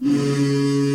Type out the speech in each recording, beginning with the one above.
Música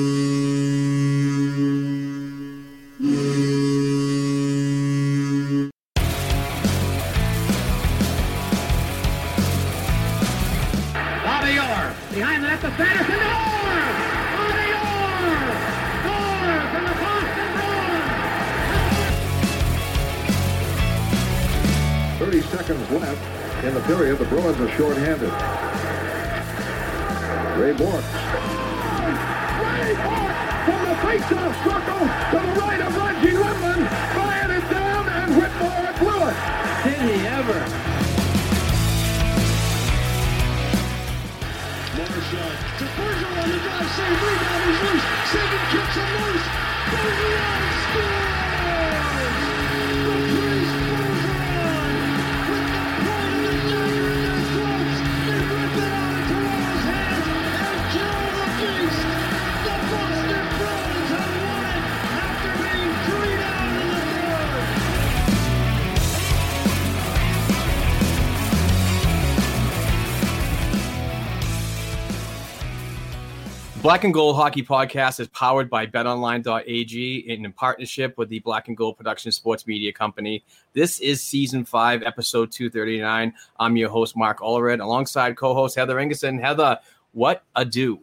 Black and Gold Hockey Podcast is powered by betonline.ag in partnership with the Black and Gold Production Sports Media Company. This is season five, episode 239. I'm your host, Mark Allred, alongside co host Heather Ingerson. Heather, what a do.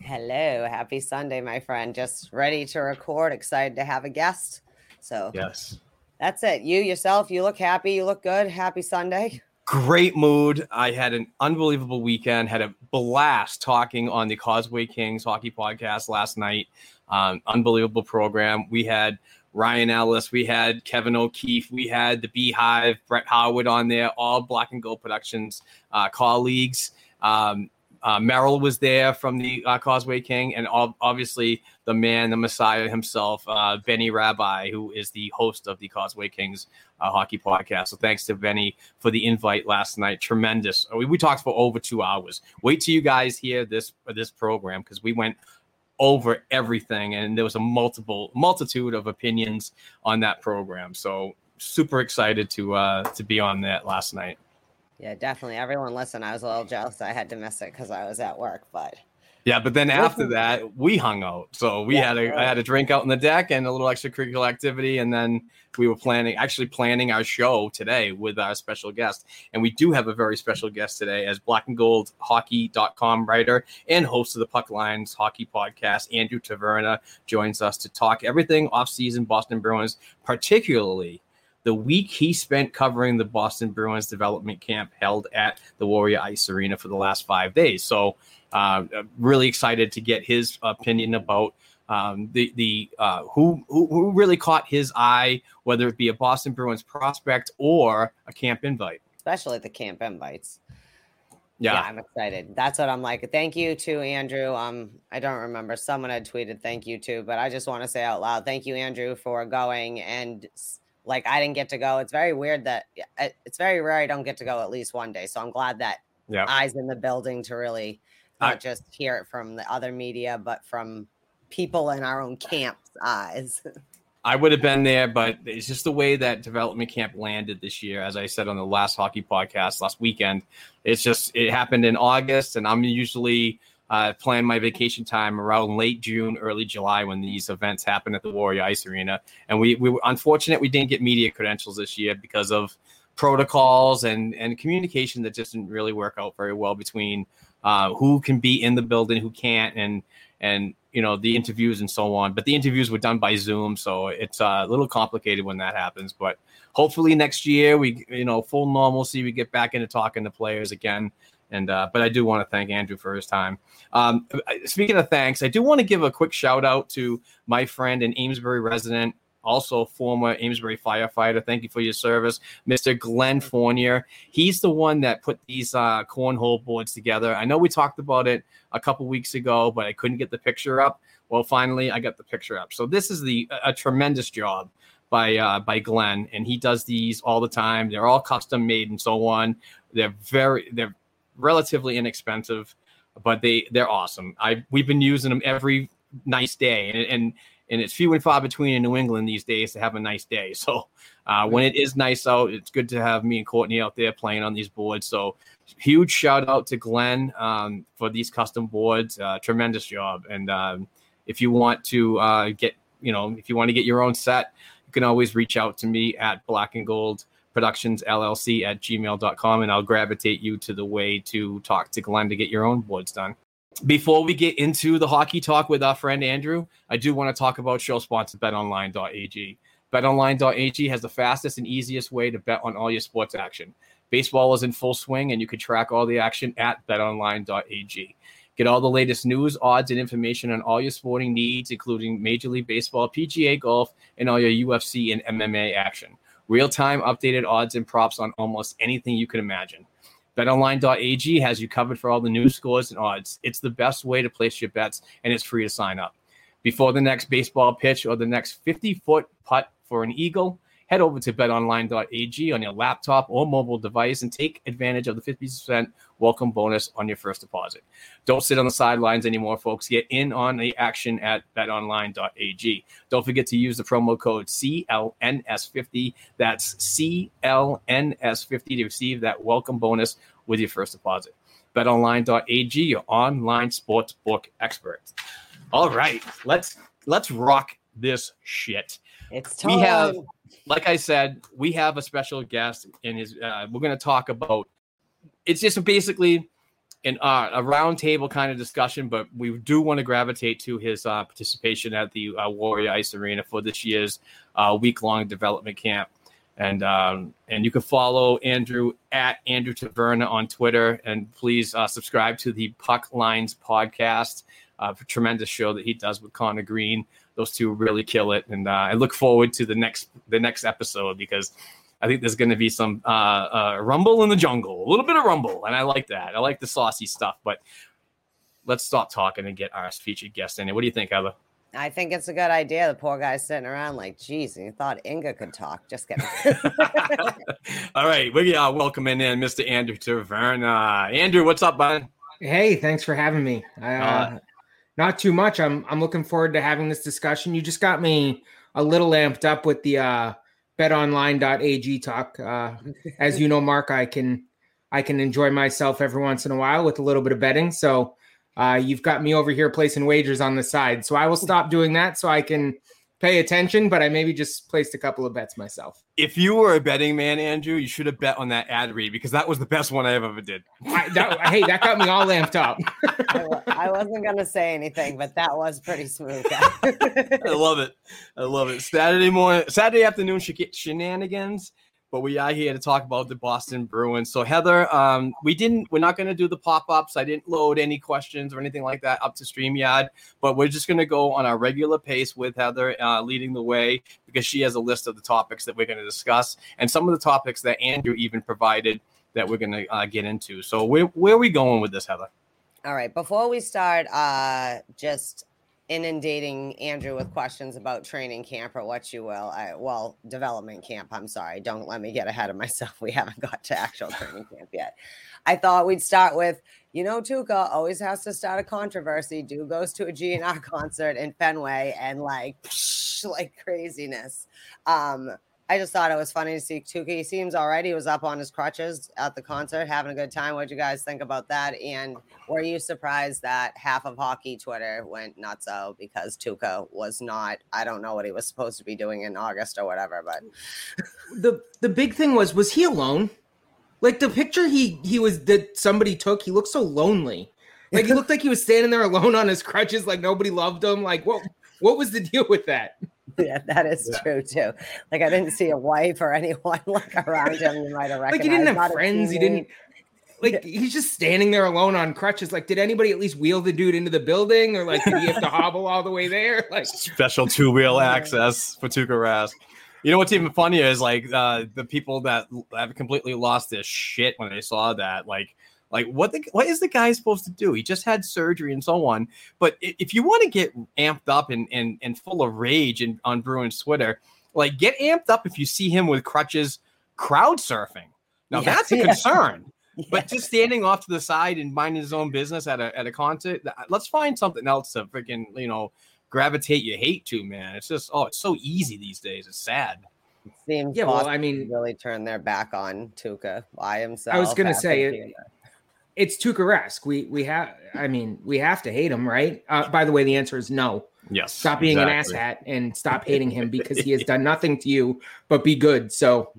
Hello, happy Sunday, my friend. Just ready to record, excited to have a guest. So Yes. that's it. You yourself, you look happy, you look good. Happy Sunday. Great mood. I had an unbelievable weekend, had a blast talking on the Causeway Kings hockey podcast last night. Um, unbelievable program. We had Ryan Ellis, we had Kevin O'Keefe, we had the Beehive, Brett Howard on there, all Black and Gold Productions uh, colleagues. Um, uh, Merrill was there from the uh, Causeway King, and ob- obviously the man, the Messiah himself, uh, Benny Rabbi, who is the host of the Causeway Kings uh, hockey podcast. So thanks to Benny for the invite last night. Tremendous. We, we talked for over two hours. Wait till you guys hear this this program because we went over everything, and there was a multiple multitude of opinions on that program. So super excited to uh, to be on that last night. Yeah, definitely. Everyone listen. I was a little jealous. I had to miss it because I was at work, but Yeah, but then after that, we hung out. So we Yeah, had a I had a drink out on the deck and a little extracurricular activity, and then we were planning actually planning our show today with our special guest. And we do have a very special guest today as black and gold hockey.com writer and host of the Puck Lines hockey podcast. Andrew Taverna joins us to talk everything off-season Boston Bruins, particularly the week he spent covering the Boston Bruins development camp held at the Warrior Ice Arena for the last five days. So, uh, really excited to get his opinion about um, the the uh, who, who who really caught his eye, whether it be a Boston Bruins prospect or a camp invite. especially the camp invites. Yeah, yeah, I'm excited. That's what I'm like. Thank you to Andrew. Um, I don't remember. Someone had tweeted thank you to, but I just want to say out loud, thank you, Andrew, for going. And s- like, I didn't get to go. It's very weird that it's very rare I don't get to go at least one day. So I'm glad that yeah. eyes in the building to really I- not just hear it from the other media, but from people in our own camp's eyes. I would have been there, but it's just the way that development camp landed this year. As I said on the last hockey podcast last weekend, it's just it happened in August, and I'm usually uh, plan my vacation time around late June, early July when these events happen at the Warrior Ice Arena. And we we were unfortunate we didn't get media credentials this year because of protocols and and communication that just didn't really work out very well between. uh, who can be in the building, who can't, and and you know the interviews and so on. But the interviews were done by Zoom, so it's uh, a little complicated when that happens. But hopefully next year we you know full normalcy, we get back into talking to players again. And uh, but I do want to thank Andrew for his time. Um, speaking of thanks, I do want to give a quick shout out to my friend and Amesbury resident also former Amesbury firefighter. Thank you for your service, Mr. Glenn Fournier. He's the one that put these uh, cornhole boards together. I know we talked about it a couple weeks ago, but I couldn't get the picture up. Well, finally, I got the picture up. So this is the a tremendous job by uh, by Glenn, and he does these all the time. They're all custom made and so on. They're very they're relatively inexpensive, but they they're awesome. I we've been using them every nice day, and, and and it's few and far between in New England these days to have a nice day. So uh, when it is nice out, it's good to have me and Courtney out there playing on these boards. So huge shout out to Glenn um, for these custom boards. Uh, tremendous job. And um, if you want to uh, get, you know, if you want to get your own set, you can always reach out to me at Black and Gold Productions LLC at gmail.com and I'll gravitate you to the way to talk to Glenn to get your own boards done before we get into the hockey talk with our friend Andrew, I do want to talk about show sponsor betonline.ag. BetOnline.ag has the fastest and easiest way to bet on all your sports action. Baseball is in full swing, and you can track all the action at betonline.ag. Get all the latest news, odds, and information on all your sporting needs, including Major League Baseball, PGA Golf, and all your UFC and MMA action. Real time updated odds and props on almost anything you can imagine. BetOnline.ag has you covered for all the news scores and odds. It's the best way to place your bets, and it's free to sign up. Before the next baseball pitch or the next 50 foot putt for an eagle, head over to betonline.ag on your laptop or mobile device and take advantage of the 50% welcome bonus on your first deposit. Don't sit on the sidelines anymore, folks. Get in on the action at betonline.ag. Don't forget to use the promo code CLNS50. That's CLNS50 to receive that welcome bonus with your first deposit. BetOnline.ag, your online sports book expert. All right, let's let's rock this shit. It's time. We have, like I said, we have a special guest, and his. Uh, we're going to talk about. It's just basically an uh, a roundtable kind of discussion, but we do want to gravitate to his uh, participation at the uh, Warrior Ice Arena for this year's uh, week long development camp. And um, and you can follow Andrew at Andrew Taverna on Twitter, and please uh, subscribe to the Puck Lines podcast. Uh, tremendous show that he does with Connor Green. Those two really kill it, and I look forward to the next the next episode because I think there's going to be some uh, uh, rumble in the jungle, a little bit of rumble, and I like that. I like the saucy stuff. But let's stop talking and get our featured guest in. What do you think, Heather? I think it's a good idea. The poor guy's sitting around like, geez, you thought Inga could talk. Just kidding. All right, we are welcoming in Mr. Andrew Taverna. Andrew, what's up, bud? Hey, thanks for having me. Uh, Uh, not too much. I'm I'm looking forward to having this discussion. You just got me a little amped up with the uh, betonline.ag talk. Uh, as you know, Mark, I can I can enjoy myself every once in a while with a little bit of betting. So uh, you've got me over here placing wagers on the side. So I will stop doing that so I can pay attention. But I maybe just placed a couple of bets myself. If you were a betting man, Andrew, you should have bet on that ad read because that was the best one I have ever did. I, that, hey, that got me all amped up. I, I wasn't going to say anything, but that was pretty smooth. I love it. I love it. Saturday morning, Saturday afternoon sh- shenanigans. But we are here to talk about the Boston Bruins. So Heather, um, we didn't. We're not going to do the pop-ups. I didn't load any questions or anything like that up to Streamyard. But we're just going to go on our regular pace with Heather uh, leading the way because she has a list of the topics that we're going to discuss and some of the topics that Andrew even provided that we're going to uh, get into. So where where are we going with this, Heather? All right. Before we start, uh, just inundating Andrew with questions about training camp or what you will. I, well, development camp. I'm sorry. Don't let me get ahead of myself. We haven't got to actual training camp yet. I thought we'd start with, you know, Tuukka always has to start a controversy. Do goes to a GNR concert in Fenway and like, like craziness. Um, I just thought it was funny to see Tuukka. He seems all right. He was up on his crutches at the concert, having a good time. What'd you guys think about that? And were you surprised that half of hockey Twitter went nuts nutso because Tuukka was not? I don't know what he was supposed to be doing in August or whatever, but the the big thing was was he alone? Like the picture he he was that somebody took, he looked so lonely. Like he looked like he was standing there alone on his crutches, like nobody loved him. Like what? What was the deal with that? Yeah, that is Yeah. true too. Like I didn't see a wife or anyone like around him. You might have recognized. Like he didn't have a friends. He didn't. Like he's just standing there alone on crutches. Like, did anybody at least wheel the dude into the building, or like did he have to hobble all the way there? Like, special two wheel access for Tuukka Rask. You know what's even funnier is like uh, the people that have completely lost their shit when they saw that. Like, like what the what is the guy supposed to do? He just had surgery and so on. But if you want to get amped up and and and full of rage and on Bruins Twitter, like get amped up if you see him with crutches crowd surfing. Now Yeah, that's a yeah. concern. But just standing off to the side and minding his own business at a at a concert, let's find something else to freaking you know gravitate your hate to, man. It's just oh, it's so easy these days. It's sad. Seems yeah. Well, I mean, really turn their back on Tuukka by himself. I was gonna say it- being- it's Tuukka We we have. I mean, we have to hate him, right? Uh, by the way, the answer is no. Yes. Stop being an asshat and stop hating him because he has done nothing to you but be good. So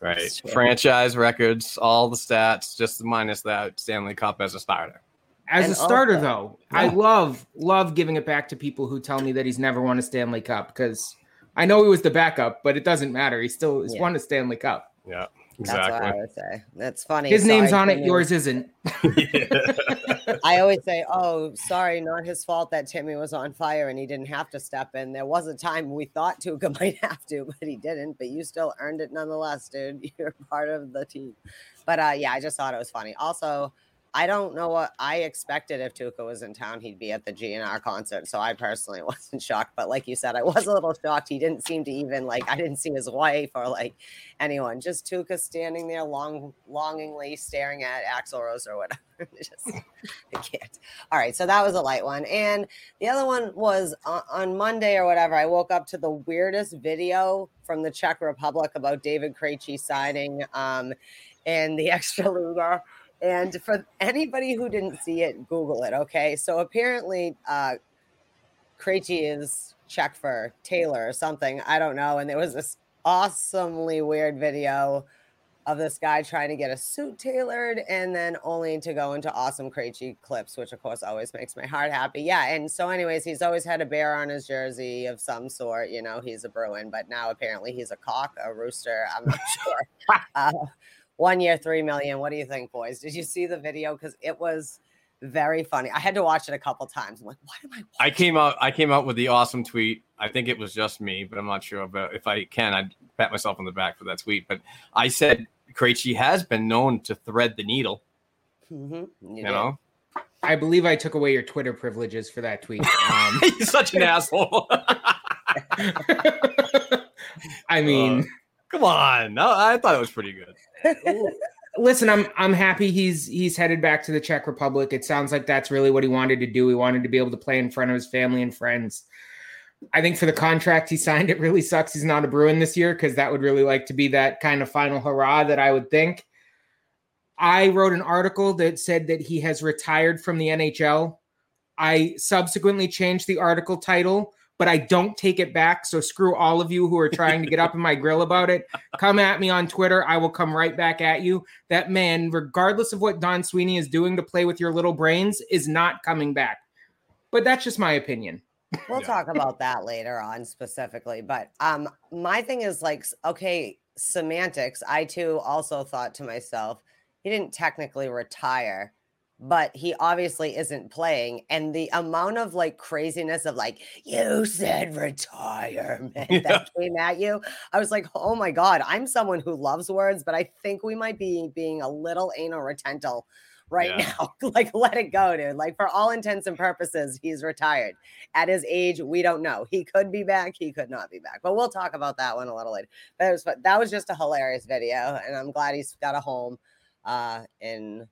Right. Sure. Franchise records, all the stats, just minus that Stanley Cup as a starter. as And a starter, also- though, I love love giving it back to people who tell me that he's never won a Stanley Cup because I know he was the backup, but it doesn't matter. He still has Yeah. won a Stanley Cup. Yeah. That's what I would say. That's funny. His name's on it, yours isn't. I always say, "Oh, sorry, not his fault that Timmy was on fire and he didn't have to step in. There was a time we thought Tuukka might have to, but he didn't. But you still earned it nonetheless, dude. You're part of the team." But uh, yeah, I just thought it was funny. Also, I don't know what I expected if Tuukka was in town, he'd be at the GNR concert. So I personally wasn't shocked. But like you said, I was a little shocked. He didn't seem to even like I didn't see his wife or like anyone. Just Tuukka standing there long longingly staring at Axl Rose or whatever. just I can't. All right, so that was a light one, and the other one was on, on Monday or whatever. I woke up to the weirdest video from the Czech Republic about David Krejci signing um, and the Extraliga. And for anybody who didn't see it, Google it. Okay, so apparently, uh, Krejci is Czech for Taylor or something. I don't know. And there was this awesomely weird video of this guy trying to get a suit tailored and then only to go into awesome Krejci clips, which of course always makes my heart happy. Yeah. And so, anyways, he's always had a bear on his jersey of some sort. You know, he's a Bruin, but now apparently he's a cock, a rooster. I'm not sure. Uh, one year, three million. What do you think, boys? Did you see the video? Because it was very funny. I had to watch it a couple times. I'm like, why am I? I came out I came out with the awesome tweet. I think it was just me, but I'm not sure. But if I can, I'd pat myself on the back for that tweet. But I said Krejci has been known to thread the needle, Mhm, you, know? I believe I took away your Twitter privileges for that tweet. Um, He's such an asshole. I mean, Come on. No, I thought it was pretty good. Listen, I'm I'm happy he's he's headed back to the Czech Republic. It sounds like that's really what he wanted to do. He wanted to be able to play in front of his family and friends. I think for the contract he signed, it really sucks he's not a Bruin this year because that would really like to be that kind of final hurrah that I would think. I wrote an article that said that he has retired from the NHL. I subsequently changed the article title, but I don't take it back. So screw all of you who are trying to get up in my grill about it. Come at me on Twitter. I will come right back at you. That man, regardless of what Don Sweeney is doing to play with your little brains, is not coming back. But that's just my opinion. We'll Yeah. talk about that later on specifically. But um, my thing is like, okay, semantics. I too also thought to myself, he didn't technically retire, but he obviously isn't playing. And the amount of like craziness of like, you said retirement Yeah. that came at you, I was like, oh my God, I'm someone who loves words, but I think we might be being a little anal retental right Yeah. now. like, let it go, dude. Like, for all intents and purposes, he's retired at his age, we don't know. He could be back, he could not be back. But we'll talk about that one a little later. But it was that was just a hilarious video, and I'm glad he's got a home uh in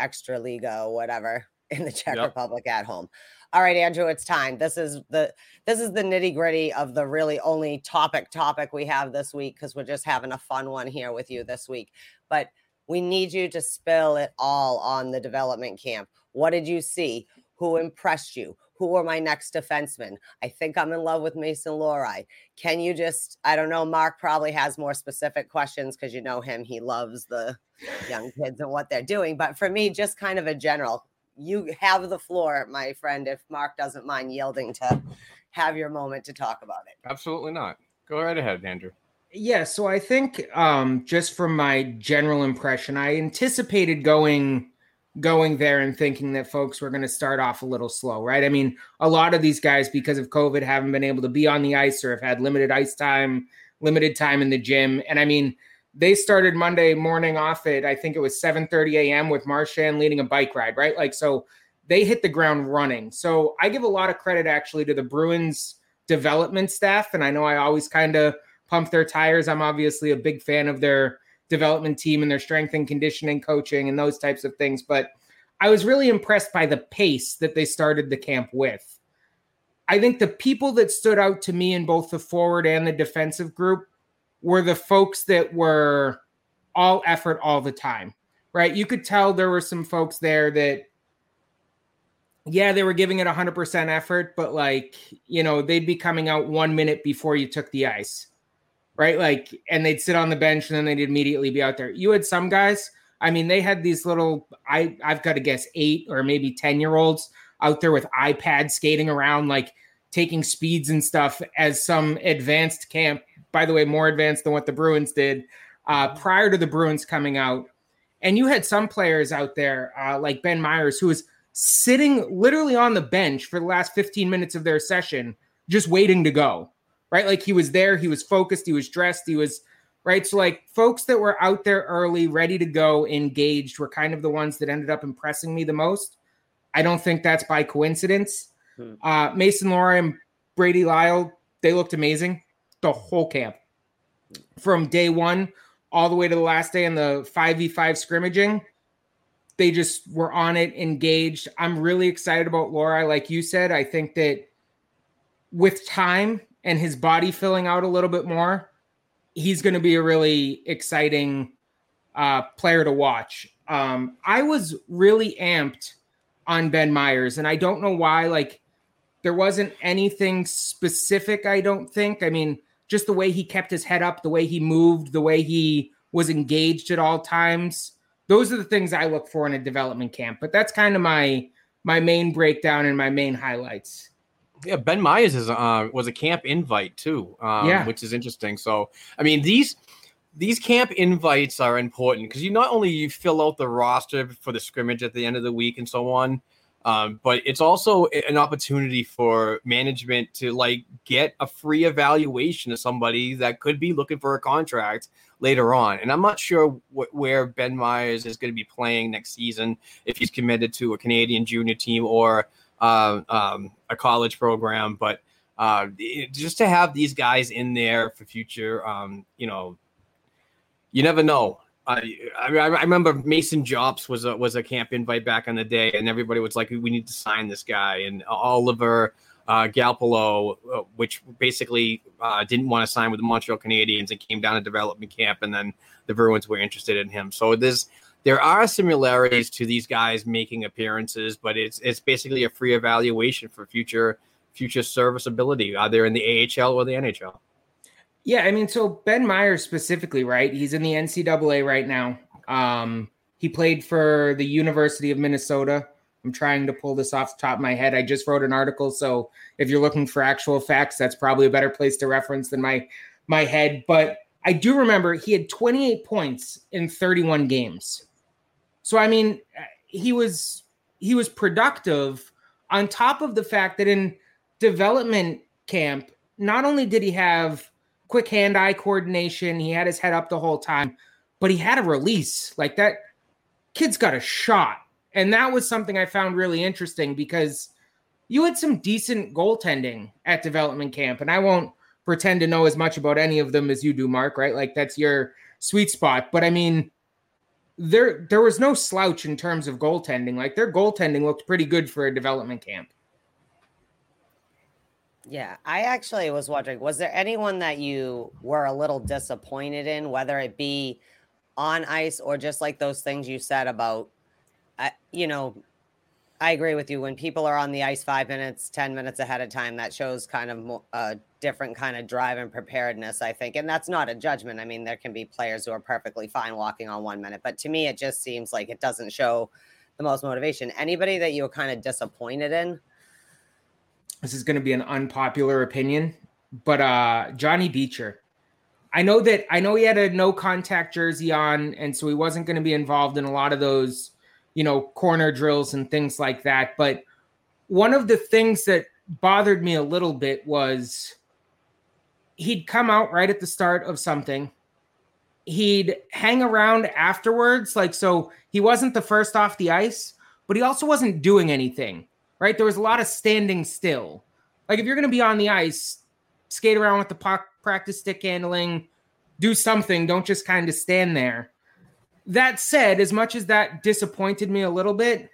Extraliga whatever in the Czech Yep. Republic at home. All right, Andrew, it's time. This is the this is the nitty gritty of the really only topic topic we have this week because we're just having a fun one here with you this week. But we need you to spill it all on the development camp. What did you see? Who impressed you? Who are my next defensemen? I think I'm in love with Mason Lohrei. Can you just, I don't know, Mark probably has more specific questions because you know him. He loves the young kids and what they're doing. But for me, just kind of a general, you have the floor, my friend, if Mark doesn't mind yielding to have your moment to talk about it. Absolutely not. Go right ahead, Andrew. Yeah, so I think um, just from my general impression, I anticipated going going there and thinking that folks were going to start off a little slow, right? I mean, a lot of these guys, because of COVID, haven't been able to be on the ice or have had limited ice time, limited time in the gym. And I mean, they started Monday morning off at I think it was 7:30 a.m. with Marchand leading a bike ride, right? Like so they hit the ground running. So I give a lot of credit actually to the Bruins development staff and I know I always kind of pump their tires. I'm obviously a big fan of their development team and their strength and conditioning coaching and those types of things, but I was really impressed by the pace that they started the camp with. I think the people that stood out to me in both the forward and the defensive group were the folks that were all effort all the time, right? You could tell there were some folks there that, yeah, they were giving it 100% effort, but like, you know, they'd be coming out one minute before you took the ice, right? Like, and they'd sit on the bench and then they'd immediately be out there. You had some guys, I mean, they had these little, I, I've got to guess, eight or maybe 10 year olds out there with iPads skating around, like taking speeds and stuff as some advanced camp by the way, more advanced than what the Bruins did uh, prior to the Bruins coming out. And you had some players out there uh, like Ben Meyers, who was sitting literally on the bench for the last 15 minutes of their session, just waiting to go, right? Like he was there, he was focused, he was dressed, he was right. So, like folks that were out there early, ready to go, engaged, were kind of the ones that ended up impressing me the most. I don't think that's by coincidence. Hmm. Uh, Mason Lohrei and Brady Lyle, they looked amazing the whole camp from day one all the way to the last day in the 5v5 scrimmaging. They just were on it, engaged. I'm really excited about Lohrei. Like you said, I think that with time and his body filling out a little bit more, he's going to be a really exciting uh, player to watch. Um, I was really amped on Ben Meyers, and I don't know why. Like, there wasn't anything specific, I don't think. I mean, just the way he kept his head up, the way he moved, the way he was engaged at all times. Those are the things I look for in a development camp. But that's kind of my my main breakdown and my main highlights. Yeah, Ben Meyers is uh, was a camp invite too, um, yeah. which is interesting. So, I mean these these camp invites are important because you not only you fill out the roster for the scrimmage at the end of the week and so on, um, but it's also an opportunity for management to like get a free evaluation of somebody that could be looking for a contract later on. And I'm not sure wh- where Ben Meyers is going to be playing next season if he's committed to a Canadian junior team or uh, um, a college program. But uh, just to have these guys in there for future, um, you know, you never know. I, I, remember Mason Jobst was a was a camp invite back in the day, and everybody was like, "We need to sign this guy." And Oliver uh, Galpalo, uh, which basically uh, didn't want to sign with the Montreal Canadiens and came down to development camp, and then the Bruins were interested in him. So there's there are similarities to these guys making appearances, but it's it's basically a free evaluation for future future serviceability, either in the AHL or the NHL. Yeah, I mean, so Ben Meyers specifically, right? He's in the NCAA right now. Um, he played for the University of Minnesota. I'm trying to pull this off the top of my head. I just wrote an article, so if you're looking for actual facts, that's probably a better place to reference than my my head. But I do remember he had 28 points in 31 games. So I mean, he was he was productive on top of the fact that in development camp, not only did he have quick hand eye coordination. He had his head up the whole time, but he had a release. Like that kid's got a shot. And that was something I found really interesting because you had some decent goaltending at development camp. And I won't pretend to know as much about any of them as you do, Mark, right? Like that's your sweet spot. But I mean, there there was no slouch in terms of goaltending. Like their goaltending looked pretty good for a development camp. Yeah, I actually was wondering was there anyone that you were a little disappointed in, whether it be on ice or just like those things you said about, uh, you know, I agree with you. When people are on the ice five minutes, 10 minutes ahead of time, that shows kind of a different kind of drive and preparedness, I think. And that's not a judgment. I mean, there can be players who are perfectly fine walking on one minute, but to me, it just seems like it doesn't show the most motivation. Anybody that you kind of disappointed in? This is going to be an unpopular opinion, but uh Johnny Beecher. I know that I know he had a no contact jersey on, and so he wasn't going to be involved in a lot of those, you know, corner drills and things like that. But one of the things that bothered me a little bit was he'd come out right at the start of something. He'd hang around afterwards. Like, so he wasn't the first off the ice, but he also wasn't doing anything, right? There was a lot of standing still. Like, if you're going to be on the ice, skate around with the puck, practice stick handling, do something. Don't just kind of stand there. That said, as much as that disappointed me a little bit,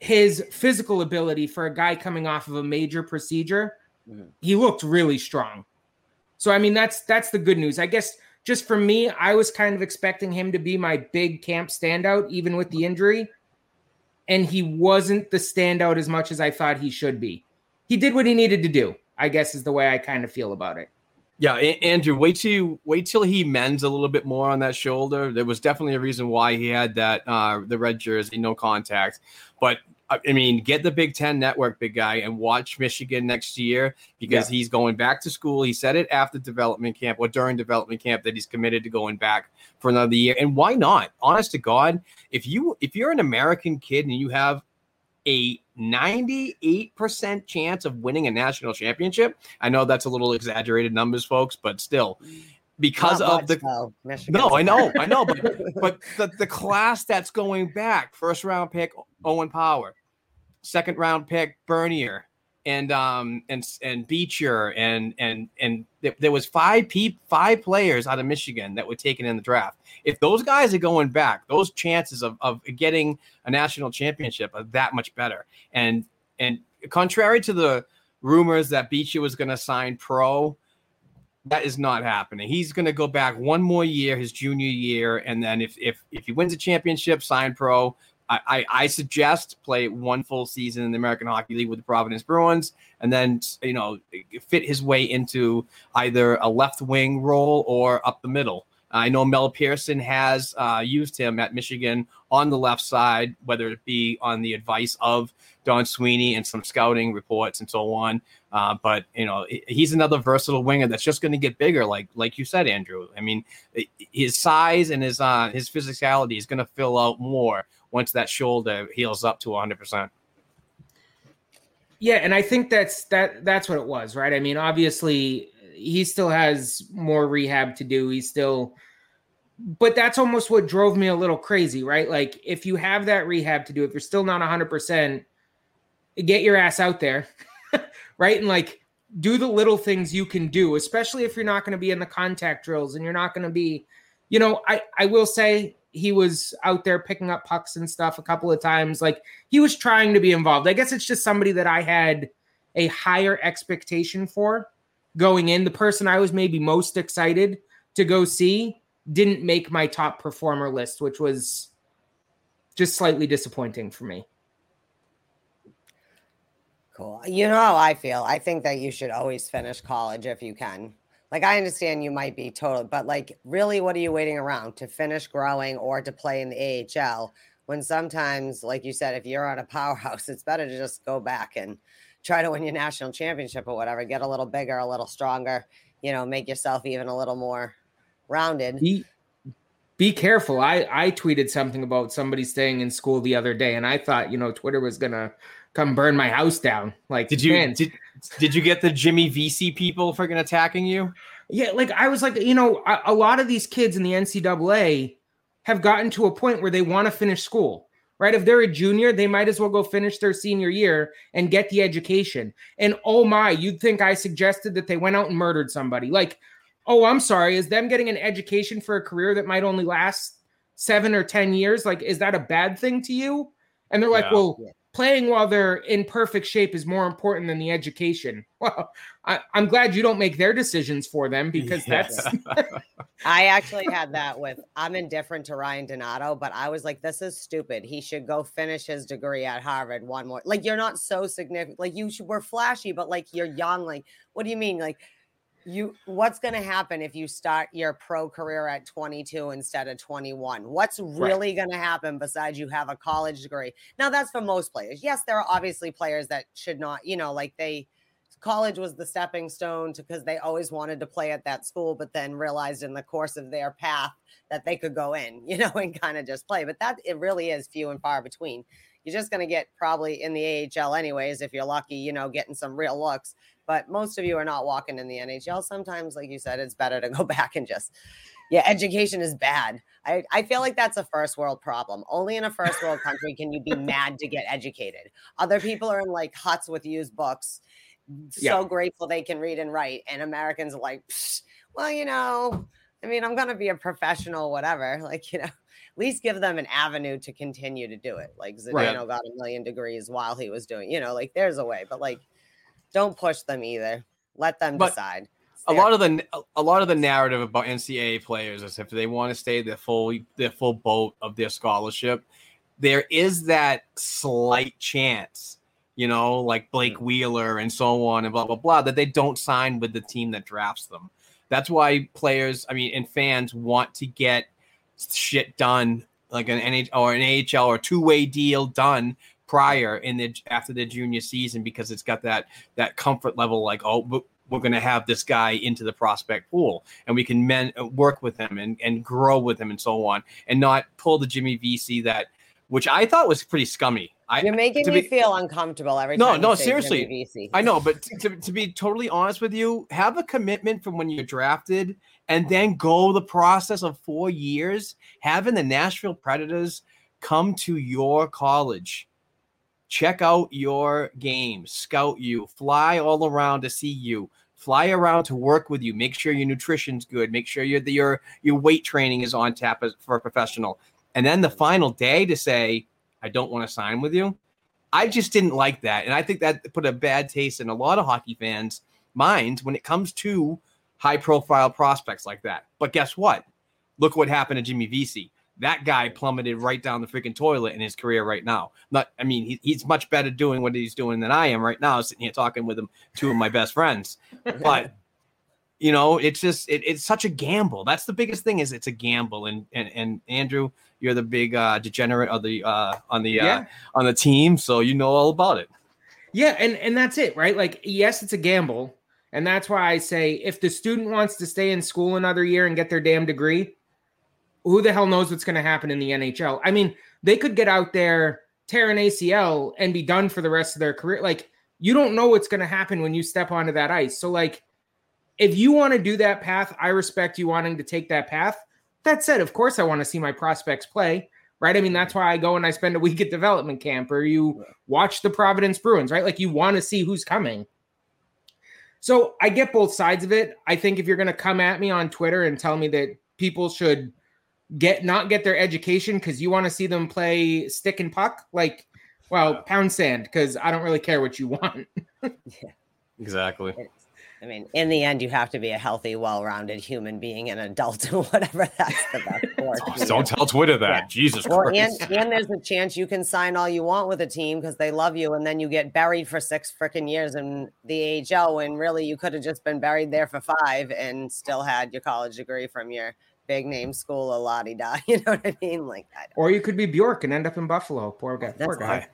his physical ability for a guy coming off of a major procedure, mm-hmm. he looked really strong. So I mean that's that's the good news. I guess just for me, I was kind of expecting him to be my big camp standout even with the injury, and he wasn't the standout as much as I thought he should be. He did what he needed to do. I guess is the way I kind of feel about it. Yeah, Andrew, wait till wait till he mends a little bit more on that shoulder. There was definitely a reason why he had that uh the red jersey, no contact. But I mean, get the Big Ten network, big guy, and watch Michigan next year because yeah. he's going back to school. He said it after development camp or during development camp that he's committed to going back for another year. And why not? Honest to God, if you if you're an American kid and you have a 98% chance of winning a national championship, I know that's a little exaggerated numbers, folks, but still because Not of the no, no I know, I know, but but the, the class that's going back, first round pick Owen Power, second round pick Beniers, and um and and Beecher and and and there was five pe- five players out of Michigan that were taken in the draft. If those guys are going back, those chances of of getting a national championship are that much better. And and contrary to the rumors that Beecher was going to sign pro that is not happening. He's going to go back one more year, his junior year, and then if if if he wins a championship, sign pro. I, I, suggest play one full season in the American Hockey League with the Providence Bruins, and then you know fit his way into either a left wing role or up the middle. I know Mel Pearson has uh, used him at Michigan on the left side, whether it be on the advice of Don Sweeney and some scouting reports and so on. Uh, but you know, he's another versatile winger that's just going to get bigger, like like you said, Andrew. I mean, his size and his uh, his physicality is going to fill out more once that shoulder heals up to 100. percent Yeah, and I think that's that that's what it was, right? I mean, obviously, he still has more rehab to do. He's still but that's almost what drove me a little crazy, right? Like if you have that rehab to do, if you're still not 100%, get your ass out there, right? And like do the little things you can do, especially if you're not going to be in the contact drills and you're not going to be, you know, I I will say he was out there picking up pucks and stuff a couple of times. Like he was trying to be involved. I guess it's just somebody that I had a higher expectation for going in. The person I was maybe most excited to go see didn't make my top performer list, which was just slightly disappointing for me. Cool. You know how I feel. I think that you should always finish college if you can. Like I understand you might be total, but like really what are you waiting around to finish growing or to play in the AHL when sometimes like you said if you're on a powerhouse it's better to just go back and try to win your national championship or whatever, get a little bigger, a little stronger, you know, make yourself even a little more rounded. Be, be careful. I I tweeted something about somebody staying in school the other day, and I thought you know Twitter was gonna come burn my house down. Like, did you man, did, did you get the Jimmy Vesey people freaking attacking you? Yeah, like I was like, you know, a, a lot of these kids in the NCAA have gotten to a point where they want to finish school right? If they're a junior, they might as well go finish their senior year and get the education. And oh my, you'd think I suggested that they went out and murdered somebody. Like, oh, I'm sorry, is them getting an education for a career that might only last seven or 10 years? Like, is that a bad thing to you? And they're like, yeah. well, playing while they're in perfect shape is more important than the education. Well, I, am glad you don't make their decisions for them because yeah. that's. I actually had that with. I'm indifferent to Ryan Donato, but I was like, this is stupid. He should go finish his degree at Harvard one more. Like, you're not so significant. Like, you should, we're flashy, but like, you're young. Like, what do you mean? Like, you what's going to happen if you start your pro career at 22 instead of 21 what's really right. going to happen besides you have a college degree? Now that's for most players. Yes there are obviously players that should not you know like they college was the stepping stone to because they always wanted to play at that school but then realized in the course of their path that they could go in you know and kind of just play but that it really is few and far between you're just going to get probably in the AHL anyways if you're lucky you know getting some real looks but most of you are not walking in the NHL. Sometimes, like you said, it's better to go back and just, yeah, education is bad. I, I feel like that's a first world problem. Only in a first world country can you be mad to get educated. Other people are in like huts with used books, so yeah. grateful they can read and write. And Americans are like, well, you know, I mean, I'm going to be a professional, whatever. Like, you know, at least give them an avenue to continue to do it. Like Zdeno right. got a million degrees while he was doing, you know, like there's a way, but like don't push them either. Let them but decide. A lot of the a lot of the narrative about NCAA players is if they want to stay the full the full boat of their scholarship, there is that slight chance, you know, like Blake. Wheeler and so on and blah blah blah, that they don't sign with the team that drafts them. That's why players, I mean, and fans want to get shit done like an NHL or an AHL or two way deal done prior in the after the junior season because it's got that that comfort level like oh we're going to have this guy into the prospect pool and we can men, uh, work with him and, and grow with him and so on and not pull the Jimmy Vesey that which I thought was pretty scummy. I, You're making me be, feel uncomfortable every no, time. No, no, seriously. I know, but to, to be totally honest with you, have a commitment from when you're drafted and then go the process of four years having the Nashville Predators come to your college check out your game, scout you, fly all around to see you, fly around to work with you, make sure your nutrition's good, make sure your your your weight training is on tap for a professional. And then the final day to say, I don't want to sign with you. I just didn't like that. And I think that put a bad taste in a lot of hockey fans' minds when it comes to high profile prospects like that. But guess what? Look what happened to Jimmy Vesey that guy plummeted right down the freaking toilet in his career right now. Not, I mean, he, he's much better doing what he's doing than I am right now, sitting here talking with him, two of my best friends. But you know, it's just it, it's such a gamble. That's the biggest thing is it's a gamble. And and and Andrew, you're the big uh, degenerate of the uh, on the uh, yeah. on the team, so you know all about it. Yeah, and and that's it, right? Like, yes, it's a gamble, and that's why I say if the student wants to stay in school another year and get their damn degree who the hell knows what's going to happen in the NHL? I mean, they could get out there, tear an ACL, and be done for the rest of their career. Like, you don't know what's going to happen when you step onto that ice. So, like, if you want to do that path, I respect you wanting to take that path. That said, of course, I want to see my prospects play, right? I mean, that's why I go and I spend a week at development camp or you watch the Providence Bruins, right? Like, you want to see who's coming. So I get both sides of it. I think if you're going to come at me on Twitter and tell me that people should get not get their education because you want to see them play stick and puck like well pound sand because i don't really care what you want yeah. exactly i mean in the end you have to be a healthy well-rounded human being an adult and whatever that's the best for don't tell twitter that yeah. jesus well, Christ. And, and there's a chance you can sign all you want with a team because they love you and then you get buried for six freaking years in the ahl when really you could have just been buried there for five and still had your college degree from your big name school a lottie da. You know what I mean? Like, I or you could be Bjork and end up in Buffalo. Poor guy. That's poor guy.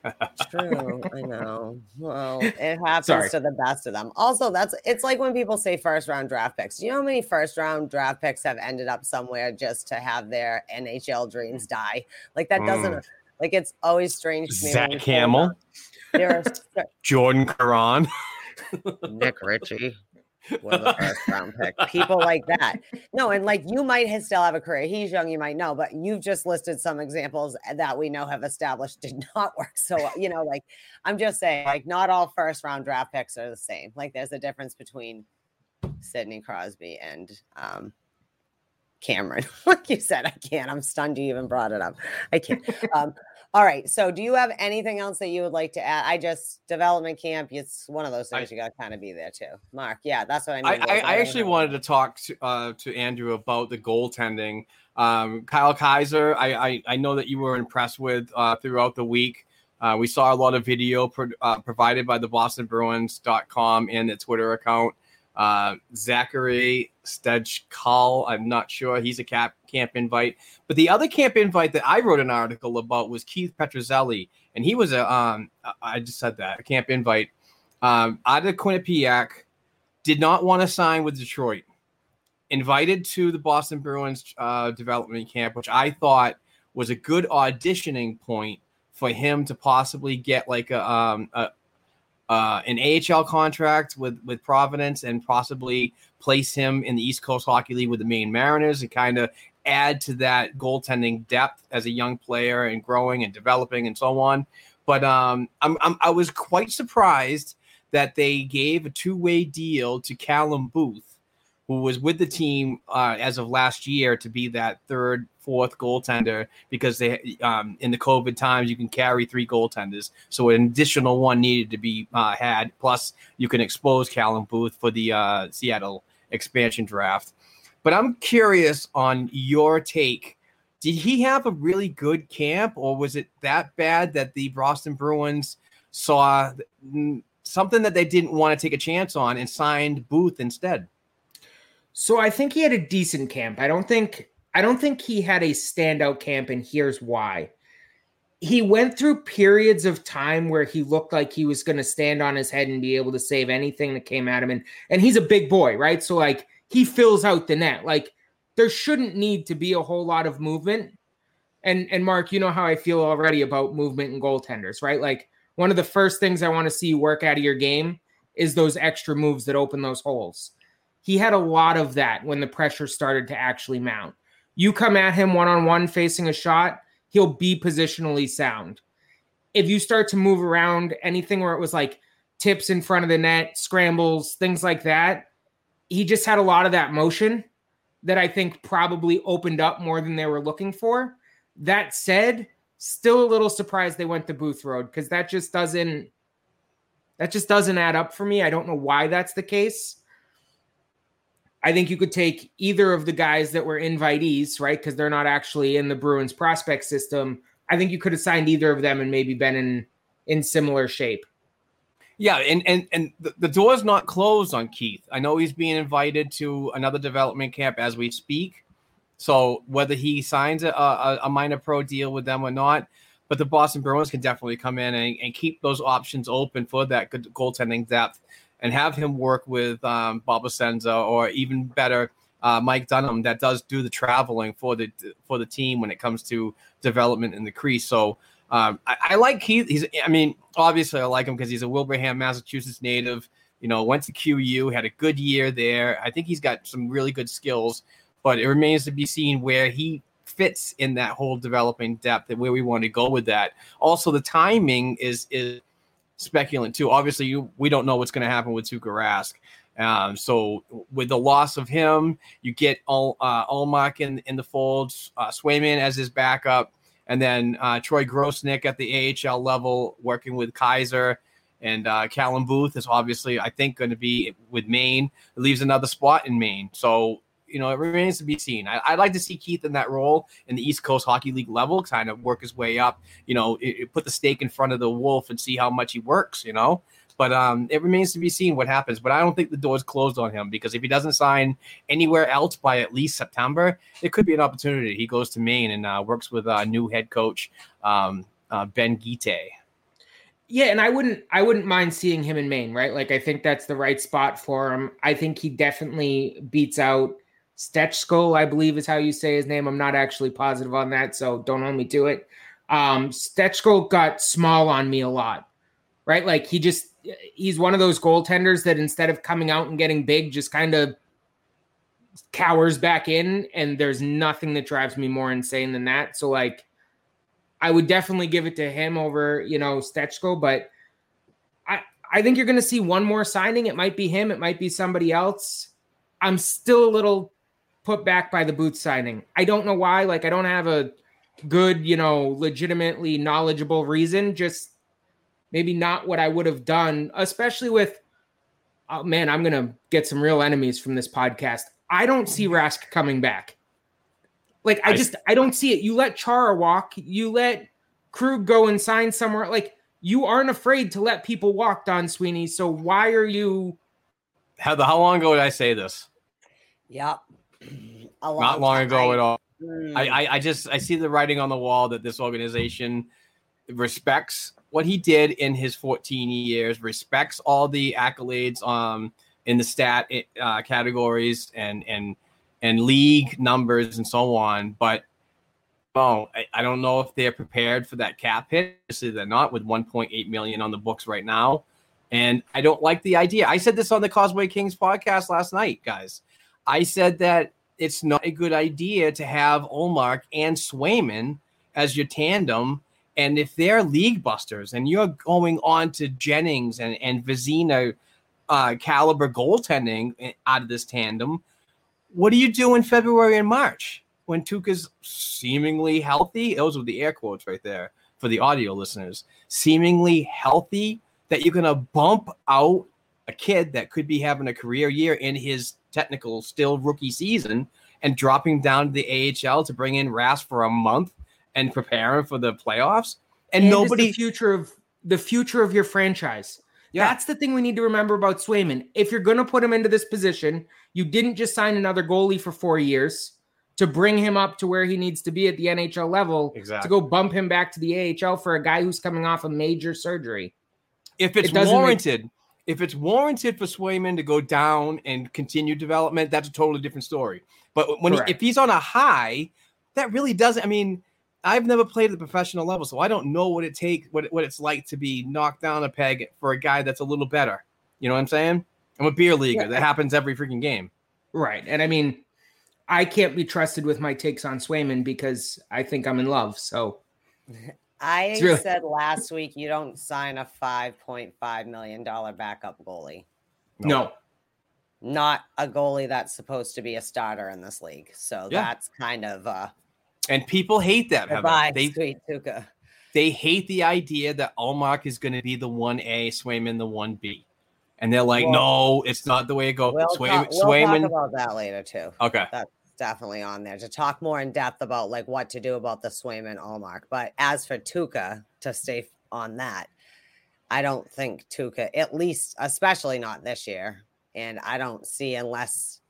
true. I know. Well, it happens Sorry. to the best of them. Also, that's it's like when people say first round draft picks. Do you know how many first round draft picks have ended up somewhere just to have their NHL dreams die? Like that doesn't. Mm. Like it's always strange to me. Zach Hamill. There are Jordan Caron. Nick Ritchie first round pick. People like that. No, and like you might have still have a career. He's young, you might know, but you've just listed some examples that we know have established did not work. So, you know, like I'm just saying, like, not all first round draft picks are the same. Like, there's a difference between Sidney Crosby and um, Cameron. like you said, I can't. I'm stunned you even brought it up. I can't. Um, all right. So, do you have anything else that you would like to add? I just development camp. It's one of those things I, you got to kind of be there too. Mark, yeah, that's what I mean. I, I, I actually wanted to talk to uh, to Andrew about the goaltending. Um, Kyle Keyser, I, I, I know that you were impressed with uh, throughout the week. Uh, we saw a lot of video pro- uh, provided by the BostonBruins.com and the Twitter account Uh, Zachary Stejkal, I'm not sure. He's a cap, camp invite. But the other camp invite that I wrote an article about was Keith Petruzzelli. And he was a, um, I just said that, a camp invite um, out of Quinnipiac, did not want to sign with Detroit. Invited to the Boston Bruins uh, development camp, which I thought was a good auditioning point for him to possibly get like a, um, a uh, an AHL contract with with Providence and possibly place him in the East Coast Hockey League with the Maine Mariners and kind of add to that goaltending depth as a young player and growing and developing and so on. But um, I'm, I'm I was quite surprised that they gave a two way deal to Callum Booth, who was with the team uh, as of last year to be that third fourth goaltender because they um, in the COVID times you can carry three goaltenders, so an additional one needed to be uh, had. Plus, you can expose Callum Booth for the uh, Seattle expansion draft. But I'm curious on your take. Did he have a really good camp, or was it that bad that the Boston Bruins saw something that they didn't want to take a chance on and signed Booth instead? So I think he had a decent camp. I don't think I don't think he had a standout camp, and here's why. He went through periods of time where he looked like he was going to stand on his head and be able to save anything that came at him. And and he's a big boy, right? So like he fills out the net. Like there shouldn't need to be a whole lot of movement. And and Mark, you know how I feel already about movement and goaltenders, right? Like one of the first things I want to see work out of your game is those extra moves that open those holes. He had a lot of that when the pressure started to actually mount. You come at him one on one facing a shot, he'll be positionally sound. If you start to move around anything where it was like tips in front of the net, scrambles, things like that, he just had a lot of that motion that I think probably opened up more than they were looking for. That said, still a little surprised they went the Booth Road because that just doesn't that just doesn't add up for me. I don't know why that's the case. I think you could take either of the guys that were invitees, right? Because they're not actually in the Bruins prospect system. I think you could have signed either of them and maybe been in in similar shape. Yeah, and and and the, the door's not closed on Keith. I know he's being invited to another development camp as we speak. So whether he signs a, a, a minor pro deal with them or not, but the Boston Bruins can definitely come in and, and keep those options open for that good goaltending depth and have him work with um, Bob Essensa or even better, uh, Mike Dunham that does do the traveling for the for the team when it comes to development in the crease. So um, I, I, like Keith. He's I mean obviously I like him because he's a Wilbraham, Massachusetts native. You know, went to QU, had a good year there. I think he's got some really good skills, but it remains to be seen where he fits in that whole developing depth and where we want to go with that. Also, the timing is is speculant too. Obviously, you we don't know what's going to happen with Tuukka Rask. Um, so with the loss of him, you get all uh, in in the folds, uh, Swayman as his backup, and then uh, Troy Grosenick at the AHL level working with Keyser. And uh, Callum Booth is obviously, I think, going to be with Maine. It leaves another spot in Maine. So you know, it remains to be seen. I, would like to see Keith in that role in the East Coast Hockey League level, kind of work his way up. You know, it, it put the stake in front of the wolf and see how much he works. You know, but um, it remains to be seen what happens. But I don't think the door's closed on him because if he doesn't sign anywhere else by at least September, it could be an opportunity. He goes to Maine and uh, works with a uh, new head coach um, uh, Ben Guite. Yeah, and I wouldn't I wouldn't mind seeing him in Maine, right? Like I think that's the right spot for him. I think he definitely beats out Stechko, I believe is how you say his name. I'm not actually positive on that, so don't hold me to it. Um, Stechko got small on me a lot, right? Like he just he's one of those goaltenders that instead of coming out and getting big, just kind of cowers back in, and there's nothing that drives me more insane than that. So like, I would definitely give it to him over you know Stechko, but I I think you're going to see one more signing. It might be him, it might be somebody else. I'm still a little put back by the Booth signing. I don't know why. Like, I don't have a good, you know, legitimately knowledgeable reason. Just maybe not what I would have done, especially with, oh man, I'm going to get some real enemies from this podcast. I don't see Rask coming back. Like, I just, I don't see it. You let Chara walk, you let Krug go and sign somewhere. Like, you aren't afraid to let people walk, Don Sweeney. So why are you Heather, how long ago did I say this? Yep. A Not long ago at all. Mm. I, I I just I see the writing on the wall that this organization respects what he did in his 14 years, respects all the accolades um in the stat uh, categories and and and league numbers and so on, but oh, I, I don't know if they're prepared for that cap hit. Obviously, they're not with 1.8 million on the books right now, and I don't like the idea. I said this on the Causeway Kings podcast last night, guys. I said that it's not a good idea to have Ullmark and Swayman as your tandem. And if they're league busters and you're going on to Jennings and, and Vezina uh, caliber goaltending out of this tandem, what do you do in February and March when Tuukka's seemingly healthy? Those were the air quotes right there for the audio listeners. Seemingly healthy, that you're going to bump out a kid that could be having a career year in his technical still rookie season and dropping down to the AHL to bring in Rask for a month and prepare him for the playoffs. And, And nobody, the future of the future of your franchise. Yeah. That's the thing we need to remember about Swayman. If you're going to put him into this position, you didn't just sign another goalie for four years to bring him up to where he needs to be at the NHL level Exactly. to go bump him back to the AHL for a guy who's coming off a major surgery. if it's it doesn't make- warranted, if it's warranted for Swayman to go down and continue development, that's a totally different story. But when he, if he's on a high, that really doesn't. I mean, I've never played at the professional level, so I don't know what it takes, what what it's like to be knocked down a peg for a guy that's a little better. You know what I'm saying? I'm a beer leaguer. Yeah. That happens every freaking game. Right. And I mean, I can't be trusted with my takes on Swayman because I think I'm in love. So I really- said last week you don't sign a five point five million dollar backup goalie. no. Not a goalie that's supposed to be a starter in this league. So Yeah. that's kind of uh And people hate that. Heather. goodbye, They sweet Tuukka. they hate the idea that Ullmark is going to be the one A, Swayman the one B, and they're like, Well- no, it's not the way it goes. We'll, Sway, talk, we'll Swayman, talk about that later too. okay, That's definitely on there to talk more in depth about like what to do about the Swayman Ullmark. But as for Tuukka, to stay on that, I don't think Tuukka, at least, especially not this year, and I don't see unless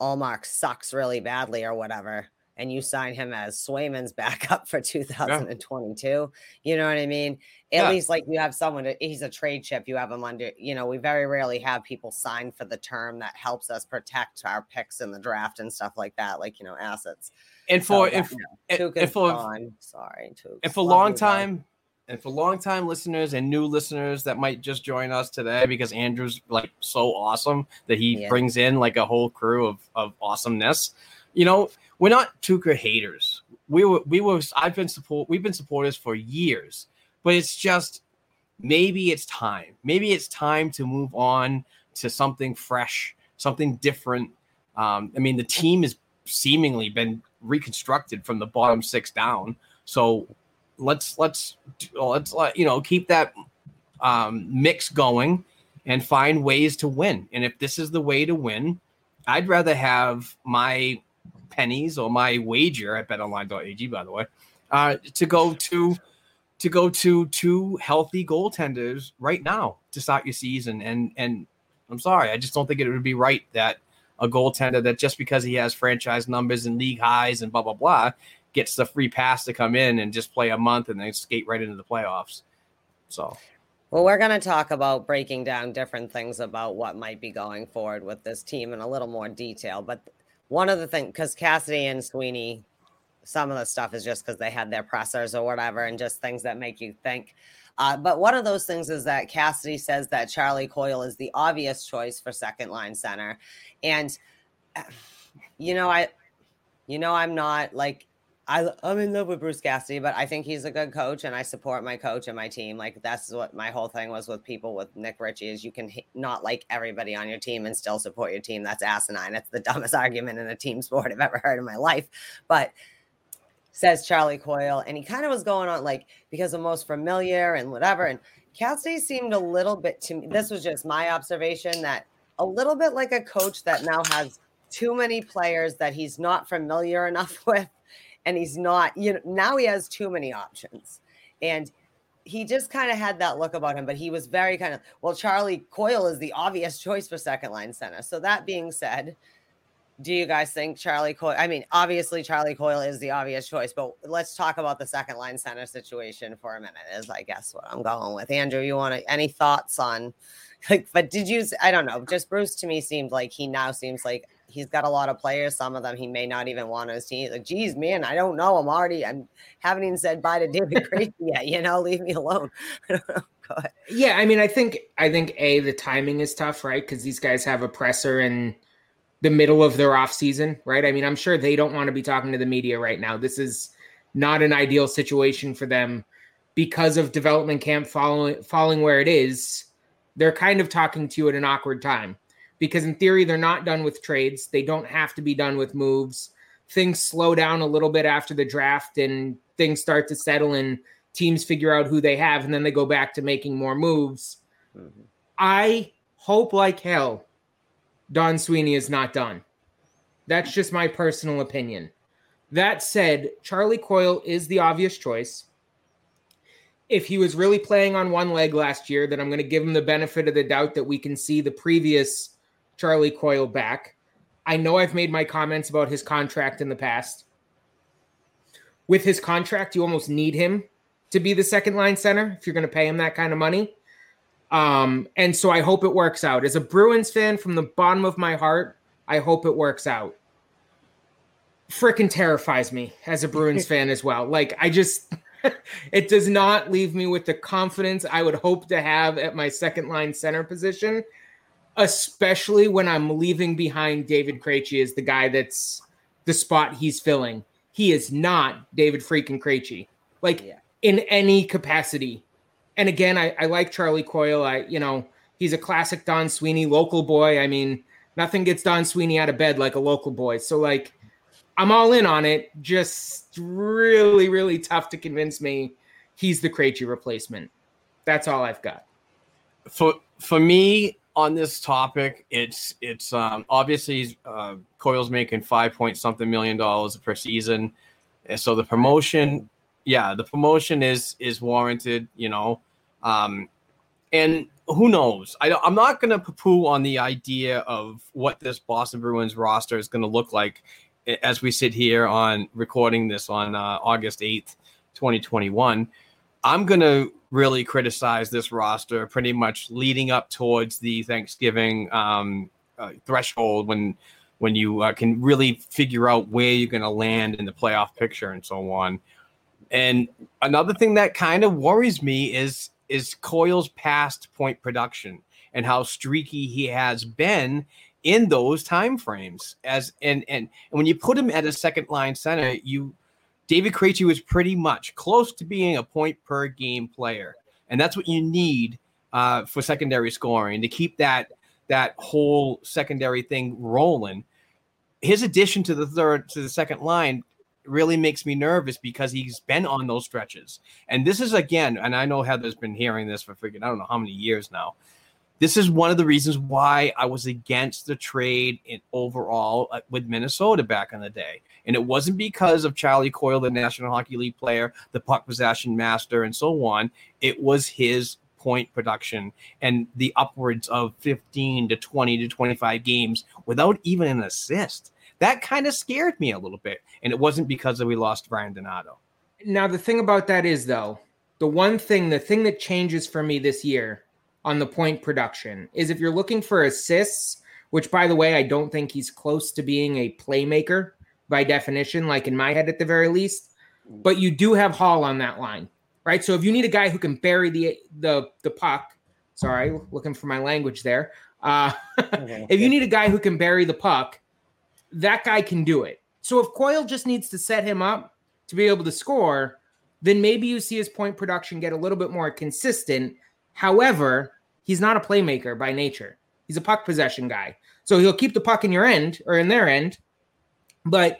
Ullmark sucks really badly or whatever, and you sign him as Swayman's backup for 2022. You know what I mean? At Yeah. least like you have someone, to, he's a trade chip. You have him under, you know, we very rarely have people sign for the term that helps us protect our picks in the draft and stuff like that, like, you know, assets. and for that- if and- Tuukka's and for gone. Sorry, Tuukka. and for long time and for long time listeners and new listeners that might just join us today because Andrew's like so awesome that he Yeah. brings in like a whole crew of of awesomeness. You know, we're not Tuukka haters. We were we were I've been support we've been supporters for years, but it's just maybe it's time. Maybe it's time to move on to something fresh, something different. Um, I mean, the team has seemingly been reconstructed from the bottom six down. So let's let's let's let you know keep that um, mix going and find ways to win. And if this is the way to win, I'd rather have my pennies or my wager at betonline.ag, by the way, uh, to go to to go to two healthy goaltenders right now to start your season. And and I'm sorry, I just don't think it would be right that a goaltender that just because he has franchise numbers and league highs and blah blah blah gets the free pass to come in and just play a month and then skate right into the playoffs. So Well, we're going to talk about breaking down different things about what might be going forward with this team in a little more detail. But one of the things, because Cassidy and Sweeney, some of the stuff is just because they had their pressers or whatever, and just things that make you think. Uh, but one of those things is that Cassidy says that Charlie Coyle is the obvious choice for second line center, and uh, you know, I, you know, I'm not like I, I'm in love with Bruce Cassidy, but I think he's a good coach, and I support my coach and my team. Like that's what my whole thing was with people with Nick Ritchie is you can not like everybody on your team and still support your team. That's asinine. It's the dumbest argument in a team sport I've ever heard in my life. But says Charlie Coyle, and he kind of was going on like because the most familiar and whatever. And Cassidy seemed a little bit to me. This was just my observation that a little bit like a coach that now has too many players that he's not familiar enough with and he's not you know now he has too many options and he just kind of had that look about him, but he was very kind of well. Charlie Coyle is the obvious choice for second line center. So that being said, do you guys think Charlie Coyle? I mean, obviously Charlie Coyle is the obvious choice, but let's talk about the second line center situation for a minute. Is I guess what I'm going with. Andrew, you want to, any thoughts on? Like, but did you? I don't know. Just Bruce to me seemed like he now seems like he's got a lot of players. Some of them he may not even want his team. Like, geez, man, I don't know. I'm already. I'm haven't even said bye to David Krejci yet. You know, leave me alone. I. Go ahead. Yeah, I mean, I think I think a the timing is tough, right? Because these guys have a presser in the middle of their off season, right? I mean, I'm sure they don't want to be talking to the media right now. This is not an ideal situation for them because of development camp following falling where it is. They're kind of talking to you at an awkward time because in theory they're not done with trades. They don't have to be done with moves. Things slow down a little bit after the draft and things start to settle and teams figure out who they have and then they go back to making more moves. Mm-hmm. I hope like hell Don Sweeney is not done. That's just my personal opinion. That said, Charlie Coyle is the obvious choice if he was really playing on one leg last year, then I'm going to give him the benefit of the doubt that we can see the previous Charlie Coyle back. I know I've made my comments about his contract in the past. With his contract, you almost need him to be the second line center if you're going to pay him that kind of money. Um, and so I hope it works out. As a Bruins fan, from the bottom of my heart, I hope it works out. Freaking terrifies me as a Bruins fan as well. Like, I just it does not leave me with the confidence I would hope to have at my second line center position, especially when I'm leaving behind David Krejci as the guy that's the spot he's filling. He is not David freaking Krejci, like yeah. in any capacity. And again, I, I like Charlie Coyle. I, you know, he's a classic Don Sweeney local boy. I mean, nothing gets Don Sweeney out of bed like a local boy. So like I'm all in on it. Just really, really tough to convince me he's the Krejci replacement. That's all I've got. For for me on this topic, it's it's um, obviously uh, Coyle's making five point something million dollars per season, and so the promotion, yeah, the promotion is is warranted. You know, um, and who knows? I I'm not going to poo on the idea of what this Boston Bruins roster is going to look like as we sit here on recording this on uh, August 8th, 2021, I'm going to really criticize this roster pretty much leading up towards the Thanksgiving um, uh, threshold when when you uh, can really figure out where you're going to land in the playoff picture and so on. And another thing that kind of worries me is is Coyle's past point production and how streaky he has been in those time frames as and and, and when you put him at a second line center you david Krejci was pretty much close to being a point per game player. And that's what you need uh, for secondary scoring to keep that that whole secondary thing rolling. His addition to the third to the second line really makes me nervous because he's been on those stretches and this is again and i know heather's been hearing this for freaking i don't know how many years now this is one of the reasons why I was against the trade in overall uh, with Minnesota back in the day. And it wasn't because of Charlie Coyle, the National Hockey League player, the puck possession master, and so on. It was his point production and the upwards of 15 to 20 to 25 games without even an assist. That kind of scared me a little bit. And it wasn't because we lost Ryan Donato. Now, the thing about that is, though, the one thing, the thing that changes for me this year on the point production is if you're looking for assists, which by the way, I don't think he's close to being a playmaker by definition, like in my head at the very least. But you do have Hall on that line, right? So if you need a guy who can bury the the the puck, sorry, looking for my language there. Uh, if you need a guy who can bury the puck, that guy can do it. So if Coyle just needs to set him up to be able to score, then maybe you see his point production get a little bit more consistent. However, he's not a playmaker by nature. He's a puck possession guy. So he'll keep the puck in your end or in their end, but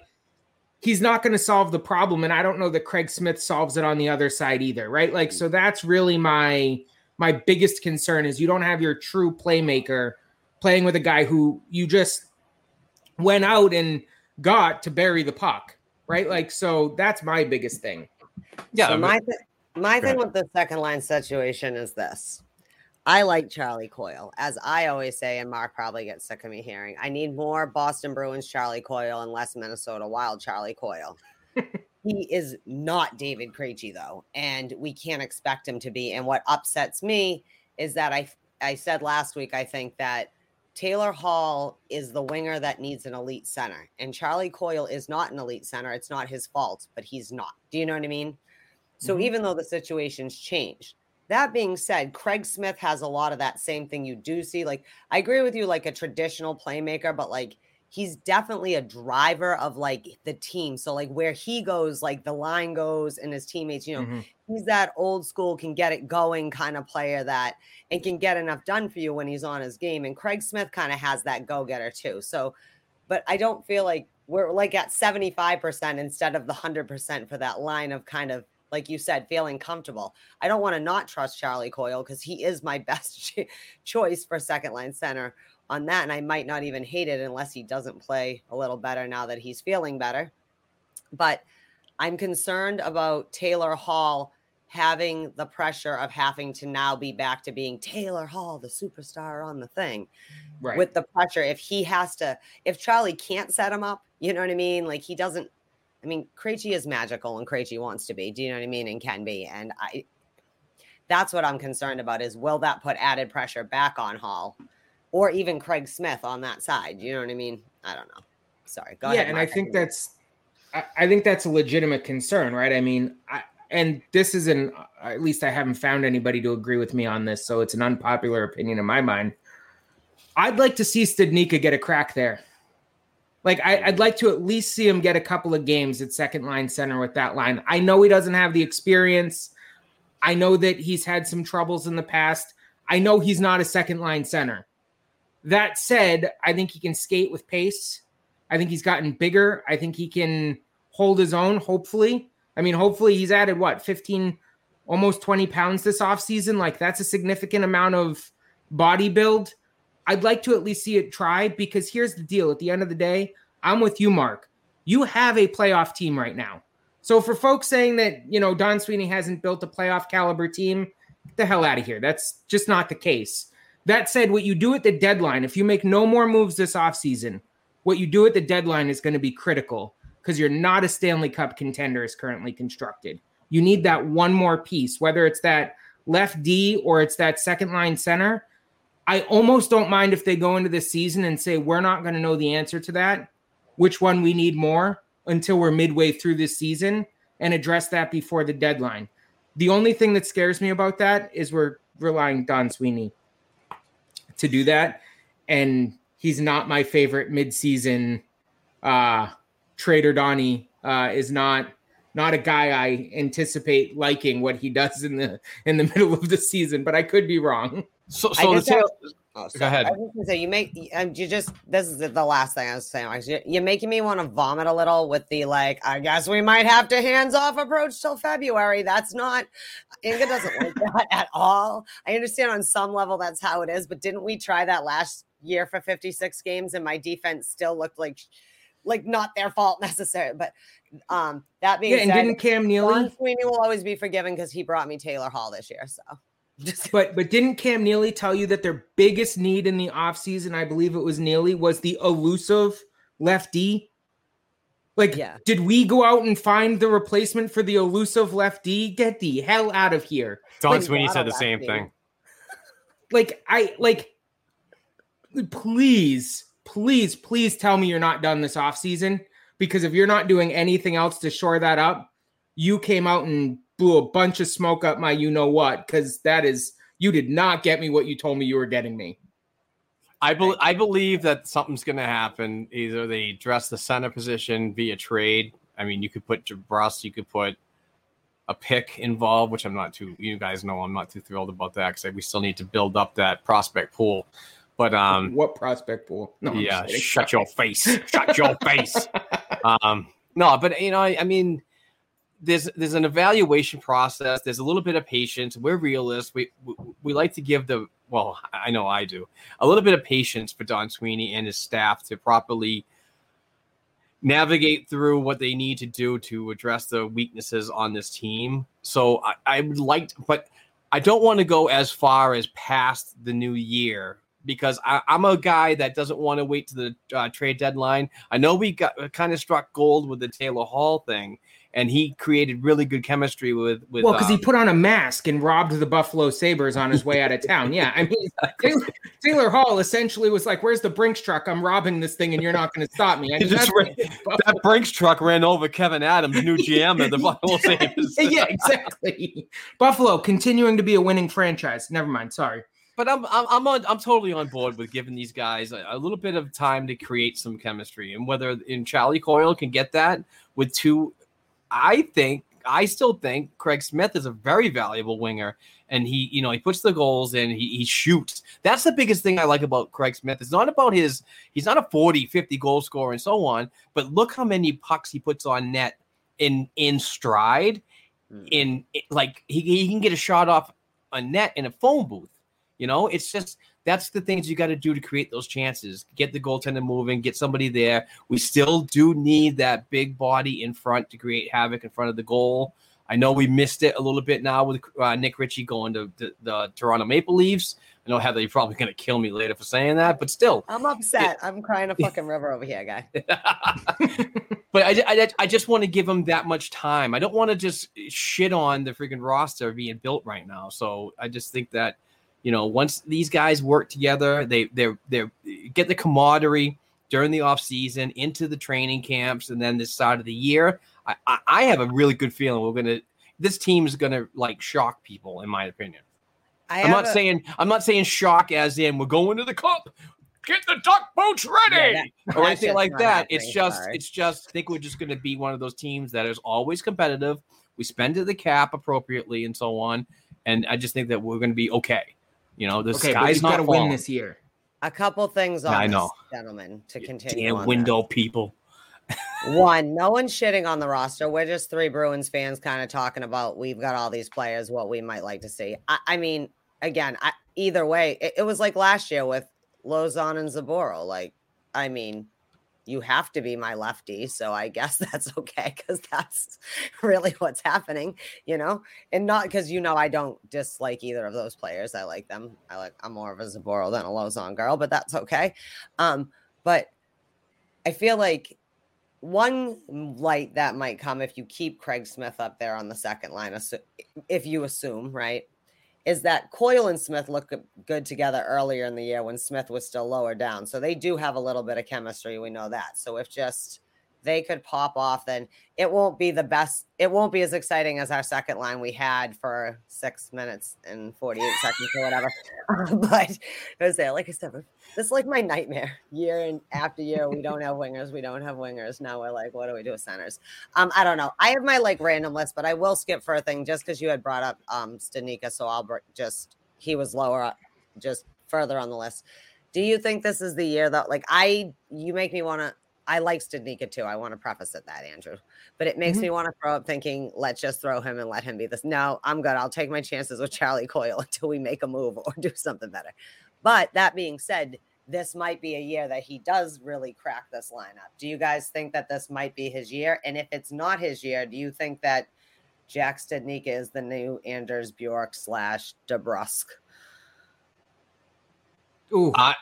he's not going to solve the problem. And I don't know that Craig Smith solves it on the other side either, right? Like, so that's really my my biggest concern is you don't have your true playmaker playing with a guy who you just went out and got to bury the puck, right? Like, so that's my biggest thing. Yeah. So my th- My thing ahead. with the second line situation is this. I like Charlie Coyle. As I always say, and Mark probably gets sick of me hearing, I need more Boston Bruins Charlie Coyle and less Minnesota Wild Charlie Coyle. he is not David Krejci, though, and we can't expect him to be. And what upsets me is that I I said last week, I think that Taylor Hall is the winger that needs an elite center, and Charlie Coyle is not an elite center. It's not his fault, but he's not. Do you know what I mean? So Mhm. even though the situation's changed, that being said, Craig Smith has a lot of that same thing you do see. Like, I agree with you, like a traditional playmaker, but like he's definitely a driver of like the team. So, like, where he goes, like the line goes and his teammates, you know, Mhm. he's that old school, can get it going kind of player that and can get enough done for you when he's on his game. And Craig Smith kind of has that go getter too. So, but I don't feel like we're like at 75% instead of the 100% for that line of kind of like you said, feeling comfortable. I don't want to not trust Charlie Coyle because he is my best cho- choice for second line center on that. And I might not even hate it unless he doesn't play a little better now that he's feeling better. But I'm concerned about Taylor Hall having the pressure of having to now be back to being Taylor Hall, the superstar on the thing Right. with the pressure. If he has to, if Charlie can't set him up, you know what I mean? Like he doesn't. I mean, Krejci is magical and Krejci wants to be. Do you know what I mean? And can be. And I, that's what I'm concerned about. Is will that put added pressure back on Hall, or even Craig Smith on that side? You know what I mean? I don't know. Sorry. Go yeah, ahead. and I think that's I, I think that's a legitimate concern, right? I mean, I, and this is an at least I haven't found anybody to agree with me on this, so it's an unpopular opinion in my mind. I'd like to see Studnicka get a crack there. Like I, I'd like to at least see him get a couple of games at second line center with that line. I know he doesn't have the experience. I know that he's had some troubles in the past. I know he's not a second line center. That said, I think he can skate with pace. I think he's gotten bigger. I think he can hold his own, hopefully. I mean, hopefully he's added what, 15, almost 20 pounds this offseason. Like that's a significant amount of body build. I'd like to at least see it try because here's the deal. At the end of the day, I'm with you, Mark. You have a playoff team right now. So for folks saying that, you know, Don Sweeney hasn't built a playoff caliber team, the hell out of here. That's just not the case. That said, what you do at the deadline, if you make no more moves this offseason, what you do at the deadline is going to be critical because you're not a Stanley Cup contender as currently constructed. You need that one more piece, whether it's that left D or it's that second line center. I almost don't mind if they go into the season and say, we're not going to know the answer to that, which one we need more until we're midway through this season and address that before the deadline. The only thing that scares me about that is we're relying Don Sweeney to do that. And he's not my favorite midseason uh Trader Donnie uh is not not a guy I anticipate liking what he does in the in the middle of the season, but I could be wrong. So, I so the just tail, Oh, Go ahead. I was gonna say you make um, you just this is the, last thing I was saying. You're making me want to vomit a little with the like. I guess we might have to hands off approach till February. That's not Inga doesn't like that at all. I understand on some level that's how it is, but didn't we try that last year for 56 games and my defense still looked like like not their fault necessarily. But um that being Yeah, and said, didn't Cam Neely Sweeney will always be forgiven because he brought me Taylor Hall this year. So but but didn't Cam Neely tell you that their biggest need in the offseason, I believe it was Neely, was the elusive lefty? Like, Yeah. did we go out and find the replacement for the elusive lefty? Get the hell out of here. Don Like, Sweeney said the same lefties. thing. like I like please, please, please tell me you're not done this offseason because if you're not doing anything else to shore that up, you came out and blew a bunch of smoke up my you know what because that is you did not get me what you told me you were getting me. I, bel I believe that something's going to happen. Either they address the center position via trade. I mean, you could put Jabros, you could put a pick involved, which I'm not too. You guys know I'm not too thrilled about that because we still need to build up that prospect pool. But um, what prospect pool? No, yeah, shut your face, shut your face. Um, no, but you know, I, I mean, there's there's an evaluation process. There's a little bit of patience. We're realists. We, we we like to give the well, I know I do a little bit of patience for Don Sweeney and his staff to properly navigate through what they need to do to address the weaknesses on this team. So I, I would like, to, but I don't want to go as far as past the new year because I, am a guy that doesn't want to wait to the uh, trade deadline. I know we got kind of struck gold with the Taylor Hall thing, and he created really good chemistry with with. Well, because um, he put on a mask and robbed the Buffalo Sabres on his way out of town. Yeah, I mean, Taylor, Taylor, Hall essentially was like, "Where's the Brinks truck? I'm robbing this thing, and you're not going to stop me." I mean, ran, that Brinks truck ran over Kevyn Adams, new GM of the Buffalo Sabres. yeah, exactly. Buffalo continuing to be a winning franchise. Never mind. Sorry. But I'm I'm I'm, on, I'm totally on board with giving these guys a, a little bit of time to create some chemistry, and whether in Charlie Coyle can get that with two I think I still think Craig Smith is a very valuable winger. And he, you know, he puts the goals in, he, he shoots. That's the biggest thing I like about Craig Smith. It's not about his, he's not a 40, 50 goal scorer and so on, but look how many pucks he puts on net in in stride. Hmm. In like he, he can get a shot off a net in a phone booth. You know, it's just that's the things you got to do to create those chances. Get the goaltender moving, get somebody there. We still do need that big body in front to create havoc in front of the goal. I know we missed it a little bit now with uh, Nick Ritchie going to the, the, Toronto Maple Leafs. I know Heather, you're probably going to kill me later for saying that, but still, I'm upset. It, I'm crying a fucking river over here, guy. but I, I, I just want to give him that much time. I don't want to just shit on the freaking roster being built right now. So I just think that you know, once these guys work together, they they they get the camaraderie during the off season into the training camps, and then this side of the year. I, I, have a really good feeling we're gonna this team is gonna like shock people, in my opinion. I am not a, saying I'm not saying shock as in we're going to the cup. Get the duck boats ready, yeah, that, or anything like that. It's just, it's just. I think we're just going to be one of those teams that is always competitive. We spend the cap appropriately and so on, and I just think that we're going to be okay. You know, the okay, sky's not to win this year. A couple things on I know. This, gentlemen, to continue. Damn window that. people. One, no one's shitting on the roster. We're just three Bruins fans kind of talking about we've got all these players, what we might like to see. I, I mean, again, I, either way, it, it, was like last year with Lauzon and Zboril. Like, I mean, you have to be my lefty. So I guess that's okay because that's really what's happening, you know, and not because you know I don't dislike either of those players. I like them. I like I'm more of a Zboril than a Lauzon girl, but that's okay. Um, but I feel like one light that might come if you keep Craig Smith up there on the second line, if you assume right is that Coyle and Smith look good together earlier in the year when Smith was still lower down. So they do have a little bit of chemistry. We know that. So if just they could pop off, then it won't be the best. It won't be as exciting as our second line we had for six minutes and 48 seconds or whatever. but I was there, like I said, this is like my nightmare year and after year. We don't have wingers. We don't have wingers. Now we're like, what do we do with centers? Um, I don't know. I have my like random list, but I will skip for a thing just because you had brought up um Studnicka. So I'll just, he was lower, up, just further on the list. Do you think this is the year that like I you make me want to I like Studnicka too. I want to preface it that, Andrew. But it makes mm-hmm. me want to throw up thinking, let's just throw him and let him be this. No, I'm good. I'll take my chances with Charlie Coyle until we make a move or do something better. But that being said, this might be a year that he does really crack this lineup. Do you guys think that this might be his year? And if it's not his year, do you think that Jack Studnicka is the new Anders Bjork slash DeBrusk? Ooh, I,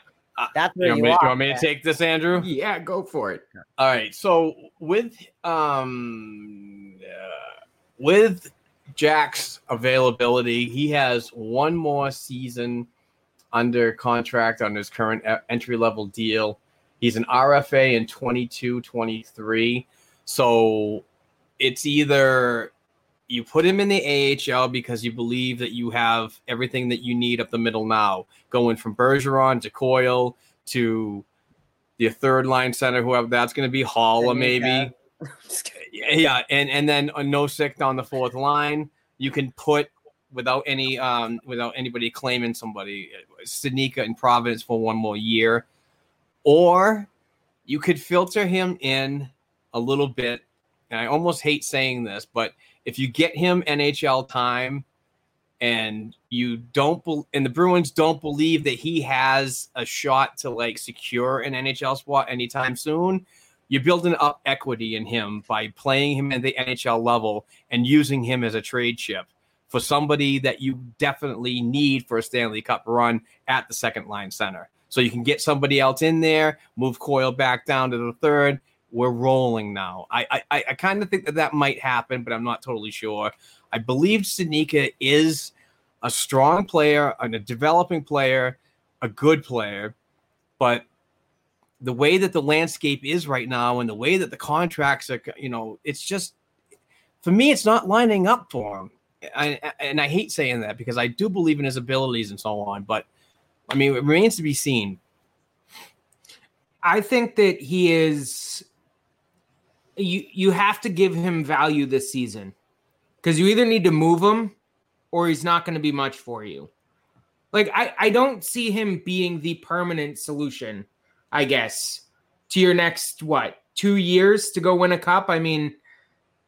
that's where you, you, want, me, you want me to take this, Andrew? Yeah, go for it. All right. So with um uh, with Jack's availability, he has one more season under contract on his current entry level deal. He's an RFA in 22 23. So it's either you put him in the AHL because you believe that you have everything that you need up the middle now, going from Bergeron to Coyle to the third line center, whoever that's going to be, Haula maybe. yeah, and and then a Nosek on the fourth line. You can put without any um without anybody claiming somebody Studnicka in Providence for one more year, or you could filter him in a little bit. And I almost hate saying this, but if you get him NHL time and you don't be- and the Bruins don't believe that he has a shot to like secure an NHL spot anytime soon, you're building up equity in him by playing him at the NHL level and using him as a trade chip for somebody that you definitely need for a Stanley Cup run at the second line center. So you can get somebody else in there, move Coyle back down to the third. We're rolling now. I I, I kind of think that that might happen, but I'm not totally sure. I believe Studnicka is a strong player and a developing player, a good player, but the way that the landscape is right now and the way that the contracts are, you know, it's just for me, it's not lining up for him. I, and I hate saying that because I do believe in his abilities and so on, but I mean, it remains to be seen. I think that he is. You you have to give him value this season because you either need to move him or he's not going to be much for you. Like I I don't see him being the permanent solution. I guess to your next what two years to go win a cup. I mean,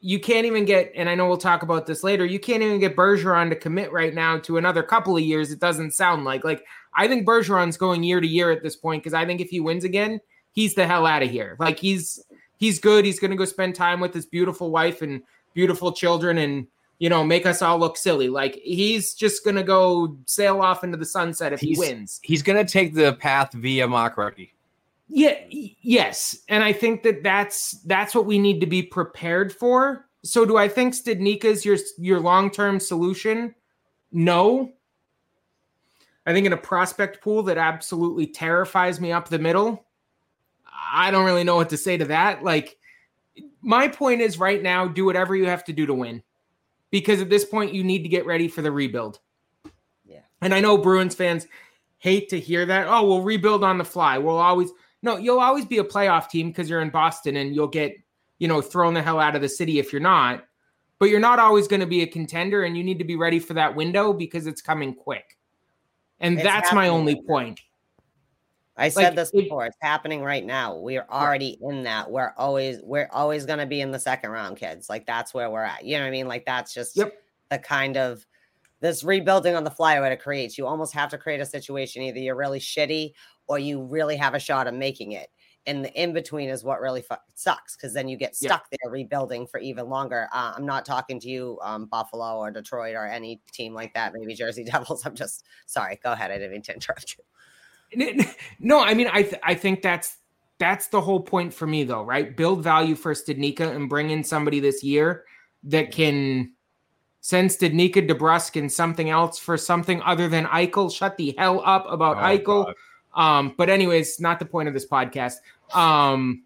you can't even get, and I know we'll talk about this later. You can't even get Bergeron to commit right now to another couple of years. It doesn't sound like like I think Bergeron's going year to year at this point because I think if he wins again, he's the hell out of here. Like he's he's good. He's going to go spend time with his beautiful wife and beautiful children and you know make us all look silly. Like he's just going to go sail off into the sunset if He's- he wins. He's going to take the path via Recchi. Yeah, yes, and I think that that's that's what we need to be prepared for. So, do I think Studnicka's your your long term solution? No. I think in a prospect pool that absolutely terrifies me up the middle, I don't really know what to say to that. Like, my point is right now, do whatever you have to do to win, because at this point you need to get ready for the rebuild. Yeah. And I know Bruins fans hate to hear that. Oh, we'll rebuild on the fly. We'll always no, you'll always be a playoff team because you're in Boston and you'll get, you know, thrown the hell out of the city if you're not. But you're not always going to be a contender and you need to be ready for that window because it's coming quick. And It's that's my only point. I said Like, this it- before. It's happening right now. We're already in that. We're always we're always going to be in the second round, kids. Like that's where we're at. You know what I mean? Like that's just Yep. the kind of this rebuilding on the fly what it creates. You almost have to create a situation either you're really shitty or you really have a shot of making it. And the in between is what really fu- sucks because then you get stuck there rebuilding for even longer. Uh, I'm not talking to you, um, Buffalo or Detroit or any team like that. Maybe Jersey Devils. I'm just sorry. Go ahead. I didn't mean to interrupt you. No, I mean, I th- I think that's that's the whole point for me, though, right? Build value for Studnicka and bring in somebody this year that can send Studnicka, DeBrusk, and something else for something other than Eichel. Shut the hell up about Oh, Eichel. Um, but anyways, not the point of this podcast. Um,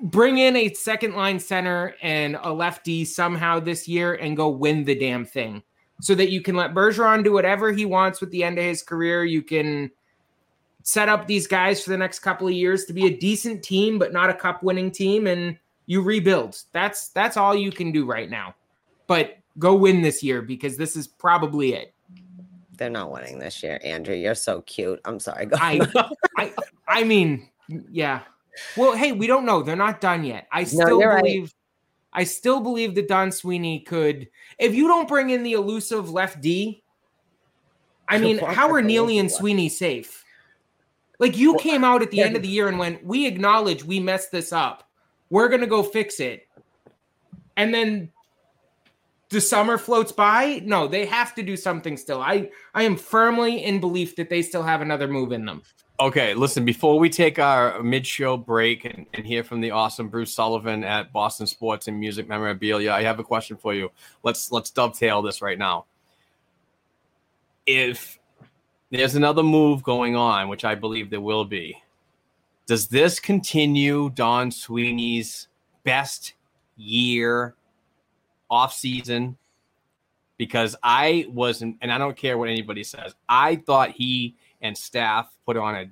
bring in a second line center and a lefty somehow this year and go win the damn thing, so that you can let Bergeron do whatever he wants with the end of his career. You can set up these guys for the next couple of years to be a decent team, but not a cup winning team, and you rebuild. That's that's all you can do right now. But go win this year because this is probably it. They're not winning this year, Andrew. You're so cute. I'm sorry. Go I, I, I mean, yeah. Well, hey, we don't know. They're not done yet. I still right. believe. I still believe that Don Sweeney could. If you don't bring in the elusive left D, I mean, how are Neely and? Sweeney safe? Like you Well, came out at the they're- end of the year and went, "We acknowledge we messed this up. We're gonna go fix it," and then the summer floats by. No, they have to do something still. I I am firmly in belief that they still have another move in them. Okay, listen, before we take our mid show break and, and hear from the awesome Bruce Sullivan at Boston Sports and Music Memorabilia, I have a question for you. Let's let's dovetail this right now. If there's another move going on, which I believe there will be, does this continue Don Sweeney's best year off season? Because I wasn't, and I don't care what anybody says, I thought he and staff put on a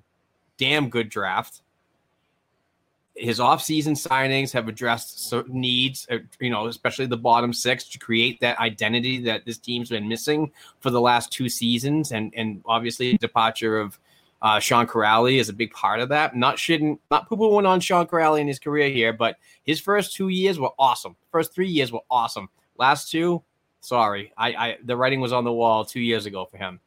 damn good draft. His offseason signings have addressed certain needs, uh, you know, especially the bottom six to create that identity that this team's been missing for the last two seasons. And and obviously the departure of uh, Sean Kuraly is a big part of that. Not shouldn't not poo pooing on Sean Kuraly in his career here, but his first two years were awesome. First three years were awesome. Last two, sorry, I, I the writing was on the wall two years ago for him.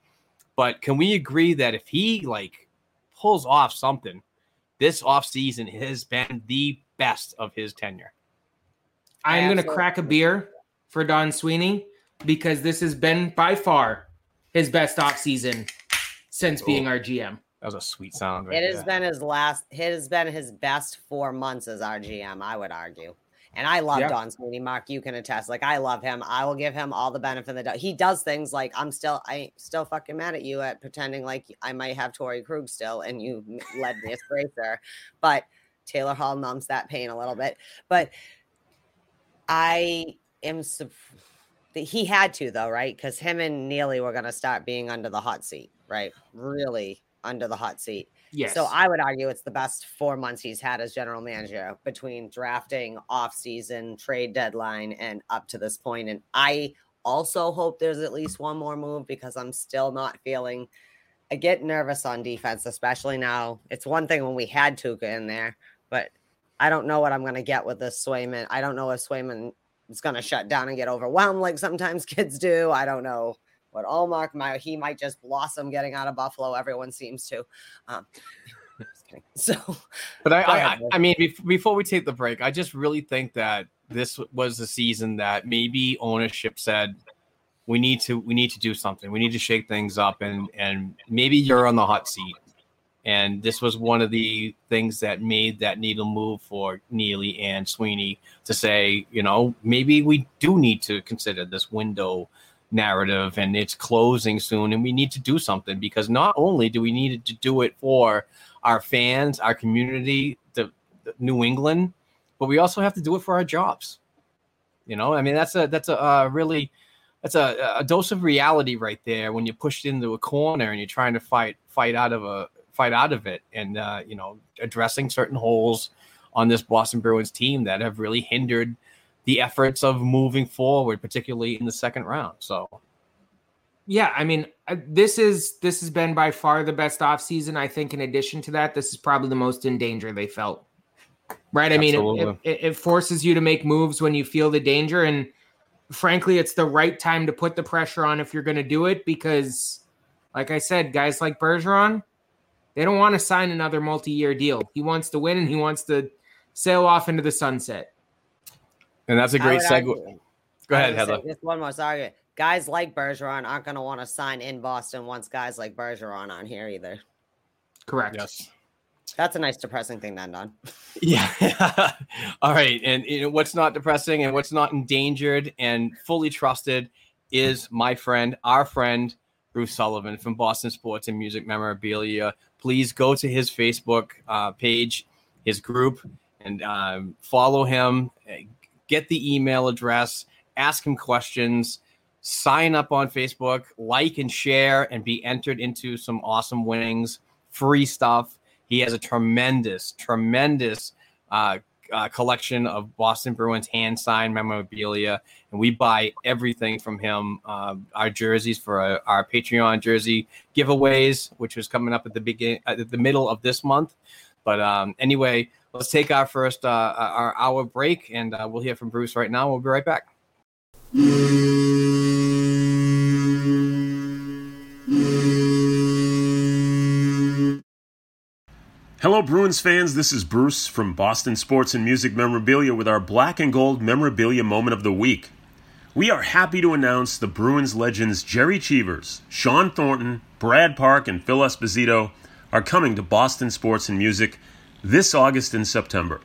But can we agree that if he like pulls off something, this offseason has been the best of his tenure. I'm going to crack a beer for Don Sweeney because this has been by far his best offseason since being our GM. That was a sweet sound. Right It has there. been his last. It has been his best four months as our GM. I would argue, and I love Yeah. Don Sweeney. Mark, you can attest. Like I love him. I will give him all the benefit of the doubt. He does things like I'm still. I still fucking mad at you at pretending like I might have Torey Krug still, and you led me astray, sir. But Taylor Hall numbs that pain a little bit. But I am. He had to though, right? Because him and Neely were going to start being under the hot seat, right? Really under the hot seat. Yes. So I would argue it's the best four months he's had as general manager between drafting, off season, trade deadline, and up to this point. And I also hope there's at least one more move because I'm still not feeling. I get nervous on defense, especially now. It's one thing when we had Tuukka in there, but I don't know what I'm going to get with this Swayman. I don't know if Swayman is going to shut down and get overwhelmed like sometimes kids do. I don't know what Ullmark might. He might just blossom getting out of Buffalo. Everyone seems to. Um. So, But I, I, I, mean, before we take the break, I just really think that this was the season that maybe ownership said we need to we need to do something. We need to shake things up, and and maybe you're on the hot seat. And this was one of the things that made that needle move for Neely and Sweeney to say, you know, maybe we do need to consider this window narrative and it's closing soon and we need to do something because not only do we need to do it for our fans, our community, the, the New England, but we also have to do it for our jobs. You know, I mean that's a that's a uh, really that's a, a dose of reality right there when you're pushed into a corner and you're trying to fight fight out of a fight out of it and uh, you know addressing certain holes on this Boston Bruins team that have really hindered the efforts of moving forward, particularly in the second round. So Yeah, I mean, this is this has been by far the best offseason. I think in addition to that, this is probably the most in danger they felt. Right? I mean, it, it, it forces you to make moves when you feel the danger and frankly, it's the right time to put the pressure on if you're going to do it because like I said, guys like Bergeron, they don't want to sign another multi-year deal. He wants to win and he wants to sail off into the sunset. And that's a great segue. argue- Go ahead, Heather. Just one more. Sorry. Guys like Bergeron aren't going to want to sign in Boston once guys like Bergeron on here either. Correct. Yes. That's a nice depressing thing then, Don. Yeah. All right. And you know, what's not depressing and what's not endangered and fully trusted is my friend, our friend, Bruce Sullivan from Boston Sports and Music Memorabilia. Please go to his Facebook uh, page, his group, and um, follow him. Get the email address, ask him questions, sign up on Facebook, like and share, and be entered into some awesome winnings, free stuff. He has a tremendous, tremendous uh, uh, collection of Boston Bruins hand signed memorabilia, and we buy everything from him. Uh, our jerseys for our, our Patreon jersey giveaways, which was coming up at the beginning, at the middle of this month. But um, anyway, let's take our first uh, our hour break, and uh, we'll hear from Bruce right now. We'll be right back. Hello, Bruins fans. This is Bruce from Boston Sports and Music Memorabilia with our black and gold memorabilia moment of the week. We are happy to announce the Bruins legends Jerry Cheevers, Sean Thornton, Brad Park, and Phil Esposito are coming to Boston Sports and Music this August and September.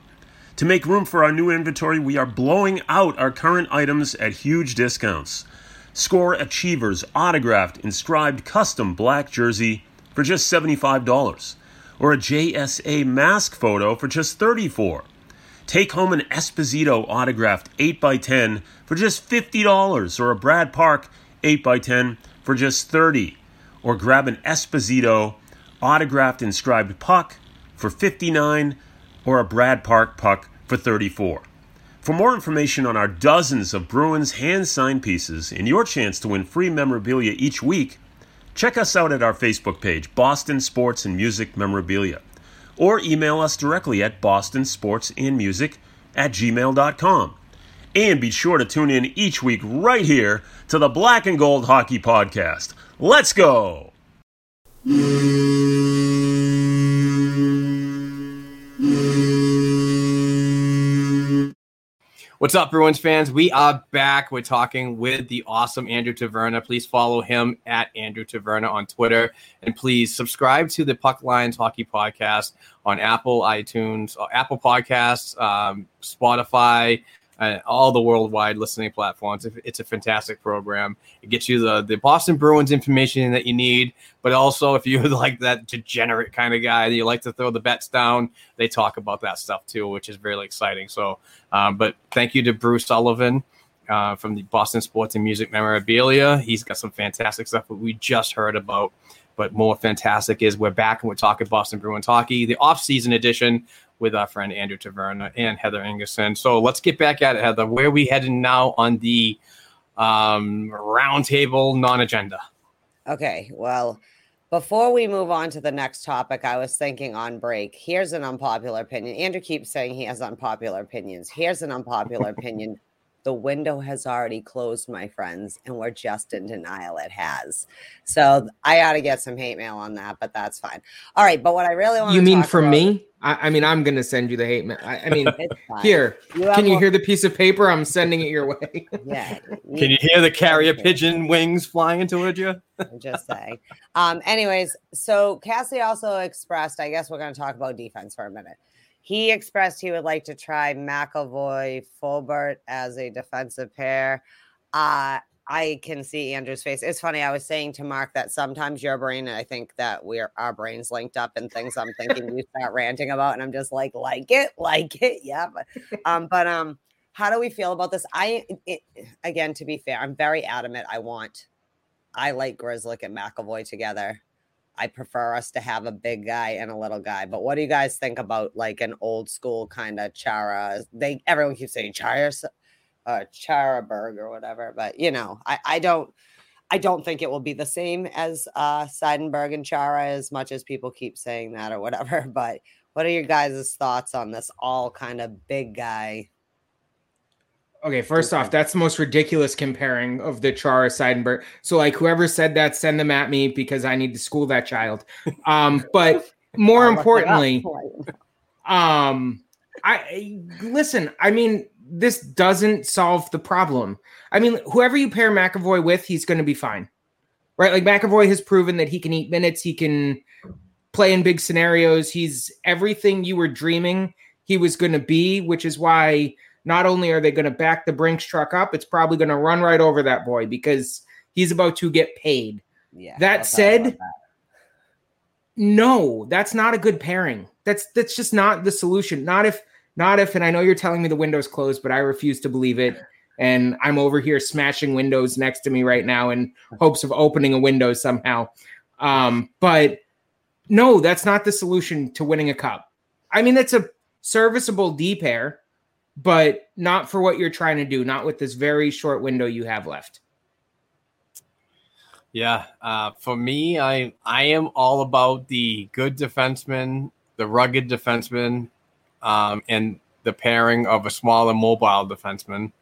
To make room for our new inventory, we are blowing out our current items at huge discounts. Score a Cheevers autographed, inscribed custom black jersey for just $75 or a JSA mask photo for just $34. Take home an Esposito autographed 8x10 for just $50 or a Brad Park 8x10 for just $30, or grab an Esposito autographed inscribed puck for 59 or a Brad Park puck for 34. For more information on our dozens of Bruins hand signed pieces and your chance to win free memorabilia each week, check us out at our Facebook page, Boston Sports and Music Memorabilia, or email us directly at bostonsportsandmusic at gmail.com. And be sure to tune in each week right here to the Black and Gold Hockey Podcast. Let's go! What's up, Bruins fans? We are back. We're talking with the awesome Andrew Taverna. Please follow him at Andrew Taverna on Twitter. And please subscribe to the Puck Lines Hockey Podcast on Apple, iTunes, uh, Apple Podcasts, um, Spotify, uh, all the worldwide listening platforms. It's a fantastic program. It gets you the, the Boston Bruins information that you need, but also if you're like that degenerate kind of guy that you like to throw the bets down, they talk about that stuff too, which is really exciting. So, um, but thank you to Bruce Sullivan. Uh, from the Boston Sports and Music Memorabilia. He's got some fantastic stuff that we just heard about. But more fantastic is we're back and we're talking Boston Bruins hockey, the off-season edition with our friend Andrew Taverna and Heather Ingerson. So let's get back at it, Heather. Where are we heading now on the um, roundtable non-agenda? Okay, well, before we move on to the next topic, I was thinking on break. Here's an unpopular opinion. Andrew keeps saying he has unpopular opinions. Here's an unpopular opinion. The window has already closed, my friends, and we're just in denial it has. So I ought to get some hate mail on that, but that's fine. All right, but what I really want You mean from me? I, I, mean, I'm gonna send you the hate mail. I, I mean, here, you can you more- hear the piece of paper? I'm sending it your way. yeah. Can you hear the carrier pigeon wings flying towards you? I'm just saying. Um, anyways, so Cassie also expressed, I guess we're going to talk about defense for a minute. He expressed he would like to try McAvoy Forbort as a defensive pair. Uh, I can see Andrew's face. It's funny. I was saying to Mark that sometimes your brain, and I think that we're our brains linked up and things I'm thinking you start ranting about, and I'm just like, like it, like it, yeah. But um, but um, how do we feel about this? I it, again, to be fair, I'm very adamant. I want, I like Grzelcyk and McAvoy together. I prefer us to have a big guy and a little guy. But what do you guys think about like an old school kind of Chara? They everyone keeps saying Chara, uh, Charaberg or whatever, but you know, I I don't. I don't think it will be the same as uh, Seidenberg and Chara as much as people keep saying that or whatever. But what are your guys' thoughts on this all kind of big guy Okay, first off, that's the most ridiculous comparing of the Chara Seidenberg. So, like, whoever said that, send them at me because I need to school that child. Um, but more importantly, um, I listen. I mean, this doesn't solve the problem. I mean, whoever you pair McAvoy with, he's going to be fine, right? Like McAvoy has proven that he can eat minutes, he can play in big scenarios. He's everything you were dreaming he was going to be, which is why not only are they going to back the Brinks truck up, it's probably going to run right over that boy because he's about to get paid. Yeah. That said, that. no, that's not a good pairing. That's that's just not the solution. Not if not if and I know you're telling me the window's closed, but I refuse to believe it. And I'm over here smashing windows next to me right now in hopes of opening a window somehow. Um, but no, that's not the solution to winning a cup. I mean, that's a serviceable D pair but not for what you're trying to do, not with this very short window you have left. Yeah, uh, for me, I I am all about the good defenseman, the rugged defenseman, um, and the pairing of a smaller mobile defenseman.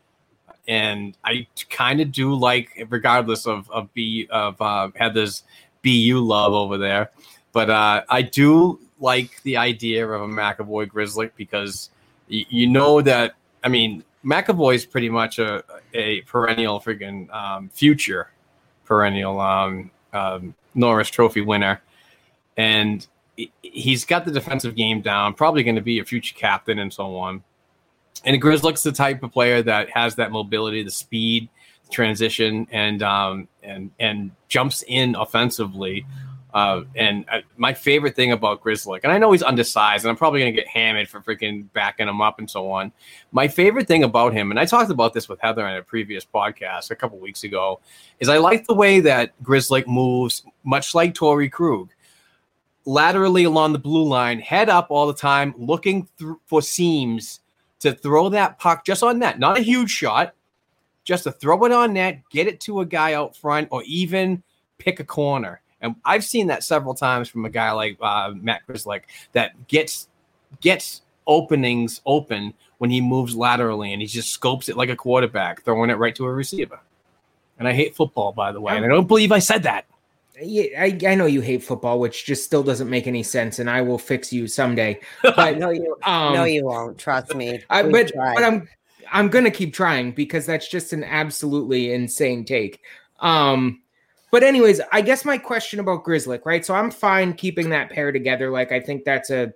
And I kind of do like, regardless of of B of uh, Heather's BU love over there, but uh, I do like the idea of a McAvoy Grizzly because you know that I mean McAvoy is pretty much a a perennial freaking um, future perennial um, um, Norris Trophy winner, and he's got the defensive game down. Probably going to be a future captain and so on. And Grzelcyk's the type of player that has that mobility, the speed, the transition, and um, and and jumps in offensively uh, and uh, my favorite thing about Grzelcyk, and I know he's undersized, and I'm probably going to get hammered for freaking backing him up and so on. My favorite thing about him, and I talked about this with Heather in a previous podcast a couple weeks ago, is I like the way that Grzelcyk moves, much like Torey Krug, laterally along the blue line, head up all the time, looking th- for seams to throw that puck just on net, not a huge shot, just to throw it on net, get it to a guy out front, or even pick a corner and I've seen that several times from a guy like uh, Matt Grzelcyk that gets gets openings open when he moves laterally and he just scopes it like a quarterback, throwing it right to a receiver. And I hate football, by the way, and I don't believe I said that. Yeah, I, I know you hate football, which just still doesn't make any sense, and I will fix you someday. But no, you um, no, you won't. Trust me. I, but but I'm I'm gonna keep trying because that's just an absolutely insane take. Um, but anyways, I guess my question about Grzelcyk, right? So I'm fine keeping that pair together. Like I think that's a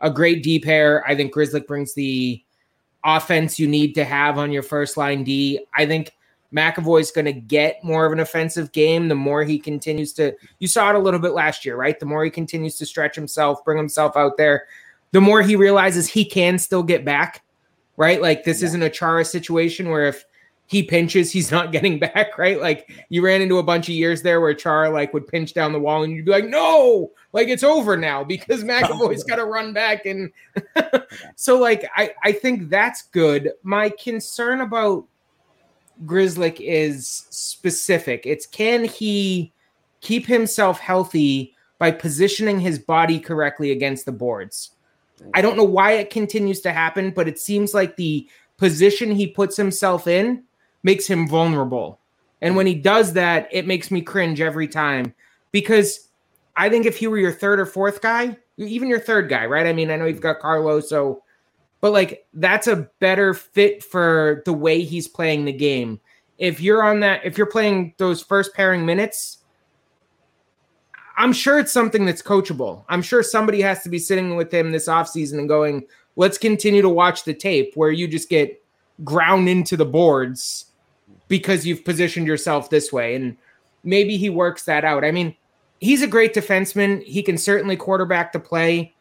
a great D pair. I think Grzelcyk brings the offense you need to have on your first line D. I think McAvoy's going to get more of an offensive game the more he continues to. You saw it a little bit last year, right? The more he continues to stretch himself, bring himself out there, the more he realizes he can still get back, right? Like this yeah. isn't a Chara situation where if he pinches, he's not getting back, right? Like you ran into a bunch of years there where Char like would pinch down the wall and you'd be like, no, like it's over now because McAvoy's got to run back. And so, like, I, I think that's good. My concern about Grzelcyk is specific. It's can he keep himself healthy by positioning his body correctly against the boards? I don't know why it continues to happen, but it seems like the position he puts himself in makes him vulnerable. And when he does that, it makes me cringe every time because I think if he were your third or fourth guy, even your third guy, right? I mean, I know you've got Carlos, so but like that's a better fit for the way he's playing the game. If you're on that, if you're playing those first pairing minutes, I'm sure it's something that's coachable. I'm sure somebody has to be sitting with him this offseason and going, let's continue to watch the tape where you just get ground into the boards because you've positioned yourself this way. And maybe he works that out. I mean, he's a great defenseman. He can certainly quarterback the play.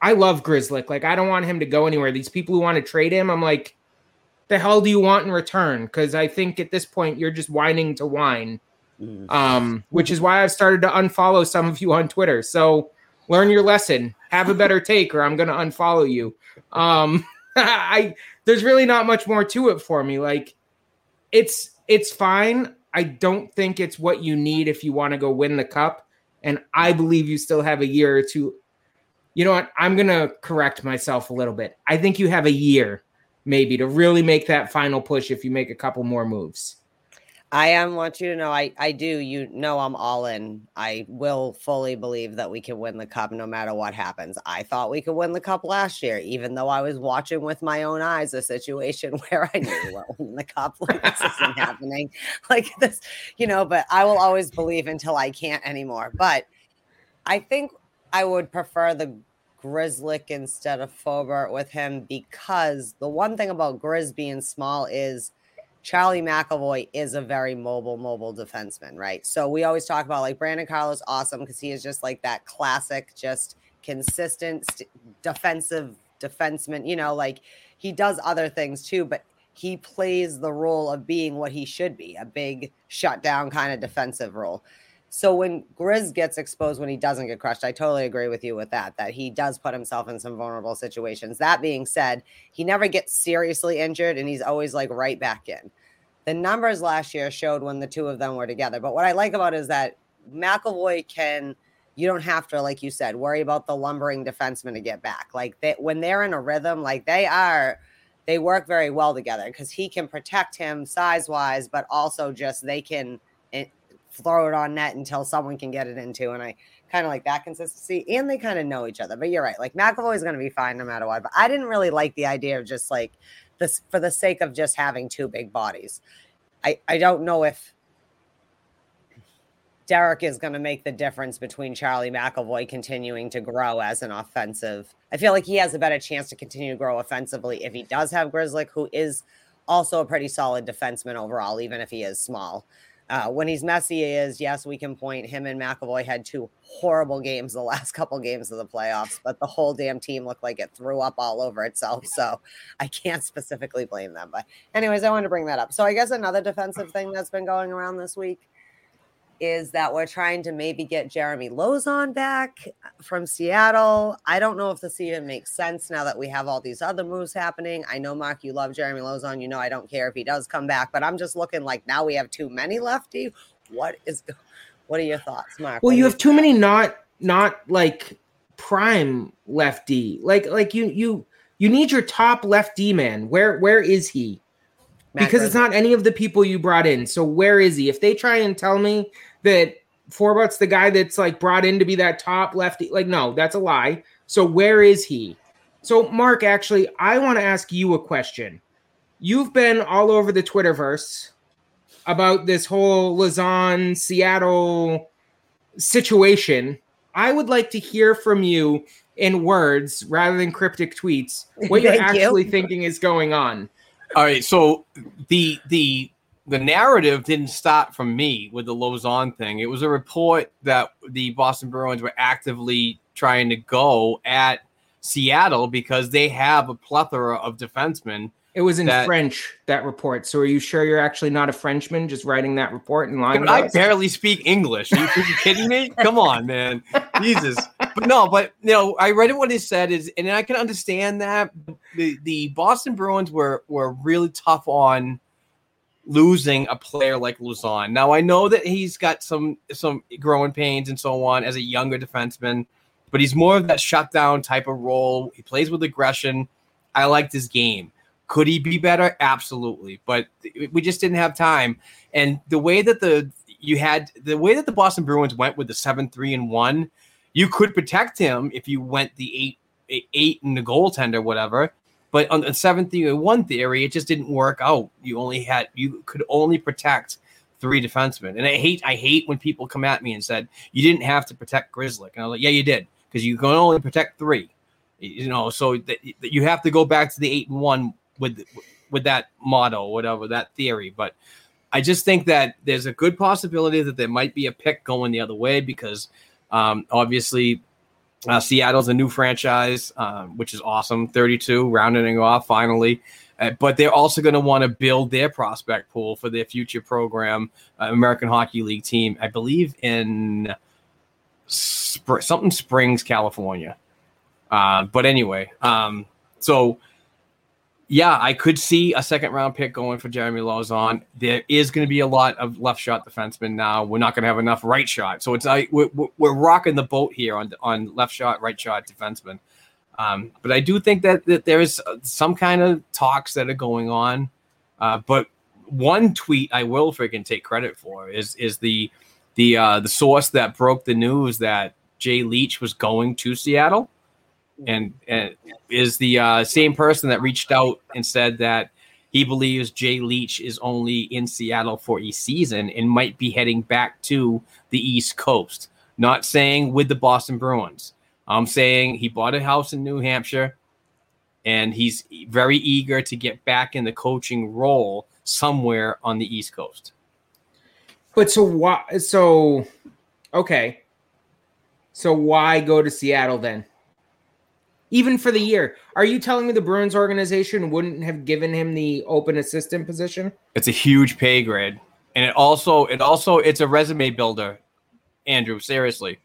I love Grzelcyk. Like, I don't want him to go anywhere. These people who want to trade him, I'm like, the hell do you want in return? Because I think at this point you're just whining to whine. Mm. Um, which is why I've started to unfollow some of you on Twitter. So learn your lesson. Have a better take, or I'm gonna unfollow you. Um, I there's really not much more to it for me. Like, it's it's fine. I don't think it's what you need if you want to go win the cup. And I believe you still have a year or two you know what? I'm to correct myself a little bit. I think you have a year maybe to really make that final push if you make a couple more moves. I am want you to know I I do you know I'm all in. I will fully believe that we can win the cup no matter what happens. I thought we could win the cup last year, even though I was watching with my own eyes a situation where I knew we weren't winning the cup. Like this isn't happening. Like this, you know, but I will always believe until I can't anymore. But I think I would prefer the Grzelcyk instead of Forbort with him because the one thing about Grizz being small is Charlie McAvoy is a very mobile, mobile defenseman, right? So we always talk about like Brandon Carlos, awesome because he is just like that classic, just consistent st- defensive defenseman. You know, like he does other things too, but he plays the role of being what he should be a big shutdown kind of defensive role. So when Grizz gets exposed when he doesn't get crushed, I totally agree with you with that, that he does put himself in some vulnerable situations. That being said, he never gets seriously injured and he's always like right back in. The numbers last year showed when the two of them were together. But what I like about is that McAvoy can, you don't have to, like you said, worry about the lumbering defenseman to get back. Like they, when they're in a rhythm, like they are, they work very well together because he can protect him size wise, but also just they can throw it on net until someone can get it into. And I kind of like that consistency. And they kind of know each other. But you're right. Like McAvoy is going to be fine no matter what. But I didn't really like the idea of just like this for the sake of just having two big bodies. I, I don't know if Derek is going to make the difference between Charlie McAvoy continuing to grow as an offensive. I feel like he has a better chance to continue to grow offensively if he does have Grzelcyk, who is also a pretty solid defenseman overall, even if he is small. Uh, when he's messy, is yes, we can point him and McAvoy had two horrible games the last couple games of the playoffs, but the whole damn team looked like it threw up all over itself. So I can't specifically blame them. But, anyways, I wanted to bring that up. So I guess another defensive thing that's been going around this week is that we're trying to maybe get Jeremy Lauzon back uh, from Seattle. I don't know if this even makes sense now that we have all these other moves happening. I know, Mark, you love Jeremy Lauzon. You know, I don't care if he does come back, but I'm just looking like now we have too many lefty. What is, what are your thoughts, Mark? Well, you have too many not, not like prime lefty. Like, like you, you, you need your top lefty man. Where, where is he? Matt because it's not any of the people you brought in. So where is he? If they try and tell me that Forbort's the guy that's like brought in to be that top lefty, like no, that's a lie. So where is he? So Mark, actually, I want to ask you a question. you've been all over the Twitterverse about this whole Lauzon Seattle situation. I would like to hear from you in words rather than cryptic tweets what you're Thank you. actually thinking is going on. All right, so the the the narrative didn't start from me with the Lauzon thing. It was a report that the Boston Bruins were actively trying to go at Seattle because they have a plethora of defensemen. It was in That- French that report. So are you sure you're actually not a Frenchman just writing that report in line? I us? barely speak English. Are you freaking kidding me? Come on, man. Jesus. But no, but you know, I read what he said is, and I can understand that the the Boston Bruins were were really tough on losing a player like Lauzon. Now I know that he's got some some growing pains and so on as a younger defenseman, but he's more of that shutdown type of role. He plays with aggression. I liked his game. Could he be better? Absolutely, but we just didn't have time. And the way that the you had the way that the Boston Bruins went with the seven three and one, you could protect him if you went the eight eight and the goaltender whatever. But on the seven three and one theory, it just didn't work out. You only had you could only protect three defensemen. And I hate I hate when people come at me and said you didn't have to protect Grizzly. And I was like, yeah, you did because you can only protect three. You know, so you have to go back to the eight and one with with that motto, whatever that theory. But I just think that there's a good possibility that there might be a pick going the other way because um, obviously uh, Seattle's a new franchise, um, which is awesome. 32 rounding off finally. Uh, but they're also going to want to build their prospect pool for their future program, uh, American Hockey League team, I believe in spr- something Springs, California. Uh, but anyway, um, so yeah, I could see a second round pick going for Jeremy Lauzon. There is going to be a lot of left shot defensemen now. We're not going to have enough right shot, so it's like we're, we're- we're rocking the boat here on on left shot, right shot defensemen. Um, but I do think that, that there is some kind of talks that are going on. Uh, but one tweet I will freaking take credit for is is the the uh, the source that broke the news that Jay Leach was going to Seattle and, and is the uh, same person that reached out and said that he believes Jay Leach is only in Seattle for a season and might be heading back to the East Coast. Not saying with the Boston Bruins. I'm saying he bought a house in New Hampshire and he's very eager to get back in the coaching role somewhere on the East Coast. But so why? So okay. So why go to Seattle then? Even for the year, are you telling me the Bruins organization wouldn't have given him the open assistant position? It's a huge pay grade. And it also it also it's a resume builder, Andrew, seriously.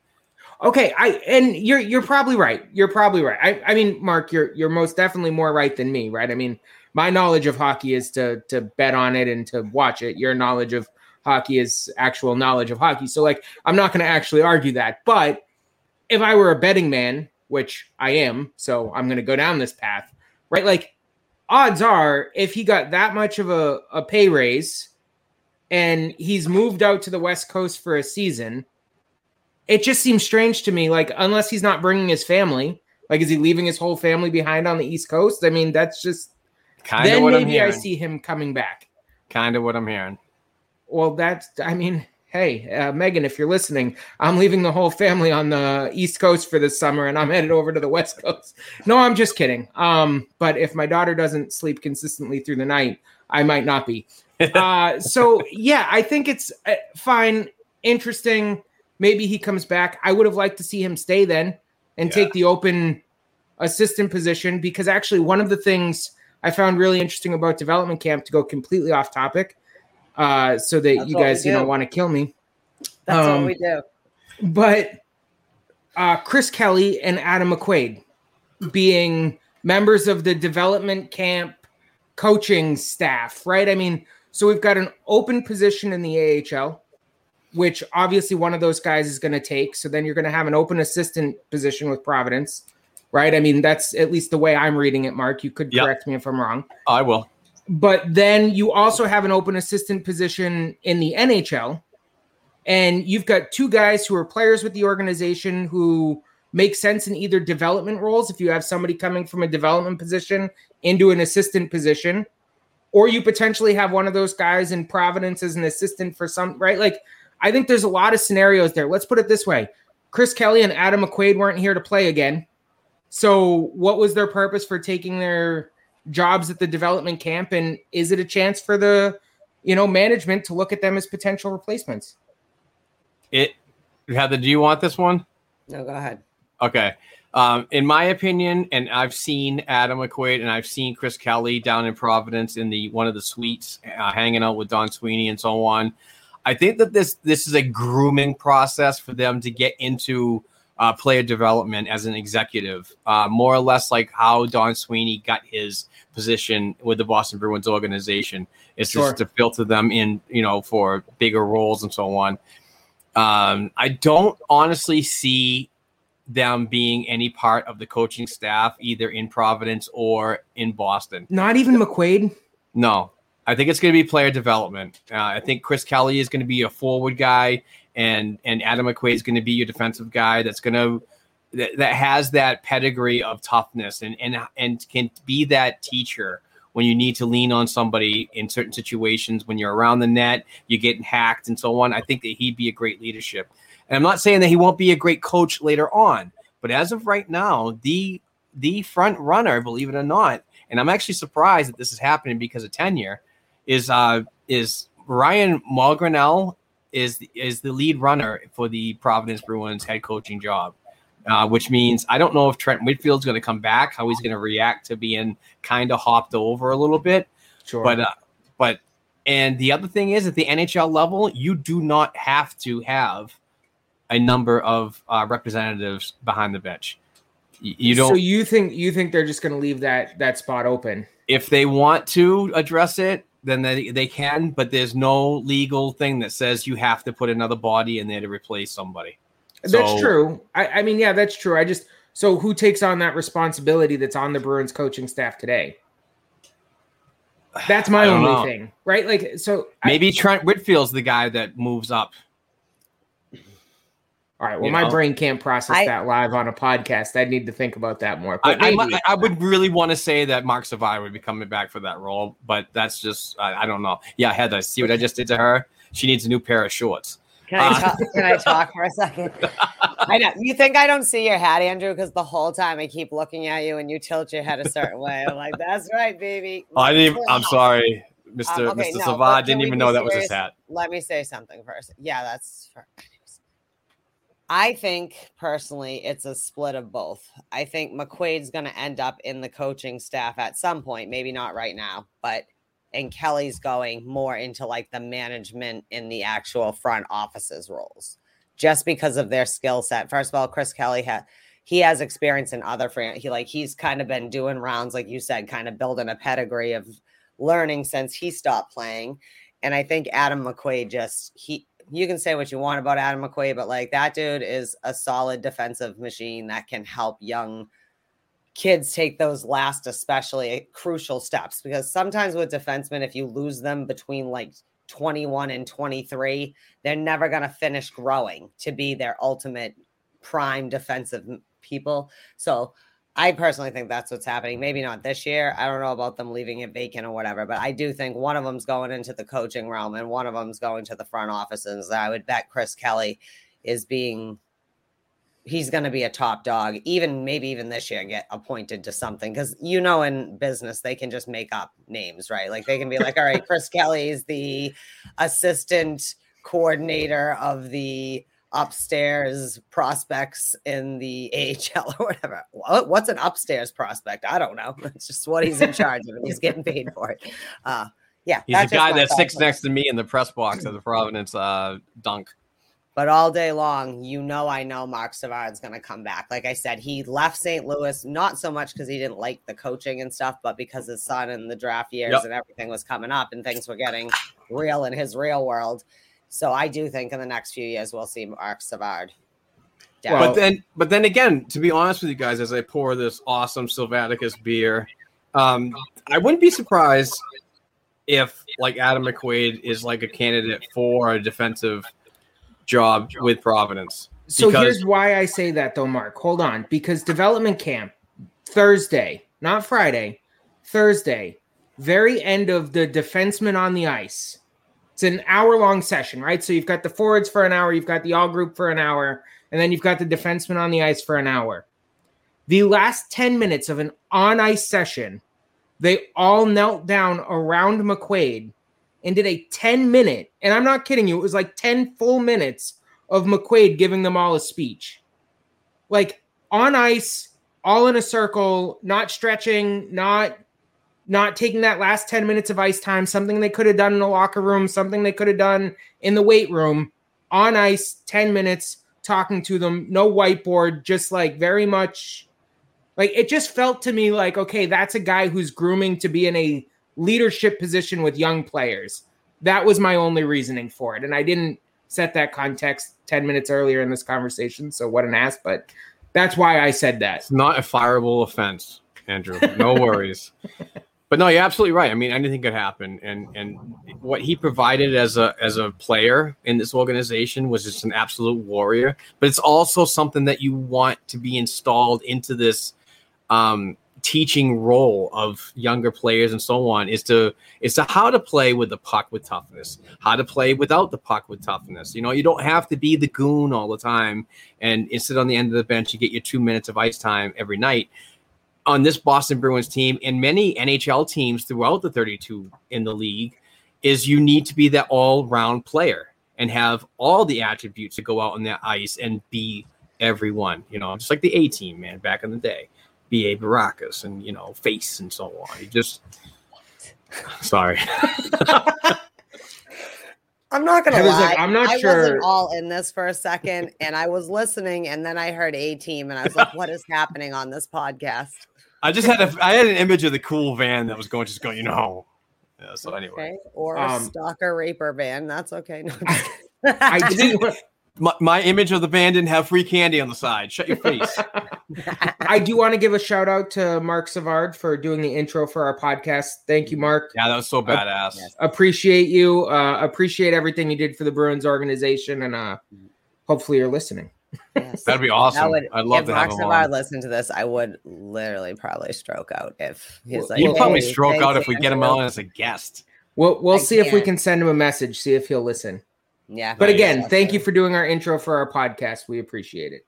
Okay, I and you're you're probably right. You're probably right. I, I mean, Mark, you're you're most definitely more right than me, right? I mean, my knowledge of hockey is to to bet on it and to watch it. Your knowledge of hockey is actual knowledge of hockey. So like I'm not going to actually argue that. But if I were a betting man, which I am, so I'm going to go down this path, right? Like odds are if he got that much of a, a pay raise and he's moved out to the West Coast for a season, it just seems strange to me. Like, unless he's not bringing his family, like, is he leaving his whole family behind on the East Coast? I mean, that's just Kind of what I'm maybe I see him coming back. Kind of what I'm hearing. Well, that's, I mean, hey, uh, Megan, if you're listening, I'm leaving the whole family on the East Coast for this summer and I'm headed over to the West Coast. No, I'm just kidding. Um, but if my daughter doesn't sleep consistently through the night, I might not be. uh, so, yeah, I think it's uh, fine, interesting. Maybe he comes back. I would have liked to see him stay then and Yeah. take the open assistant position because actually, one of the things I found really interesting about development camp to go completely off topic uh, so that That's you guys, you know, do. want to kill me. That's Um, what we do. But uh, Chris Kelly and Adam McQuaid being members of the development camp coaching staff, right? I mean, so we've got an open position in the AHL, which obviously one of those guys is going to take. So then you're going to have an open assistant position with Providence, right? I mean, that's at least the way I'm reading it, Mark. You could Yep. correct me if I'm wrong I will. But then you also have an open assistant position in the NHL. And you've got two guys who are players with the organization who make sense in either development roles. If you have somebody coming from a development position into an assistant position, or you potentially have one of those guys in Providence as an assistant for some right. Like I think there's a lot of scenarios there. Let's put it this way: Chris Kelly and Adam McQuaid weren't here to play again. So what was their purpose for taking their jobs at the development camp? And is it a chance for the you know management to look at them as potential replacements? It Heather, do you want this one? No, go ahead. Okay. Um, in my opinion, and I've seen Adam McQuaid and I've seen Chris Kelly down in Providence in the one of the suites, uh, hanging out with Don Sweeney and so on. I think that this this is a grooming process for them to get into uh, player development as an executive, uh, more or less like how Don Sweeney got his position with the Boston Bruins organization. It's Sure. just to filter them in, you know, for bigger roles and so on. Um, I don't honestly see them being any part of the coaching staff either in Providence or in Boston. Not even McQuaid. No, I think it's going to be player development. Uh, I think Chris Kelly is going to be a forward guy, and and Adam McQuaid is going to be your defensive guy. That's going to that, that has that pedigree of toughness and and and can be that teacher when you need to lean on somebody in certain situations when you're around the net, you're getting hacked and so on. I think that he'd be a great leadership. And I'm not saying that he won't be a great coach later on, but as of right now, the the front runner, believe it or not, and I'm actually surprised that this is happening because of tenure, is uh is Ryan Mougenel is the, is the lead runner for the Providence Bruins head coaching job. Uh, which means I don't know if Trent Whitfield's going to come back, how he's going to react to being kind of hopped over a little bit. Sure. But uh, but and the other thing is at the NHL level, you do not have to have a number of uh, representatives behind the bench. Y- You don't So you think you think they're just going to leave that that spot open? if they want to address it, then they, they can, but there's no legal thing that says you have to put another body in there to replace somebody. That's So- true. I, I mean, yeah, that's true. I just so who takes on that responsibility that's on the Bruins coaching staff today? That's my only know. thing, right? Like, so I- Maybe Trent Whitfield's the guy that moves up. All right. Well, you my know. brain can't process I- that live on a podcast. I need to think about that more. I, But I. I, I would really want to say that Mark Savard would be coming back for that role, but that's just I, I don't know. Yeah, Heather, see what I just did to her? She needs a new pair of shorts. Can I Uh, talk, can I talk for a second? I know you think I don't see your hat, Andrew, because the whole time I keep looking at you and you tilt your head a certain way. I'm like, that's right, baby. Oh, I didn't. Even, I'm sorry, Mr. Um, okay, Mr. no, Savard. Didn't even be know that was his hat. Let me say something first. Yeah, that's. For, I think personally, it's a split of both. I think McQuaid's going to end up in the coaching staff at some point, maybe not right now, but and Kelly's going more into like the management in the actual front offices roles, just because of their skill set. First of all, Chris Kelly had he has experience in other fran. He like he's kind of been doing rounds, like you said, kind of building a pedigree of learning since he stopped playing. And I think Adam McQuaid just he you can say what you want about Adam McQuaid, but like that dude is a solid defensive machine that can help young kids take those last, especially crucial steps. Because sometimes with defensemen, if you lose them between like 21 and 23, they're never going to finish growing to be their ultimate prime defensive people. So I personally think that's what's happening. Maybe not this year. I don't know about them leaving it vacant or whatever, but I do think one of them's going into the coaching realm and one of them's going to the front offices. I would bet Chris Kelly is being he's going to be a top dog even maybe even this year get appointed to something because you know in business they can just make up names right like they can be like all right chris kelly is the assistant coordinator of the upstairs prospects in the AHL or whatever. What's an upstairs prospect? I don't know. It's just what he's in charge of, and he's getting paid for it. Uh, yeah, He's just guy that sits next to me in the press box at the Providence uh, dunk. But all day long, you know, I know Mark Savard's going to come back. Like I said, he left St. Louis not so much because he didn't like the coaching and stuff, but because his son and the draft years Yep. and everything was coming up and things were getting real in his real world. So I do think in the next few years we'll see Mark Savard. down. but then, but then again, to be honest with you guys, as I pour this awesome Sylvaticus beer, um, I wouldn't be surprised if like Adam McQuaid is like a candidate for a defensive job with Providence. So because- here's why I say that though, Mark. Hold on, because development camp Thursday, not Friday, Thursday. very end of the defenseman on the ice. It's an hour long session, right? So you've got the forwards for an hour, you've got the all group for an hour, and then you've got the defenseman on the ice for an hour. The last 10 minutes of an on ice session, they all knelt down around McQuaid and did a 10 minute, and I'm not kidding you, it was like 10 full minutes of McQuaid giving them all a speech. Like on ice, all in a circle, not stretching, not not taking that last 10 minutes of ice time, something they could have done in the locker room, something they could have done in the weight room, on ice, 10 minutes, talking to them, no whiteboard, just like very much like it just felt to me like, okay, that's a guy who's grooming to be in a leadership position with young players. That was my only reasoning for it. And I didn't set that context 10 minutes earlier in this conversation. So what an ass, but that's why I said that. It's not a fireable offense, Andrew. No worries. But no, you're absolutely right. I mean, anything could happen, and and what he provided as a as a player in this organization was just an absolute warrior. But it's also something that you want to be installed into this um, teaching role of younger players and so on is to is to how to play with the puck with toughness, how to play without the puck with toughness. You know, you don't have to be the goon all the time and, sit on the end of the bench and get your two minutes of ice time every night on this Boston Bruins team and many NHL teams throughout the 32 in the league is you need to be that all round player and have all the attributes to go out on that ice and be everyone, you know, just like the A team, man, back in the day, B.A. Baracus and, you know, face and so on. You just, sorry. I'm not gonna I was lie. like, I'm not I sure- wasn't all in this for a second, and I was listening, and then I heard A Team, and I was like, "What is happening on this podcast?" I just had a, I had an image of the cool van that was going, just going, you know. Yeah, so anyway, Okay, or a Um, stalker raper van. That's okay. No. I do my, my image of the band didn't have free candy on the side. Shut your face. I do want to give a shout out to Mark Savard for doing the intro for our podcast. Thank you, Mark. yeah, that was so badass. Yes. Appreciate you. Uh, appreciate everything you did for the Bruins organization, and uh, hopefully you're listening. Yes. That'd be I awesome. would, I'd love if to Mark have him Savard on. listened to this, I would literally probably stroke out if he's Well, like. You'd probably stroke out if we get him Andrew." on as a guest. We'll we'll I see if we can send him a message, see if he'll listen. Yeah, But Nice. again, That's thank you for doing our intro for our podcast. We appreciate it.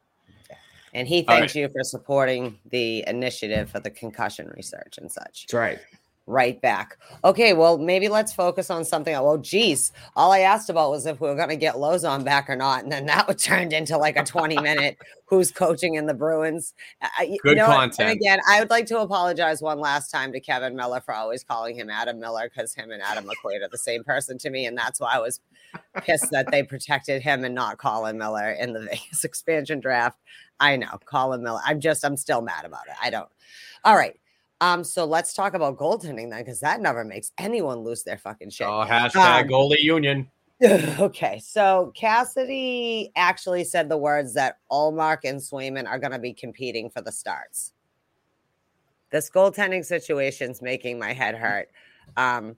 And he All thanks you for supporting the initiative for the concussion research and such. That's right. Right back. Okay, well, maybe let's focus on something. Well, geez, all I asked about was if we were going to get Lauzon back or not, and then that would turned into like a twenty-minute who's coaching in the Bruins. I- you Good know what? content. And again, I would like to apologize one last time to Kevan Miller for always calling him Adam Miller because him and Adam McQuaid are the same person to me, and that's why I was pissed that they protected him and not Colin Miller in the Vegas expansion draft. I know Colin Miller. I'm just, I'm still mad about it. I don't. All right. Um, so let's talk about goaltending then, because that never makes anyone lose their fucking shit. Oh, hashtag Um, goalie union. okay, so Cassidy actually said the words that Ullmark and Swayman are going to be competing for the starts. This goaltending situation's making my head hurt. Um,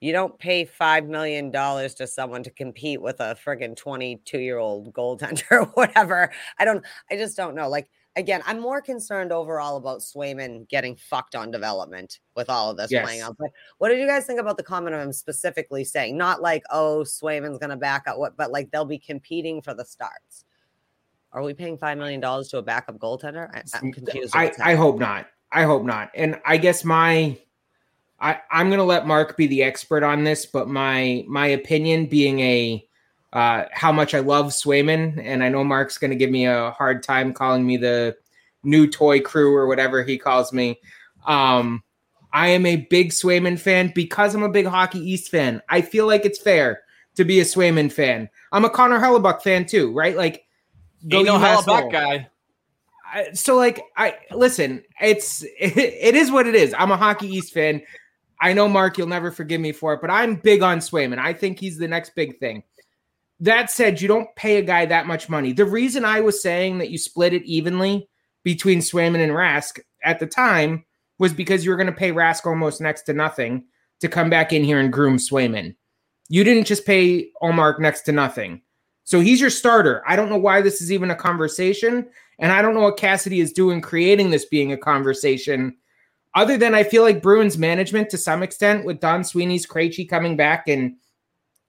you don't pay five million dollars to someone to compete with a friggin' 22 year old goaltender or whatever. I don't, I just don't know. Like, again, I'm more concerned overall about Swayman getting fucked on development with all of this playing out. But what did you guys think about the comment of him specifically saying, not like, oh, Swayman's going to back up, what, but like they'll be competing for the starts? Are we paying $5 million to a backup goaltender? I, I'm confused. I, I hope not. I hope not. And I guess my I, I'm gonna let Mark be the expert on this, but my my opinion being a uh, how much I love Swayman, and I know Mark's gonna give me a hard time calling me the new toy crew or whatever he calls me. Um, I am a big Swayman fan because I'm a big Hockey East fan. I feel like it's fair to be a Swayman fan. I'm a Connor Hellebuyck fan too, right? Like, Ain't no hell UMass back Lowell. guy. I, so like I listen, it's it, it is what it is. I'm a Hockey East fan. I know Mark, you'll never forgive me for it, but I'm big on Swayman. I think he's the next big thing. That said, you don't pay a guy that much money. The reason I was saying that you split it evenly between Swayman and Rask at the time was because you were going to pay Rask almost next to nothing to come back in here and groom Swayman. You didn't just pay Ullmark next to nothing. So he's your starter. I don't know why this is even a conversation. And I don't know what Cassidy is doing creating this being a conversation. other than I feel like Bruins management to some extent with Don Sweeney's Krejci coming back and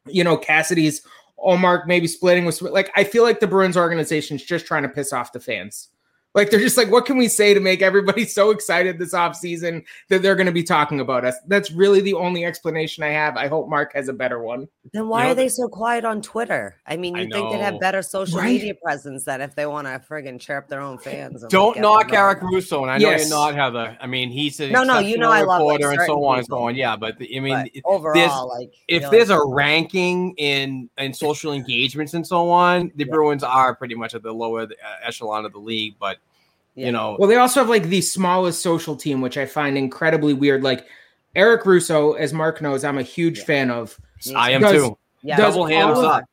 you know Cassidy's Ullmark maybe splitting with like I feel like the Bruins organization is just trying to piss off the fans. Like they're just like, what can we say to make everybody so excited this offseason that they're going to be talking about us? That's really the only explanation I have. I hope Mark has a better one. Then why You know, are they so quiet on Twitter? I mean, I you think they'd have better social Right? media presence that if they want to friggin' chirp their own fans. Don't like, knock them Eric going. Russo, and I know Yes. you're not Heather. I mean, he's an No, no, you know I love, like, and so on and so on. Yeah, but the, I mean, But it- overall, like if you're there's like, a ranking in in social engagements and so on, the Yeah. Bruins are pretty much at the lower uh, echelon of the league. But Yeah. you know, Well, they also have like the smallest social team, which I find incredibly weird. Like Eric Russo, as Mark knows, I'm a huge Yeah. fan of. me I am does- too. yeah, does Double hands all of- up.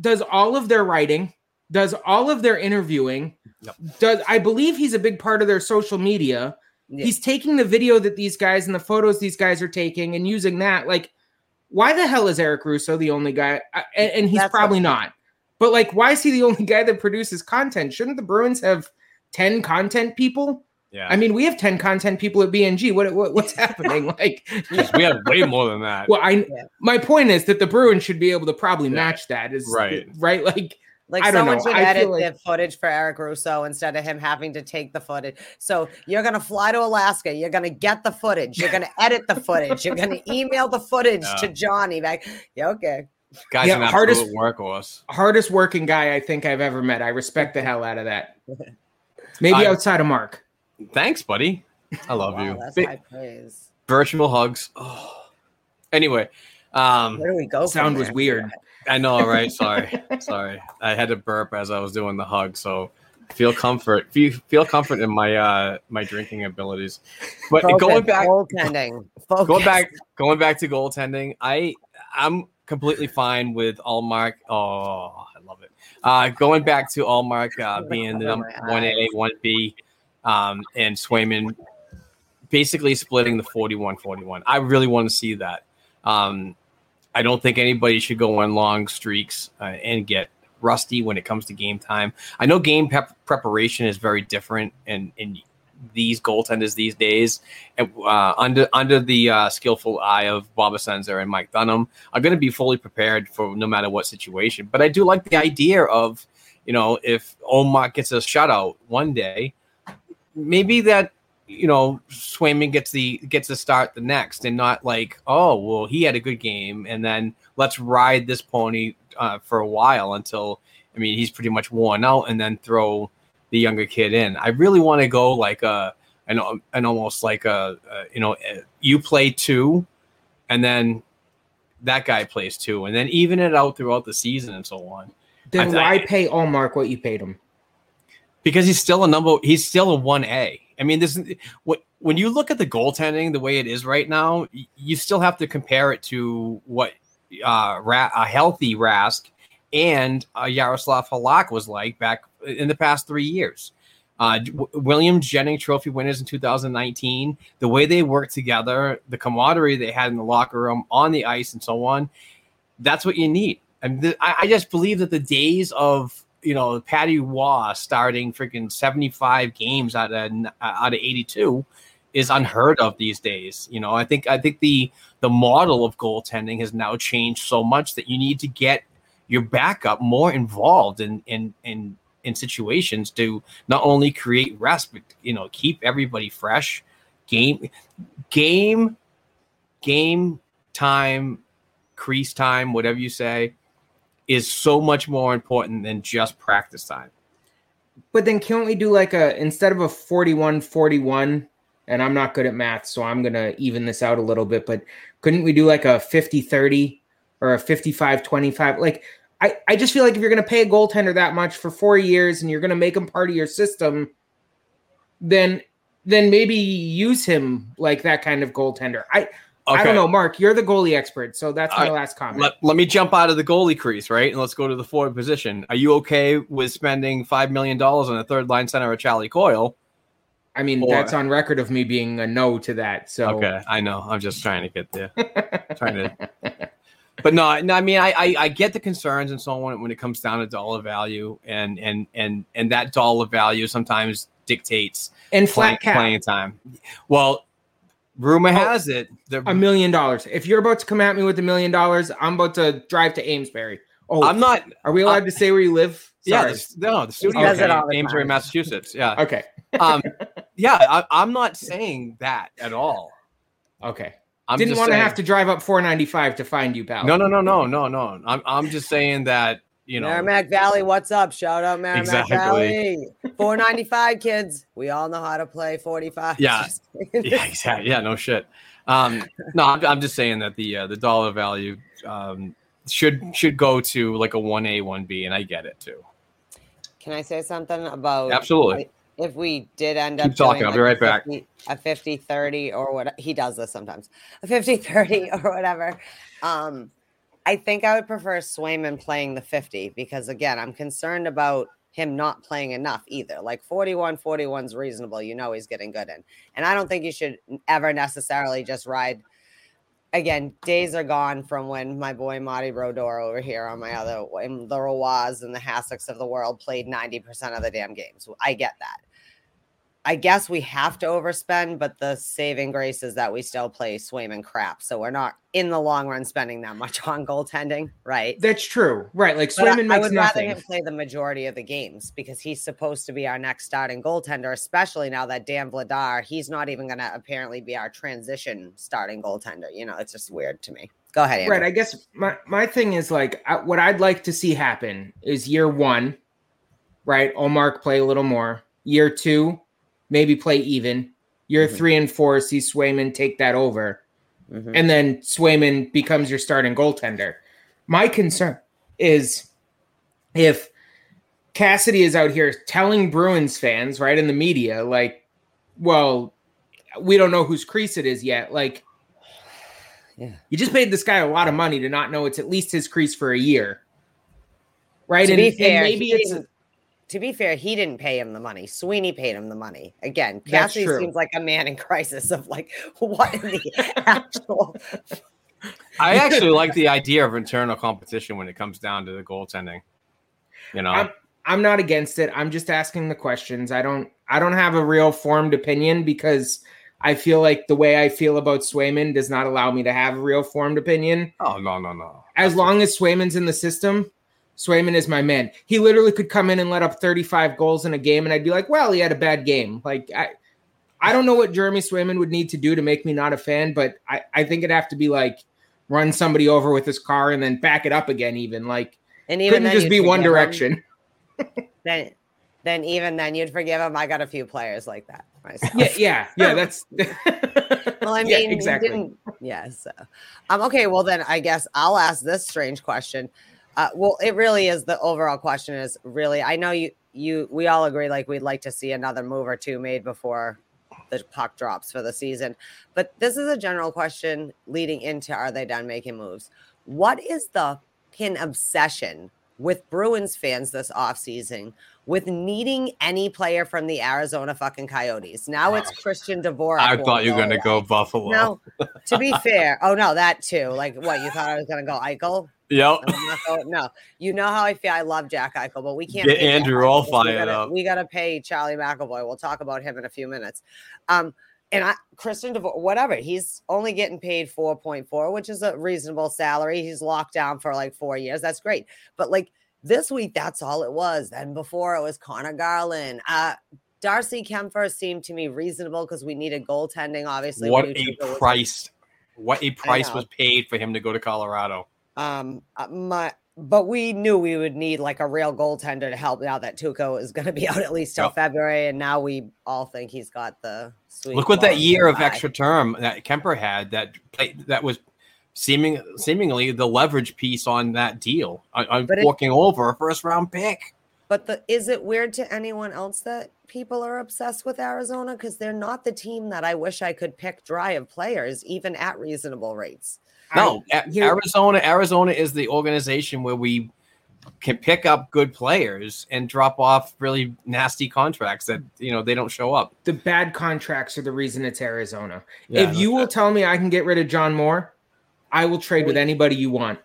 Does all of their writing, does all of their interviewing, Yep. does I believe he's a big part of their social media. Yeah. He's taking the video that these guys and the photos these guys are taking and using that. Like, why the hell is Eric Russo the only guy? And, and he's That's probably not. But like, why is he the only guy that produces content? Shouldn't the Bruins have ten content people? Yeah, I mean, we have 10 content people at BNG. What, what what's happening? Like, Jeez, we have way more than that. well, I Yeah. my point is that the Bruins should be able to probably Yeah. match that. Is Right. right? Like, Like I someone know. should I edit like- the footage for Eric Russo instead of him having to take the footage. So you're gonna fly to Alaska. You're gonna get the footage. You're gonna edit the footage. You're gonna email the footage to Johnny. Back. Yeah, okay. Guy's Yeah, an hardest- workhorse. hardest working guy I think I've ever met. I respect the hell out of that. Maybe I- outside of Mark. Thanks, buddy. I love Wow, you. that's Big- high praise. virtual hugs. Oh. Anyway, um, Where do we go? from Sound was weird. I know, right? Sorry, sorry. I had to burp as I was doing the hug, so feel comfort. Feel, feel comfort in my uh my drinking abilities. But Focus, going back, goaltending. Focus. going back, going back to goaltending, I I'm completely fine with Ullmark. Oh, I love it. Uh, going back to Ullmark uh, being the my one A, one B, um, and Swayman basically splitting the 41-41. I really want to see that. Um, I don't think anybody should go on long streaks uh, and get rusty when it comes to game time. I know game pep- preparation is very different and in these goaltenders these days. Uh, under under the uh, skillful eye of Bob Essensa and Mike Dunham, are going to be fully prepared for no matter what situation. But I do like the idea of, you know, if Ullmark gets a shutout one day, maybe that you know Swayman gets the gets a start the next, and not like oh well he had a good game, and then let's ride this pony uh, for a while until I mean he's pretty much worn out, and then throw the younger kid in. I really want to go like a an, an almost like a, a you know uh, you play two, and then that guy plays two, and then even it out throughout the season and so on. Then I- why pay Ullmark what you paid him? because he's still a number he's still a 1a i mean this what when you look at the goaltending the way it is right now you still have to compare it to what uh Ra- a healthy rask and uh, yaroslav halak was like back in the past three years uh, W- Williams Jennings Trophy winners in 2019, the way they worked together, the camaraderie they had in the locker room, on the ice, and so on, that's what you need. And th- I, I just believe that the days of you know Patty Waugh starting freaking 75 games out of out of 82 is unheard of these days. You know, I think I think the the model of goaltending has now changed so much that you need to get your backup more involved in in in in situations to not only create rest but you know keep everybody fresh. Game game game time crease time whatever you say is so much more important than just practice time. But then can't we do like a instead of a 41 41 and I'm not good at math so I'm to even this out a little bit but couldn't we do like a 50 30 or a 55 25 like I, I just feel like if you're going to pay a goaltender that much for 4 years and you're going to make him part of your system then then maybe use him like that kind of goaltender. I I don't know, Mark. You're the goalie expert, so that's my I- last comment. let, let me jump out of the goalie crease right and let's go to the forward position are you okay with spending five million dollars on a third line center of charlie coyle I mean, or- that's on record of me being a no to that. So Okay, I know. I'm just trying to get there. trying to, but no, no. I mean, I, I I get the concerns and so on when it comes down to dollar value, and and and and that dollar value sometimes dictates and flat cap. playing time. Well, Rumor has it. The, A million dollars. If you're about to come at me with a million dollars, I'm about to drive to Amesbury. Oh, I'm not. Are we allowed to say where you live? Yeah, the, no, the studio it in Amesbury. Massachusetts. Yeah. Okay. Um, yeah, I, I'm not saying that at all. Okay. I'm Didn't just want to have to drive up 495 to find you, pal. No, no, no, no, no, no. I'm, I'm just saying that you know. Merrimack Valley, what's up? Shout out Merrimack Exactly. Valley. 495 kids. We all know how to play 45. Yeah. Yeah, exactly. Yeah, no shit. Um, no, I'm, I'm just saying that the uh, the dollar value um, should should go to like a one A, one B, and I get it too. Can I say something about Absolutely. If we did end Keep up talking, I'll be right back. a 50 30 or what he does this sometimes. A 50 30 or whatever. Um i think i would prefer swayman playing the 50 because again i'm concerned about him not playing enough either. Like 41 41 is reasonable. You know he's getting good in. And i don't think you should ever necessarily just ride. Again, days are gone from when my boy Marty Brodeur over here on my other in the Rawaz and the Haseks of the world played 90% of the damn games. I get that. I guess we have to overspend, but the saving grace is that we still play Swayman crap. So we're not in the long run spending that much on goaltending, right? That's true. Right. Like But I- Swayman I, makes would nothing. rather him play the majority of the games because he's supposed to be our next starting goaltender, especially now that Dan Vladar, he's not even going to apparently be our transition starting goaltender. You know, it's just weird to me. Go ahead, Andrew. Right. I guess my, my thing is like I, what I'd like to see happen is year one, right? Ullmark play a little more. Year two, maybe play even. Year Mhm. three and four, see Swayman take that over. Mhm. And then Swayman becomes your starting goaltender. My concern is if Cassidy is out here telling Bruins fans, right, in the media, like, well, we don't know whose crease it is yet. Like, Yeah. you just paid this guy a lot of money to not know it's at least his crease for a year. Right. to and, be and maybe it's didn't- to be fair, he didn't pay him the money. Sweeney paid him the money. Again, That's Cassidy seems like a man in crisis of like, what in the actual I actually like the idea of internal competition when it comes down to the goaltending. You know, I'm I'm not against it. I'm just asking the questions. I don't I don't have a real formed opinion because I feel like the way I feel about Swayman does not allow me to have a real formed opinion. oh no, no, no. As long as Swayman's in the system, Swayman is my man. He literally could come in and let up 35 goals in a game, and I'd be like, well, he had a bad game. Like I I don't know what Jeremy Swayman would need to do to make me not a fan, but I, I think it'd have to be like run somebody over with his car and then back it up again, even like and even couldn't just be one direction. Then then even then you'd forgive him. I got a few players like that myself. Yeah, yeah, yeah. That's Well, I mean, exactly. exactly. Yeah. So, um, okay. Well, then I guess I'll ask this strange question. Uh, well, it really is the overall question is really. I know you, you, we all agree like we'd like to see another move or two made before the puck drops for the season. But this is a general question leading into are they done making moves? What is the pin obsession with Bruins fans this offseason with needing any player from the Arizona fucking Coyotes? Now it's Christian Dvorak. I thought you were going to go Buffalo. No, to be fair, oh no, that too. Like what you thought I was gonna go Eichel? Yep. Going- no, you know how I feel. I love Jack Eichel, but we can't Get Andrew all we fired gotta- up. We gotta pay Charlie McAvoy. We'll talk about him in a few minutes. Um, and I Christian Dvorak, whatever, he's only getting paid 4.4, which is a reasonable salary. He's locked down for like four years. That's great. But like this week, that's all it was. Then before it was Conor Garland. Uh Darcy Kuemper seemed to me reasonable because we needed goaltending, obviously. What a price! What a price was paid for him to go to Colorado. Um, uh, my but we knew we would need like a real goaltender to help now that Tuukka is going to be out at least till Yep. February, and now we all think he's got the sweet. Look what that year of extra term that Kuemper had. That that was seeming seemingly the leverage piece on that deal. I, am But it- walking over a first round pick. But the is it weird to anyone else that people are obsessed with Arizona because they're not the team that I wish I could pick dry of players even at reasonable rates. No, A- here- Arizona. Arizona is the organization where we can pick up good players and drop off really nasty contracts that you know they don't show up. the bad contracts are the reason it's Arizona. Yeah, if you will tell me I can get rid of John Moore, I will trade with anybody you want.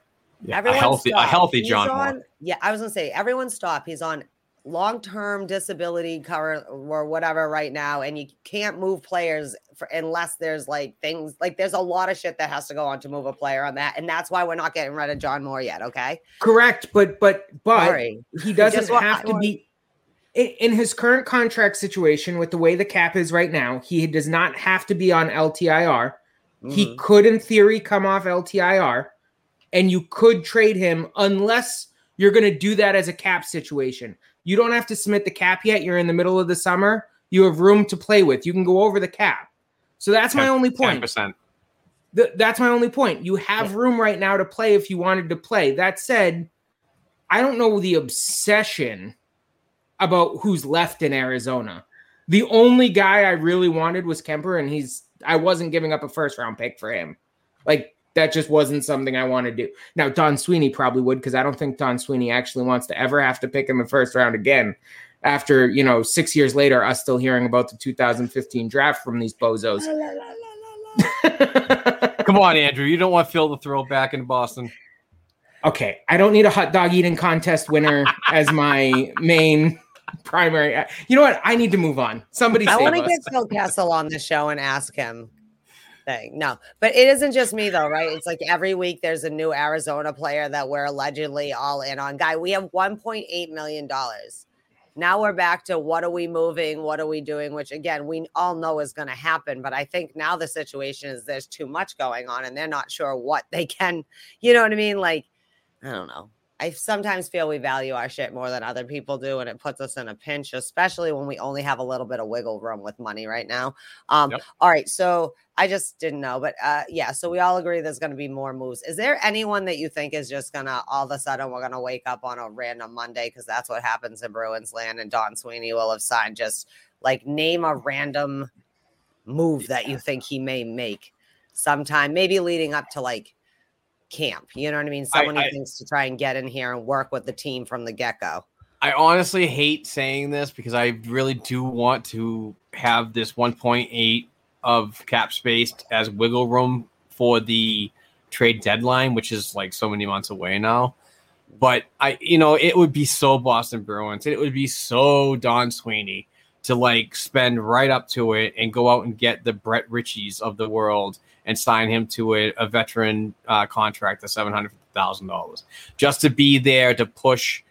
Yeah, a Everyone healthy, a healthy He's John on, Yeah, I was gonna say everyone stop. He's on long term disability cover or whatever right now, and you can't move players for, unless there's like things like there's a lot of shit that has to go on to move a player on that, and that's why we're not getting rid of John Moore yet. Okay, Correct, but but but Sorry. he doesn't just wa- have to want- be in, in his current contract situation with the way the cap is right now. He does not have to be on LTIR. He Mhm. could, in theory, come off LTIR, and you could trade him unless you're going to do that as a cap situation. You don't have to submit the cap yet. You're in the middle of the summer. You have room to play with. You can go over the cap. So that's my only point. 10%. Th- that's my only point. You have room right now to play if you wanted to play. That said, I don't know the obsession about who's left in Arizona. The only guy I really wanted was Kuemper, and he's I wasn't giving up a first round pick for him. Like that just wasn't something I want to do. Now Don Sweeney probably would because I don't think Don Sweeney actually wants to ever have to pick him in first round again. After you know, six years later, us still hearing about the 2015 draft from these bozos. Come on, Andrew. You don't want Phil to throw back in Boston. okay, I don't need a hot dog eating contest winner as my main primary. Uh, you know what? I need to move on. Somebody I want to get Phil Kessel on the show and ask him. Thing. No, but it isn't just me though, right? It's like every week there's a new Arizona player that we're allegedly all in on. Guy, we have 1.8 million dollars. Now we're back to what are we moving? What are we doing? Which again, we all know is going to happen. But I think now the situation is there's too much going on and they're not sure what they can, you know what I mean? Like, I don't know. I sometimes feel we value our shit more than other people do, and it puts us in a pinch, especially when we only have a little bit of wiggle room with money right now. Um, Yep. All right, so I just didn't know, but uh, yeah, so we all agree there's going to be more moves. Is there anyone that you think is just gonna all of a sudden we're gonna wake up on a random Monday because that's what happens in Bruins land, and Don Sweeney will have signed just like name a random move that you think he may make sometime, maybe leading up to like camp. You know what I mean? I- Someone I- who thinks to try and get in here and work with the team from the get go. I honestly hate saying this because I really do want to have this 1.8 of cap space as wiggle room for the trade deadline, which is like so many months away now. But I, you know, it would be so Boston Bruins. It would be so Don Sweeney to like spend right up to it and go out and get the Brett Ritchies of the world and sign him to a, a veteran uh, contract of seven hundred thousand dollars, just to be there to push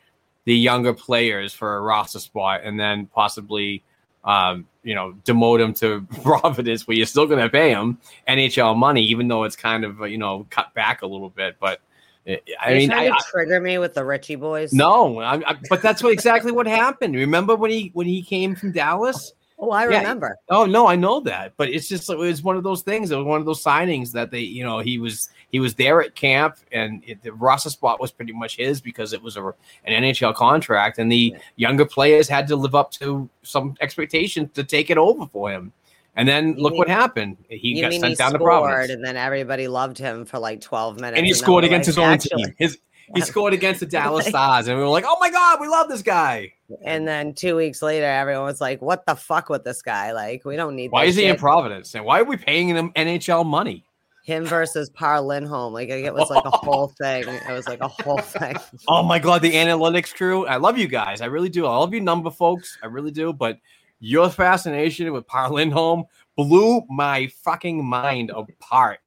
the younger players for a roster spot, and then possibly, um, you know, demote him to Providence, where you're still going to pay him NHL money, even though it's kind of uh, you know cut back a little bit. But uh, I Are mean, I, trigger me with the Ritchie boys. no, I, I, but that's what exactly what happened. Remember when he when he came from Dallas? Oh, I Yeah. remember. Oh no, I know that, but it's just it was one of those things. It was one of those signings that they, you know, he was he was there at camp, and it, the roster spot was pretty much his because it was a, an NHL contract, and the younger players had to live up to some expectations to take it over for him. And then You look mean- what happened. He got sent he down to scored, Providence, and then everybody loved him for like 12 minutes. and he then scored against like, his own "Actually-" team. His he scored against the Dallas Stars, and we were like, "Oh my god, we love this guy." And then two weeks later, everyone was like, "What the fuck with this guy? Like, we don't need Why is he in. Providence? And why are we paying him NHL money? him versus Par Lindholm. Like, it was like a whole thing. It was like a whole thing. Oh my god, the analytics crew. I love you guys. I really do. I love you number folks. I really do. But your fascination with Par Lindholm blew my fucking mind apart.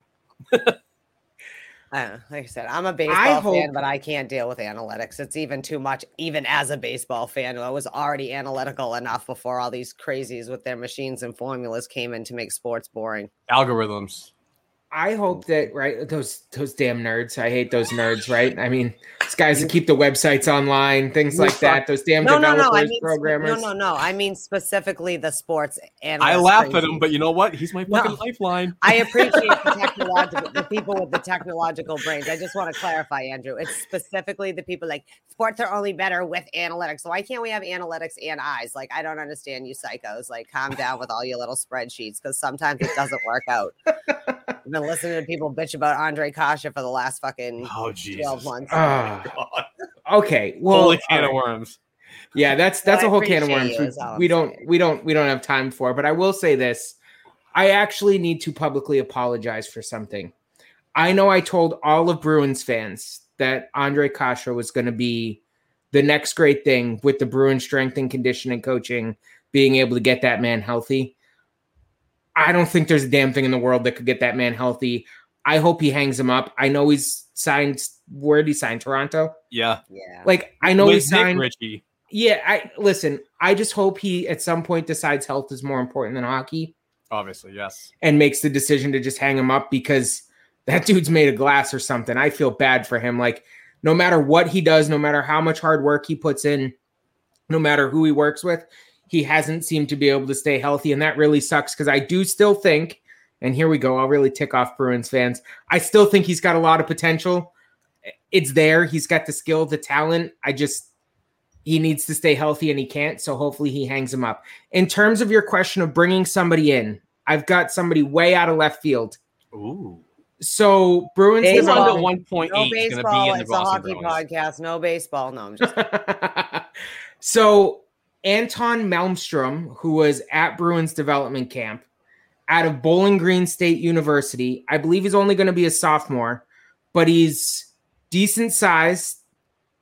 I know. Like I said, I'm a baseball fan, but I can't deal with analytics. It's even too much, even as a baseball fan. I was already analytical enough before all these crazies with their machines and formulas came in to make sports boring. Algorithms. I hope that right those those damn nerds. I hate those nerds. Right? I mean, these guys that keep the websites online, things like that. Those damn No, no, developers, no. I mean, programmers. no, no, no. I mean specifically the sports and I laugh at him, but you know what? He's my fucking No. lifeline. I appreciate the technological, the people with the technological brains. I just want to clarify, Andrew. It's specifically the people like sports are only better with analytics. So why can't we have analytics and eyes? Like, I don't understand you psychos. Like, calm down with all your little spreadsheets because sometimes it doesn't work out. I've been listening to people bitch about Ondrej Kase for the last fucking Oh 12 months. Oh, ah. God. okay. Well, Holy can all of worms. Yeah, that's that's I a whole can of worms. you, We, is all I'm we don't saying. we don't we don't have time for. But I will say this: I actually need to publicly apologize for something. I know I told all of Bruins fans that Ondrej Kase was going to be the next great thing with the Bruins strength and conditioning coaching, being able to get that man healthy. I don't think there's a damn thing in the world that could get that man healthy. I hope he hangs him up. I know he's signed. Where did he sign? Toronto. Yeah. Yeah. Like I know he With Nick signed. Ritchie. Yeah, I listen. I just hope he at some point decides health is more important than hockey Obviously, yes. and makes the decision to just hang him up because that dude's made of glass or something. I feel bad for him. Like no matter what he does, no matter how much hard work he puts in, no matter who he works with, he hasn't seemed to be able to stay healthy, and that really sucks because I do still think. And here we go. I'll really tick off Bruins fans. I still think he's got a lot of potential. It's there. He's got the skill, the talent. I just he needs to stay healthy and he can't. So hopefully he hangs him up. In terms of your question of bringing somebody in, I've got somebody way out of left field. Ooh. So Bruins Baseball. Under development- 1.8 no is going to be baseball. in the It's a hockey Bruins. podcast. No baseball. No, I'm just so Anton Malmstrom, who was at Bruins development camp out of Bowling Green State University, I believe he's only going to be a sophomore, but he's decent size.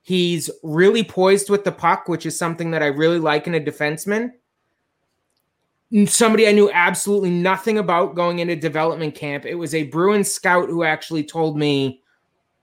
He's really poised with the puck, which is something that I really like in a defenseman. Somebody I knew absolutely nothing about going into development camp. It was a Bruins scout who actually told me,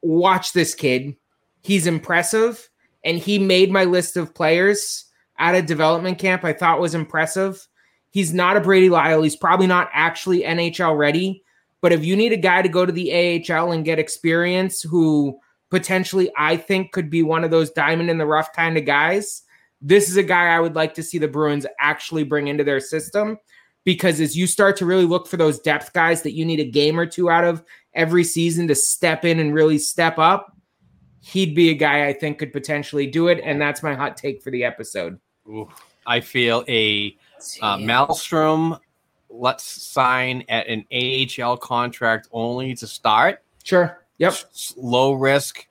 Watch this kid. He's impressive and he made my list of players out a development camp I thought was impressive. He's not a Brady Lyle. He's probably not actually NHL ready. But if you need a guy to go to the AHL and get experience who potentially I think could be one of those diamond in the rough kind of guys, this is a guy I would like to see the Bruins actually bring into their system. Because as you start to really look for those depth guys that you need a game or two out of every season to step in and really step up, he'd be a guy I think could potentially do it. And that's my hot take for the episode. Ooh. I feel a uh, Malmstrom. Let's sign at an AHL contract only to start. Sure. Yep. S- Low risk,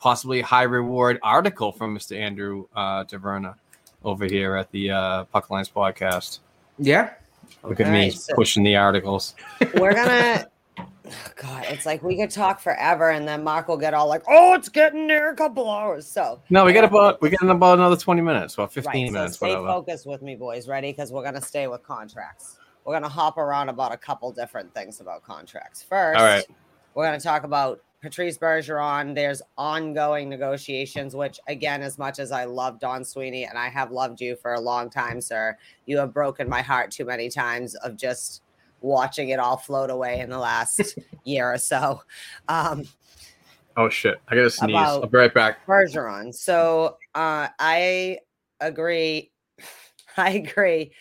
possibly high reward article from Mr. Andrew uh, Taverna over here at the uh, Puck Lines podcast. Yeah. Look at All me so- pushing the articles. we're gonna god it's like we could talk forever and then mark will get all like oh it's getting near a couple hours so No, we got about we got about another twenty minutes, about fifteen right, minutes, so stay whatever. focused with me boys ready because we're gonna stay with contracts we're gonna hop around about a couple different things about contracts first All right. we're gonna talk about Patrice Bergeron. There's ongoing negotiations, which again, as much as I love Don Sweeney and I have loved you for a long time, sir, you have broken my heart too many times of just watching it all float away in the last year or so. Um, Oh shit! I gotta sneeze. I'll be right back. Bergeron. So uh, I agree. I agree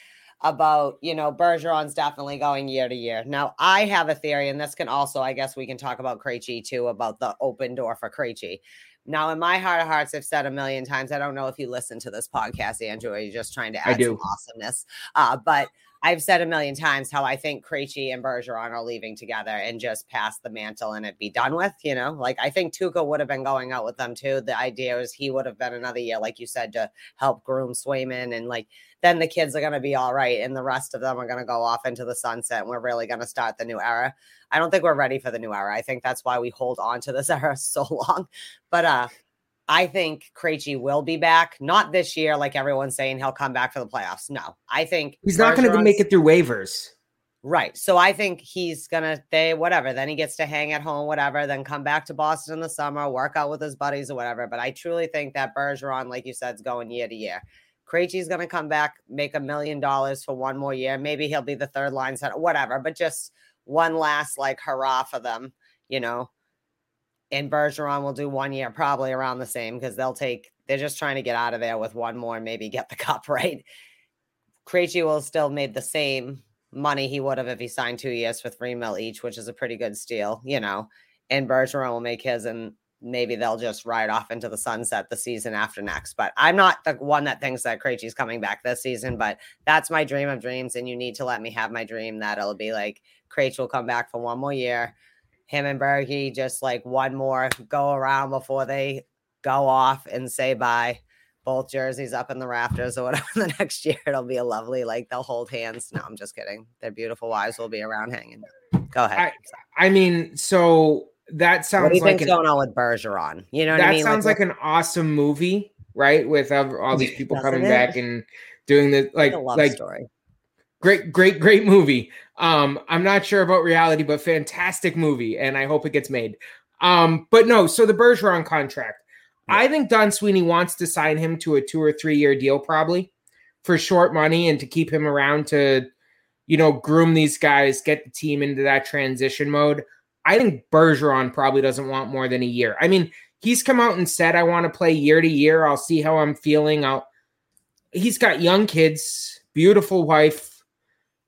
about you know Bergeron's definitely going year to year. Now I have a theory, and this can also, I guess, we can talk about Krejci too about the open door for Krejci. Now, in my heart of hearts, I've said a million times. I don't know if you listen to this podcast, Andrew. Or you're just trying to add some awesomeness, uh, but I've said a million times how I think Krejci and Bergeron are leaving together and just pass the mantle and it be done with. You know, like I think Tuukka would have been going out with them too. The idea was he would have been another year, like you said, to help groom Swayman and like then the kids are going to be all right and the rest of them are going to go off into the sunset and we're really going to start the new era. I don't think we're ready for the new era. I think that's why we hold on to this era so long. But uh I think Krejci will be back. Not this year, like everyone's saying he'll come back for the playoffs. No, I think He's not going to make it through waivers. Right. So I think he's gonna they whatever. Then he gets to hang at home, whatever. Then come back to Boston in the summer, work out with his buddies or whatever. But I truly think that Bergeron, like you said, is going year to year. Krejci's gonna come back, make a million dollars for one more year. Maybe he'll be the third line center, whatever. But just one last like hurrah for them, you know. And Bergeron will do one year, probably around the same, because they'll take. They're just trying to get out of there with one more and maybe get the cup right. Krejci will still made the same money he would have if he signed two years for three mil each, which is a pretty good steal, you know. And Bergeron will make his, and maybe they'll just ride off into the sunset the season after next. But I'm not the one that thinks that Krejci's coming back this season, but that's my dream of dreams, and you need to let me have my dream that it'll be like Krejci will come back for one more year. Him and Berkey just like one more go around before they go off and say bye both jerseys up in the rafters or whatever the next year it'll be a lovely like they'll hold hands no i'm just kidding their beautiful wives will be around hanging go ahead I mean, so that sounds what do you like think's an, going on with bergeron you know what that i mean sounds like, an awesome movie. right? With all these people coming it? back and doing the like a love like story. Great great great movie. Um i'm not sure about reality but fantastic movie and i hope it gets made. Um but no so the bergeron contract. I think don sweeney wants to sign him to a two or three year deal probably for short money and to keep him around to you know groom these guys get the team into that transition mode. I think bergeron probably doesn't want more than a year. I mean he's come out and said i want to play year to year. I'll see how i'm feeling. I'll he's got young kids beautiful wife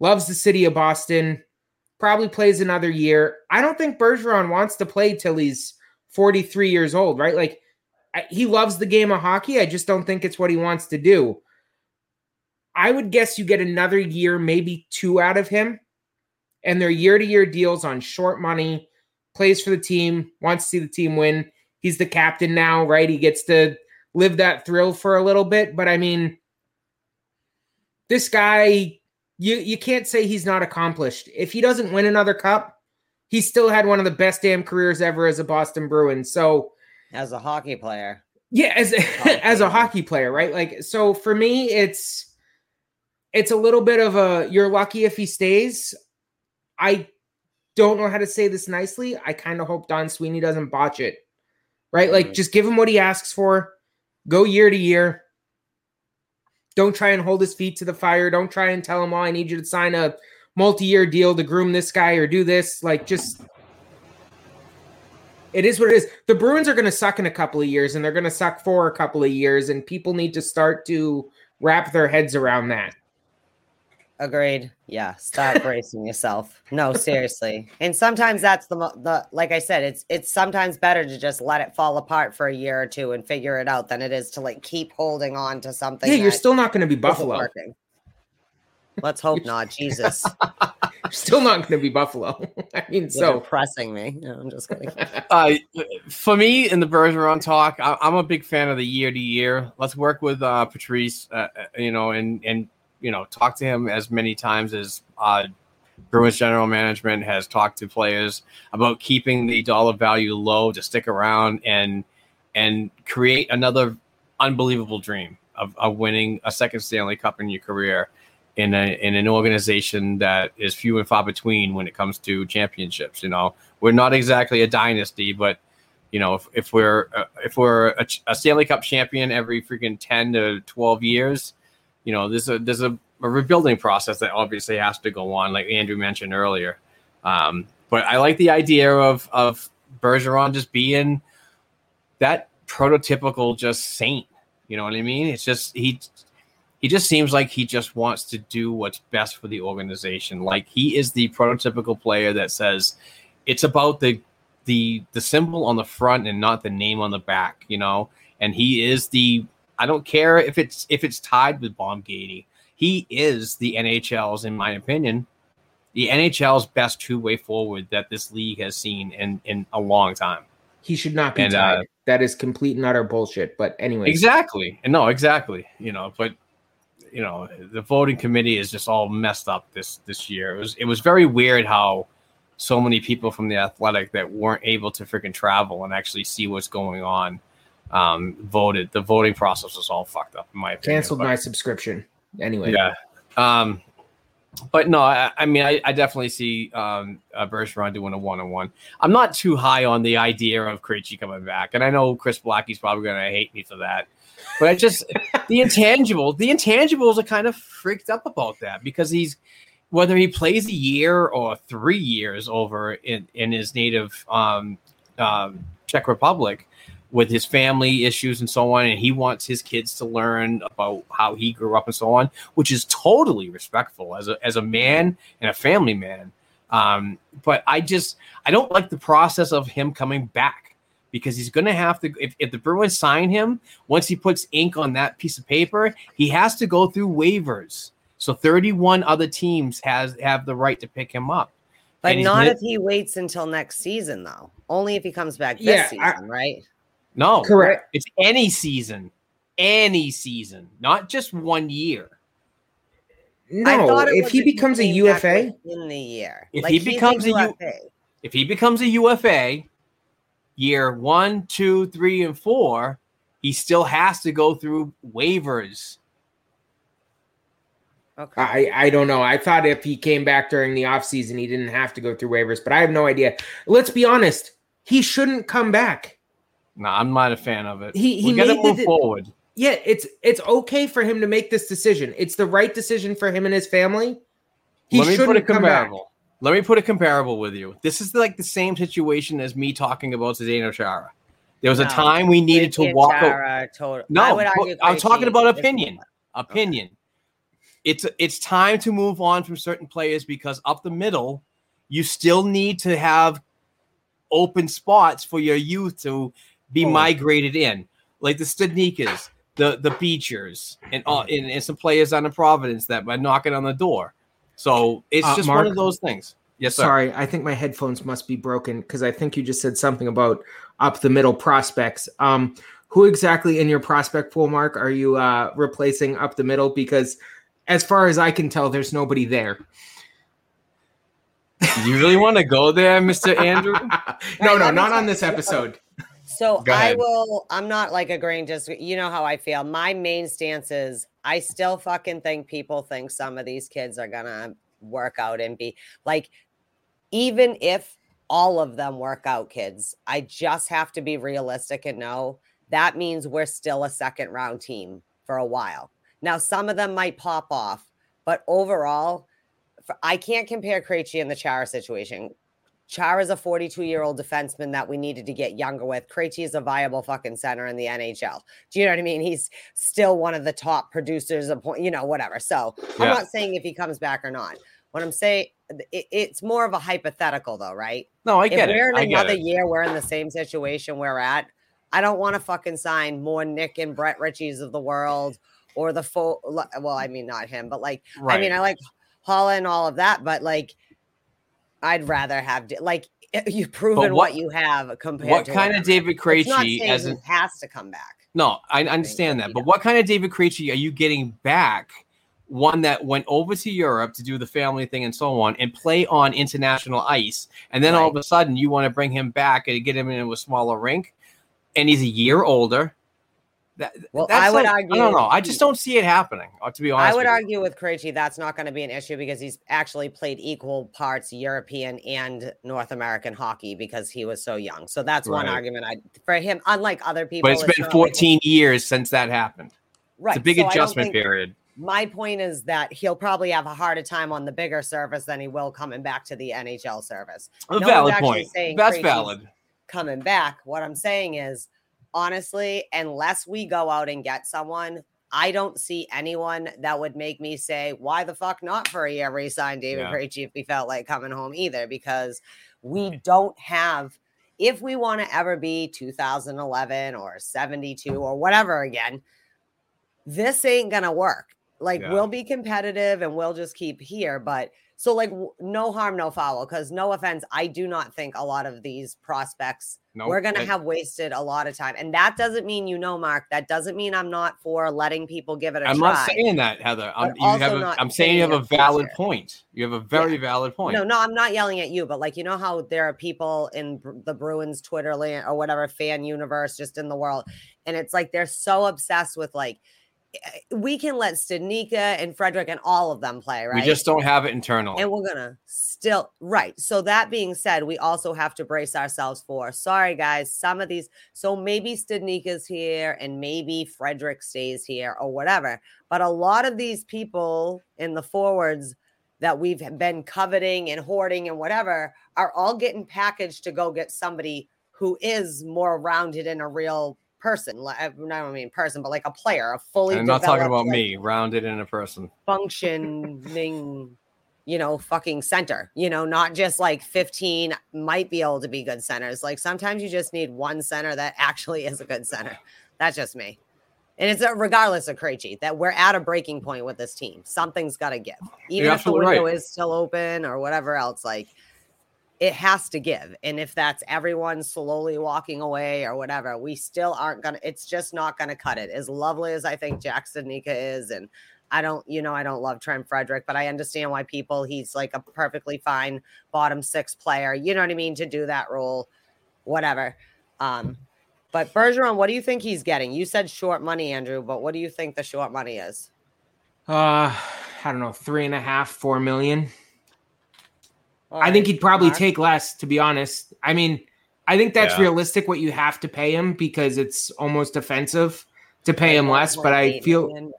loves the city of Boston, probably plays another year. I don't think Bergeron wants to play till he's 43 years old, right? Like I, he loves the game of hockey. I just don't think it's what he wants to do. I would guess you get another year, maybe two out of him. And they're year to year deals on short money, plays for the team, wants to see the team win. He's the captain now, right? He gets to live that thrill for a little bit. But I mean, this guy you you can't say he's not accomplished. If he doesn't win another cup, he still had one of the best damn careers ever as a Boston Bruin. So As a hockey player, yeah, as as a hockey player, right? Like so for me, it's it's a little bit of a you're lucky if he stays. I don't know how to say this nicely. I kind of hope Don Sweeney doesn't botch it. Right? Like mm-hmm. just give him what he asks for. Go year to year. Don't try and hold his feet to the fire. Don't try and tell him, "Oh, I need you to sign a multi-year deal to groom this guy or do this." Like just it is what it is. The Bruins are going to suck in a couple of years and they're going to suck for a couple of years and people need to start to wrap their heads around that. Agreed. Yeah, start bracing yourself. No, seriously. And sometimes that's the the like I said, it's it's sometimes better to just let it fall apart for a year or two and figure it out than it is to like keep holding on to something. Yeah, you're still not going to be Buffalo. Let's hope not. Jesus, still not going to be Buffalo. I mean, you're so depressing me. No, I'm just kidding. Uh, for me, in the Bergeron talk, I, I'm a big fan of the year to year. Let's work with uh, Patrice, uh, uh, you know, and and you know, talk to him as many times as uh, Bruins general management has talked to players about keeping the dollar value low to stick around and and create another unbelievable dream of, of winning a second Stanley Cup in your career in a in an organization that is few and far between when it comes to championships. You know, we're not exactly a dynasty, but you know, if, if we're uh, if we're a, a Stanley Cup champion every freaking ten to twelve years, you know, there's a there's a, a rebuilding process that obviously has to go on, like Andrew mentioned earlier. Um, but I like the idea of of Bergeron just being that prototypical just saint. You know what I mean? It's just he he just seems like he just wants to do what's best for the organization. Like he is the prototypical player that says it's about the the the symbol on the front and not the name on the back, you know. And he is the I don't care if it's if it's tied with Baumgate. He is the NHL's, in my opinion, the NHL's best two way forward that this league has seen in in a long time. he should not be And, tied. uh, that is complete and utter bullshit. But anyway, Exactly. No, exactly. You know, but you know, the voting committee is just all messed up this this year. It was it was very weird how so many people from the athletic that weren't able to freaking travel and actually see what's going on um voted. The voting process was all fucked up in my opinion. canceled But- my subscription. Anyway, yeah. Um, but no, I, I mean, I, I definitely see um, uh, Bergeron doing a one on one. I'm not too high on the idea of Krejci coming back, and I know Chris Blackie's probably going to hate me for that. But I just the intangible, the intangibles are kind of freaked up about that because he's whether he plays a year or three years over in in his native um, um, Czech Republic with his family issues and so on, and he wants his kids to learn about how he grew up and so on, which is totally respectful as a as a man and a family man. Um, but I just I don't like the process of him coming back because he's going to have to if, if the Bruins sign him once he puts ink on that piece of paper, he has to go through waivers. So 31 other teams has have the right to pick him up. But And not if he waits until next season, though. Only if he comes back this Yeah, season, I- right? No, Correct. It's any season, any season, not just one year. no. it If he becomes a UFA, in the year, If Like, he becomes a becomes a U- UFA. If he becomes a UFA, year one, two, three, and four, he still has to go through waivers. Okay. I, I don't know. I thought if he came back during the offseason, he didn't have to go through waivers, but I have no idea. Let's be honest. He shouldn't come back. No, I'm not a fan of it. He- he we got to made the move forward. Yeah, it's it's okay for him to make this decision. It's the right decision for him and his family. He Let me put a shouldn't come back. comparable. Let me put a comparable with you. This is like the same situation as me talking about Zdeno Chara. There was a time we needed to walk. out. Chara, total- I No, would argue I'm talking about is- opinion. Opinion. It's it's time to move on from certain players because up the middle, you still need to have open spots for your youth to be Oh. migrated in, like the Studnickas, the the Beechers, and, all, and and some players on the Providence that are knocking on the door. So it's Uh, just Mark? one of those things. Yes, sir. Sorry, I think my headphones must be broken because I think you just said something about up the middle prospects. Um, who exactly in your prospect pool, Mark, are you uh, replacing up the middle? Because as far as I can tell, there's nobody there. You really want to go there, Mister Andrew? no, no, not on this episode. So I will. I'm not like agreeing. Just you know how I feel. My main stance is I still fucking think people think some of these kids are gonna work out and be like, even if all of them work out, kids. I just have to be realistic and know that means we're still a second round team for a while. Now, some of them might pop off, but overall, I can't compare Krejci and the Chara situation. Chara's a 42 year old defenseman that we needed to get younger with. Krejci is a viable fucking center in the NHL. Do you know what I mean? He's still one of the top producers of point, you know, whatever. So I'm not saying if he comes back or not. What I'm saying, it, it's more of a hypothetical, though, right? No, I if get it. we're in I another year, we're in the same situation we're at. I don't want to fucking sign more Nick and Brett Ritchies of the world or the full. Well, I mean, not him, but like, I mean, I like Holla and all of that, but like, I'd rather have like eh, you've proven what, what- you have compared. What to kind of. David Krejci as an has to come back. No, I understand that. But what kind of David Krejci are you getting back? One that went over to Europe to do the family thing and so on and play on international ice. And then all of a sudden you want to bring him back and get him into a smaller rink. And he's a year older. That, Well, that's I would like- argue- I don't know. I just don't see it happening, uh, to be honest. I would argue with Krejci that's not going to be an issue because he's actually played equal parts European and North American hockey because he was so young. So that's one argument I for him. Unlike other people, But it's been not like- 14 years since that happened. right? It's a big so adjustment period. My point is that he'll probably have a harder time on the bigger service than he will coming back to the NHL service. A No valid point. That's Krejci's valid. Coming back, what I'm saying is, honestly, unless we go out and get someone, I don't see anyone that would make me say, "Why the fuck not for a year resign David Yeah. Krejci if we felt like coming home either?" Because we don't have. If we want to ever be 2011 or 72 or whatever again, this ain't gonna work. Like Yeah. we'll be competitive and we'll just keep here, but so like no harm, no foul. Because no offense, I do not think a lot of these prospects No, we're gonna have wasted a lot of time, and that doesn't mean you know, Mark. That doesn't mean I'm not for letting people give it a I'm try. not saying that, Heather. I'm, you have a, I'm saying you have a valid point. You have a very valid point. No, no, I'm not yelling at you, but like you know how there are people in the Bruins Twitter land or whatever fan universe just in the world, and it's like they're so obsessed with like Eh, we can let Studnicka and Frederic and all of them play, right? We just don't have it internally. and we're gonna still right. So that being said, we also have to brace ourselves for sorry guys, some of these. So maybe Studnicka's here and maybe Frederic stays here or whatever. But a lot of these people in the forwards that we've been coveting and hoarding and whatever are all getting packaged to go get somebody who is more rounded and a real person. Like I don't mean person, but like a player, a fully. And I'm not talking about like, me, rounded in a person. functioning, you know, fucking center, you know, not just like 15 might be able to be good centers. Like sometimes you just need one center that actually is a good center. That's just me. And it's uh, regardless of Krejci that we're at a breaking point with this team. Something's got to give, even if the window right. is still open or whatever else. Like it has to give. And if that's everyone slowly walking away or whatever, we still aren't gonna. It's just not gonna cut it. As lovely as I think Jack Studnicka is, and I don't, you know, I don't love Trent Frederic, but I understand why people. He's like a perfectly fine bottom six player. You know what I mean to do that role, whatever. Um, But Bergeron, what do you think he's getting? You said short money, Andrew, but what do you think the short money is? Uh, I don't know, three and a half, four million. All I think he'd probably Mark? take less, to be honest. I mean, I think that's Yeah. realistic what you have to pay him because it's almost offensive to pay him less. But I feel,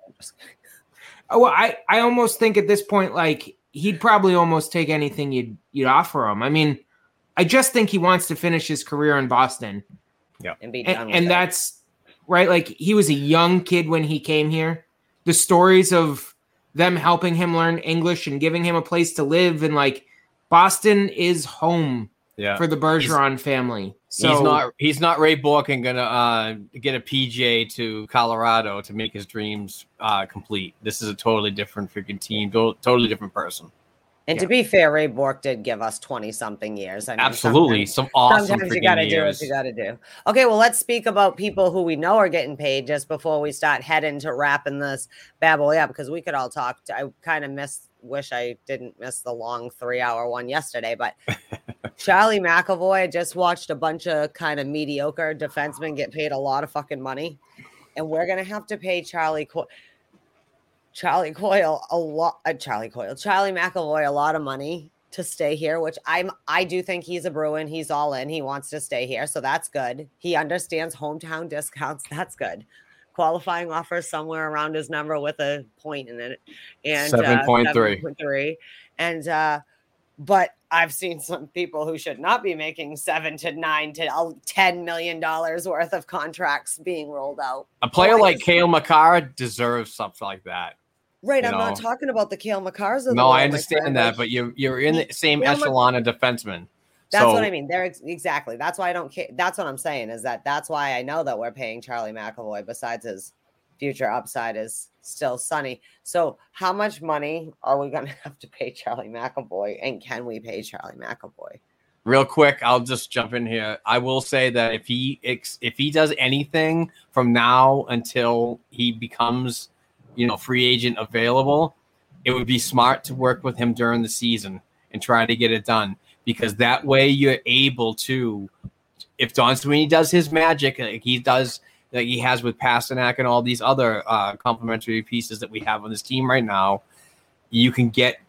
oh, well, I, I almost think at this point, like he'd probably almost take anything you'd you'd offer him. I mean, I just think he wants to finish his career in Boston, Yeah, and be done and, with and it. that's right. Like he was a young kid when he came here. The stories of them helping him learn English and giving him a place to live, and like Boston is home Yeah. for the Bergeron family. So he's not he's not Ray Borkin gonna uh, get a PJ to Colorado to make his dreams uh, complete. This is a totally different freaking team, to- totally different person. And to be fair, Ray Bourque did give us 20 something years. I mean, Absolutely, sometimes- some awesome Sometimes you got to do what you got to do. Okay, well, let's speak about people who we know are getting paid just before we start heading to wrapping this babble up because we could all talk. I kind of miss, wish I didn't miss the long three hour one yesterday, but Charlie McAvoy just watched a bunch of kind of mediocre defensemen get paid a lot of fucking money, and we're gonna have to pay Charlie. Co- Charlie Coyle a lot. Uh, Charlie Coyle, Charlie McAvoy a lot of money to stay here, which I'm. I do think he's a Bruin. He's all in. He wants to stay here, so that's good. He understands hometown discounts. That's good. Qualifying offers somewhere around his number with a point in it, and uh, 7.3. 7.3. and uh, but I've seen some people who should not be making seven to nine to uh, ten million dollars worth of contracts being rolled out. A player Oh, like Cale Makar deserves something like that. Right, I'm not talking about the Cale Makars. No, I understand that, but you're you're in the same Kale echelon of defensemen. That's so, what I mean. They're ex- exactly. That's why I don't care. That's what I'm saying is that that's why I know that we're paying Charlie McAvoy. Besides his future upside is still sunny. So how much money are we going to have to pay Charlie McAvoy, and can we pay Charlie McAvoy? real quick i'll just jump in here i will say that if he if he does anything from now until he becomes you know free agent available it would be smart to work with him during the season and try to get it done because that way you're able to if don sweeney does his magic like he does like he has with Pastrnak and all these other uh complementary pieces that we have on this team right now you can get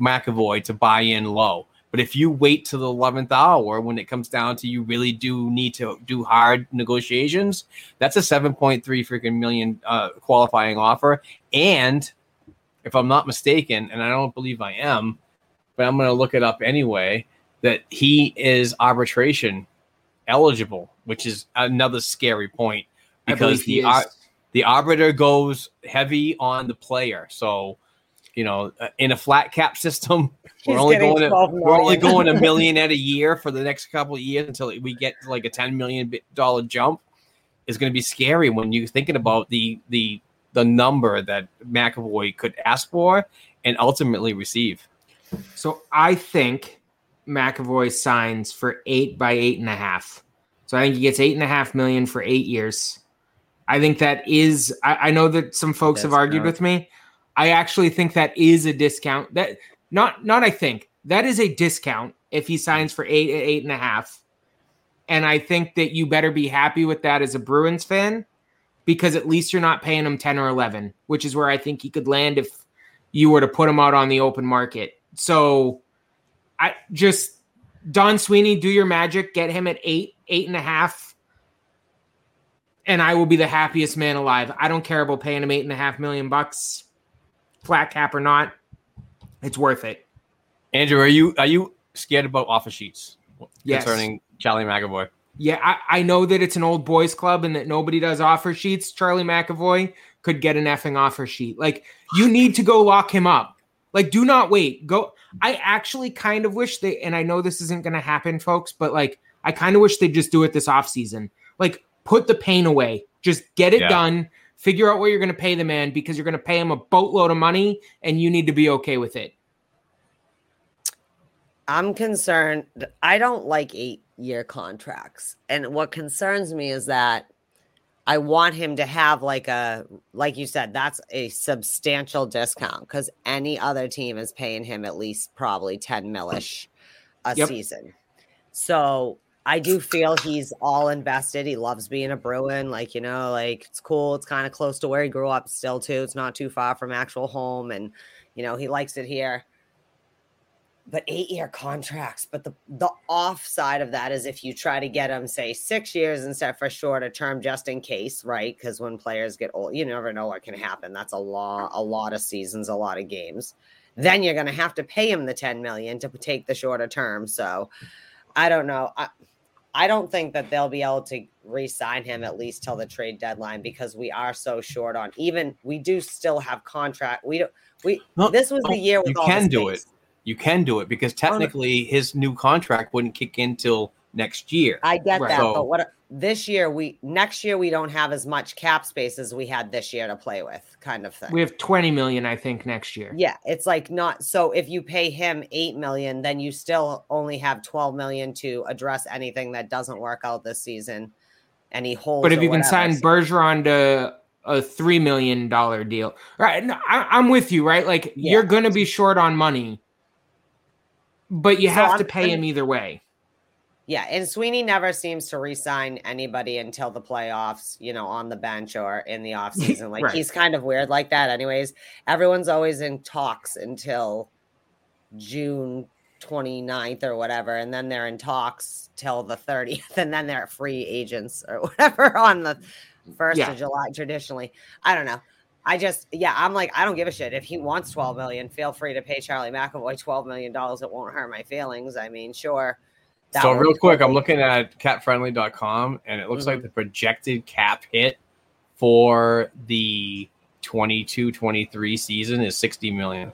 mcavoy to buy in low but if you wait to the 11th hour when it comes down to you really do need to do hard negotiations, that's a 7.3 freaking million uh, qualifying offer. And if I'm not mistaken, and I don't believe I am, but I'm going to look it up anyway, that he is arbitration eligible, which is another scary point because the, ar- the arbiter goes heavy on the player. So, you know, uh, in a flat cap system, we're only going to 12 we're only going a million at a year for the next couple of years until we get to like a ten million dollar jump. Is going to be scary when you're thinking about the the the number that McAvoy could ask for and ultimately receive. So I think McAvoy signs for eight by eight and a half. So I think he gets eight and a half million for eight years. I think that is. I, I know that some folks have argued Discount. with me. I actually think that is a discount. That not not. I think that is a discount if he signs for eight eight and a half. And I think that you better be happy with that as a Bruins fan, because at least you're not paying him ten or eleven, which is where I think he could land if you were to put him out on the open market. So I just Don Sweeney, do your magic, get him at eight, eight and a half, and I will be the happiest man alive. I don't care about paying him eight and a half million bucks, flat cap or not. It's worth it. Andrew, are you are you scared about offer sheets Yes. concerning Charlie McAvoy? Yeah, I, I know that it's an old boys club and that nobody does offer sheets. Charlie McAvoy could get an effing offer sheet. Like, you need to go lock him up. Like, do not wait. Go. I actually kind of wish they, and I know this isn't going to happen, folks, but like, I kind of wish they'd just do it this offseason. Like, put the pain away. Just get it Yeah. done. Figure out what you're going to pay the man because you're going to pay him a boatload of money and you need to be okay with it. I'm concerned. I don't like eight year contracts. And what concerns me is that I want him to have like a, like you said, that's a substantial discount because any other team is paying him at least probably 10 millish a Yep. season. So I do feel he's all invested. He loves being a Bruin. Like, you know, like it's cool. It's kind of close to where he grew up still, too. It's not too far from actual home. And, you know, he likes it here. But eight year contracts. But the, the off side of that is if you try to get him, say, six years instead for shorter term, just in case, right? Because when players get old, you never know what can happen. That's a lot, a lot of seasons, a lot of games. Then you're going to have to pay him the 10 million to take the shorter term. So I don't know. I, I don't think that they'll be able to re-sign him at least till the trade deadline because we are so short on even we do still have contract. We don't we No, this was no, the year with you all can the do it. Space. You can do it because technically his new contract wouldn't kick in till next year. I get Right. that, So- but what this year we next year we don't have as much cap space as we had this year to play with, kind of thing. We have 20 million, I think, next year. Yeah, it's like not so if you pay him 8 million, then you still only have 12 million to address anything that doesn't work out this season. Any holes. But if or you can whatever. sign So- Bergeron to a three million dollar deal, right? No, I, I'm with you, right? Like Yeah. you're going to be short on money, but you So have I'm- to pay I'm- him either way. Yeah, and Sweeney never seems to re-sign anybody until the playoffs, you know, on the bench or in the offseason. Like Right. he's kind of weird like that. Anyways, everyone's always in talks until June 29th or whatever, and then they're in talks till the 30th, and then they're free agents or whatever on the first Yeah. of July traditionally. I don't know. I just, yeah, I'm like, I don't give a shit. If he wants 12 million, feel free to pay Charlie McAvoy 12 million dollars. It won't hurt my feelings. I mean, sure. that so real quick, I'm looking at capfriendly.com and it looks Mm-hmm. like the projected cap hit for the 22-23 season is 60 million.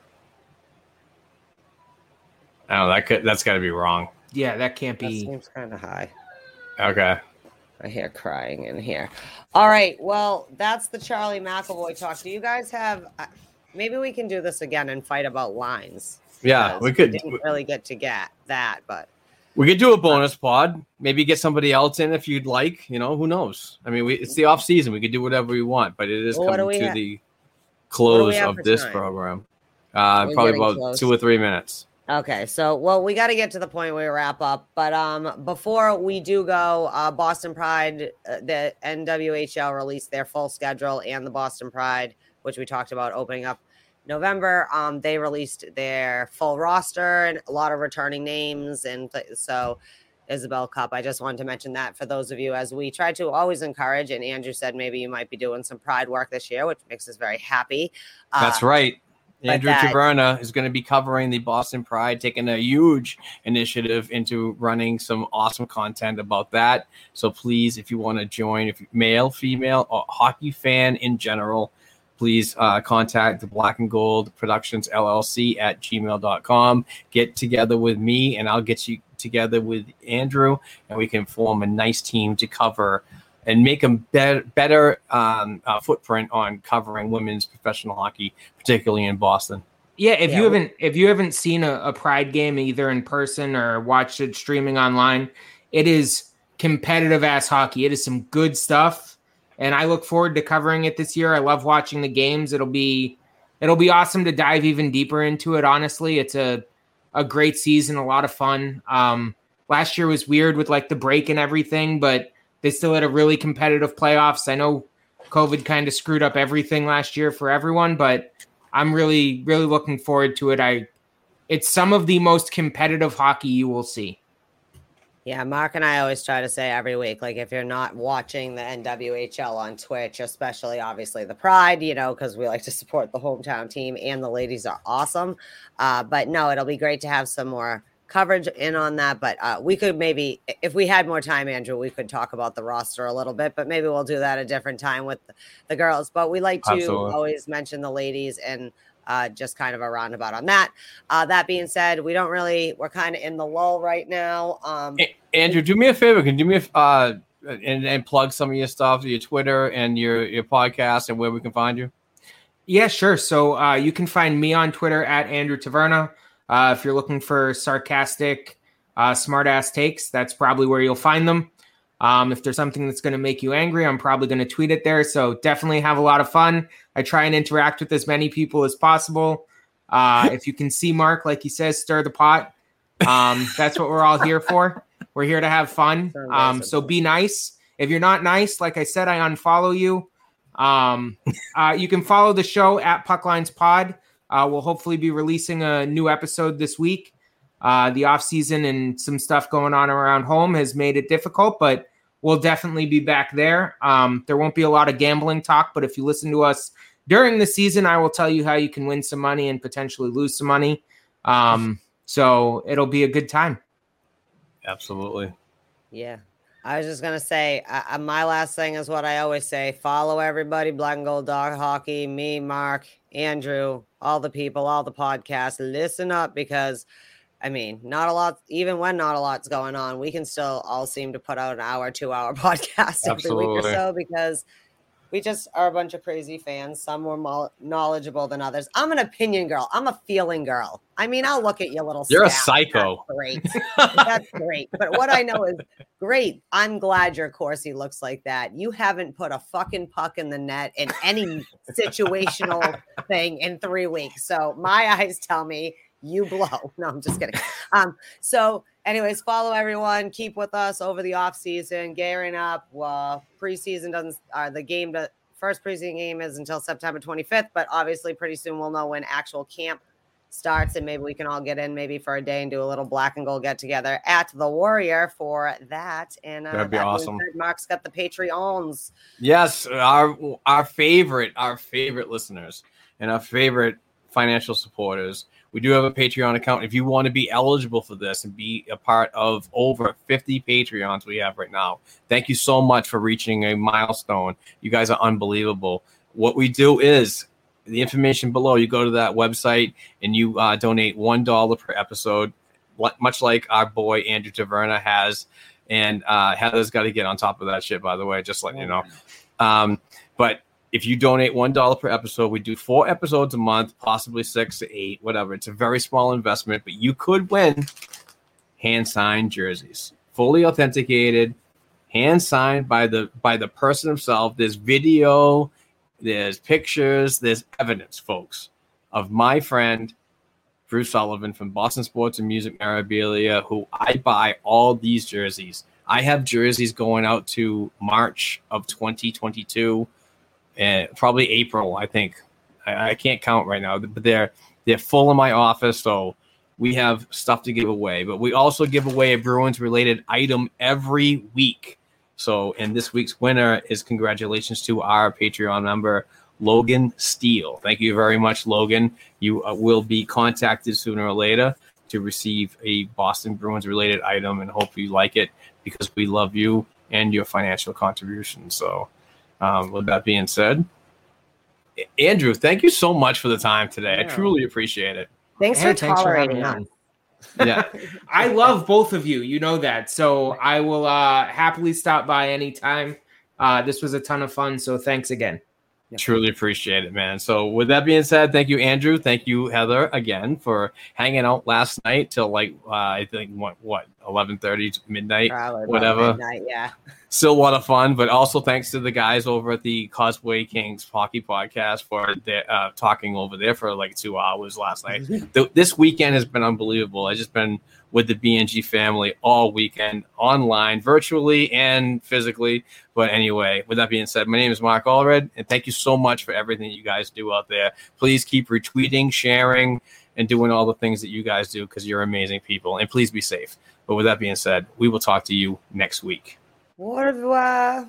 Oh, that could that's got to be wrong. Yeah, that can't That be. seems kind of high. Okay. I hear crying in here. All right. Well, that's the Charlie McAvoy talk. Do you guys have? uh, Maybe we can do this again and fight about lines. Yeah, we could Didn't really get to get that, but we could do a bonus pod. Maybe get somebody else in if you'd like. You know, who knows? I mean, we, it's the off season. We could do whatever we want, but it is Well, coming to have- the close of this time? program. Uh, probably about close. two or three minutes. Okay, so well, we got to get to the point where we wrap up. But um, before we do go, uh, Boston Pride, uh, the NWHL released their full schedule, and the Boston Pride, which we talked about opening up November. Um, they released their full roster and a lot of returning names, and so Isobel Cup. I just wanted to mention that for those of you, as we try to always encourage. And Andrew said maybe you might be doing some Pride work this year, which makes us very happy. That's Uh, right. Andrew Taverna is going to be covering the Boston Pride, taking a huge initiative into running some awesome content about that. So please, if you want to join, if you're male, female, or hockey fan in general, please uh, contact the Black and Gold Productions LLC at gmail.com. Get together with me, and I'll get you together with Andrew, and we can form a nice team to cover and make a better, better um, uh, footprint on covering women's professional hockey, particularly in Boston. Yeah, if Yeah, you haven't if you haven't seen a, a Pride game either in person or watched it streaming online, it is competitive ass hockey. It is some good stuff, and I look forward to covering it this year. I love watching the games. It'll be it'll be awesome to dive even deeper into it. Honestly, it's a a great season, a lot of fun. Um, last year was weird with like the break and everything, but they still had a really competitive playoffs. I know COVID kind of screwed up everything last year for everyone, but I'm really, really looking forward to it. I, it's some of the most competitive hockey you will see. Yeah, Mark and I always try to say every week, like if you're not watching the NWHL on Twitch, especially obviously the Pride, you know, because we like to support the hometown team and the ladies are awesome. Uh, but no, it'll be great to have some more coverage in on that. But uh, we could maybe, if we had more time, Andrew, we could talk about the roster a little bit. But maybe we'll do that a different time with the girls. But we like to Absolutely. always mention the ladies and uh, just kind of a roundabout on that. Uh, that being said, we don't really, we're kind of in the lull right now. Um, A- Andrew, do me a favor. Can you do me a, uh, and, and plug some of your stuff, your Twitter and your, your podcast and where we can find you? Yeah, sure. So uh, you can find me on Twitter at Andrew Taverna. Uh, if you're looking for sarcastic, uh, smart ass takes, that's probably where you'll find them. Um, if there's something that's going to make you angry, I'm probably going to tweet it there. So definitely have a lot of fun. I try and interact with as many people as possible. Uh, if you can see Mark, like he says, stir the pot. Um, that's what we're all here for. We're here to have fun. Um, so be nice. If you're not nice, like I said, I unfollow you. Um, uh, you can follow the show at Pucklines Pod. Uh, we'll hopefully be releasing a new episode this week. Uh, the off season and some stuff going on around home has made it difficult, but we'll definitely be back there. Um, there won't be a lot of gambling talk, but if you listen to us during the season, I will tell you how you can win some money and potentially lose some money. Um, so it'll be a good time. Absolutely. Yeah. I was just gonna say, uh, my last thing is what I always say: follow everybody, Black and Gold Dog Hockey, me, Mark, Andrew, all the people, all the podcasts. Listen up because, I mean, not a lot. Even when not a lot's going on, we can still all seem to put out an hour, two hour podcast every week or so because we just are a bunch of crazy fans. Some more knowledgeable than others. I'm an opinion girl. I'm a feeling girl. I mean, I'll look at you little. You're a psycho. That's great. That's great. But what I know is great. I'm glad your Corsi looks like that. You haven't put a fucking puck in the net in any situational thing in three weeks. So my eyes tell me you blow. No, I'm just kidding. Um, so anyways, follow everyone. Keep with us over the off season, gearing up. Well, preseason doesn't uh, the game the first preseason game is until September 25th, but obviously pretty soon we'll know when actual camp starts and maybe we can all get in maybe for a day and do a little black and gold get together at the warrior for that and uh, That'd be that awesome. mark's got the patreons Yes, our our favorite, our favorite listeners and our favorite financial supporters. We do have a Patreon account. If you want to be eligible for this and be a part of over 50 Patreons we have right now, thank you so much for reaching a milestone. You guys are unbelievable. What we do is the information below. You go to that website and you uh, donate one dollar per episode, much like our boy Andrew Taverna has. And uh, Heather's got to get on top of that shit, by the way, just letting you know. Um, but if you donate one dollar per episode, we do four episodes a month, possibly six to eight, whatever. It's a very small investment, but you could win hand signed jerseys, fully authenticated, hand signed by the by the person himself. There's video, there's pictures, there's evidence, folks, of my friend Bruce Sullivan from Boston Sports and Music Memorabilia, who I buy all these jerseys. I have jerseys going out to March of 2022, and probably April, I think. I, I can't count right now, but they're they're full in my office, so we have stuff to give away. But we also give away a Bruins related item every week. So, and this week's winner is congratulations to our Patreon member, Logan Steele. Thank you very much, Logan. You uh, will be contacted sooner or later to receive a Boston Bruins related item and hope you like it because we love you and your financial contribution. So, um, with that being said, Andrew, thank you so much for the time today. I truly appreciate it. thanks Hey, for thanks for having tolerating me us. Yeah. I love both of you. You know that. So I will uh, happily stop by anytime. Uh, this was a ton of fun. So thanks again. Truly appreciate it, man. So, with that being said, thank you, Andrew. Thank you, Heather, again for hanging out last night till like uh, I think what what eleven thirty midnight, Probably whatever. midnight, yeah Still a lot of fun, but also thanks to the guys over at the Cosplay Kings Hockey Podcast for their, uh, talking over there for like two hours last night. This weekend has been unbelievable. I just been with the BNG family all weekend, online, virtually, and physically. But anyway, with that being said, my name is Mark Allred, and thank you so much for everything you guys do out there. Please keep retweeting, sharing, and doing all the things that you guys do because you're amazing people. And please be safe. But with that being said, we will talk to you next week. Au revoir.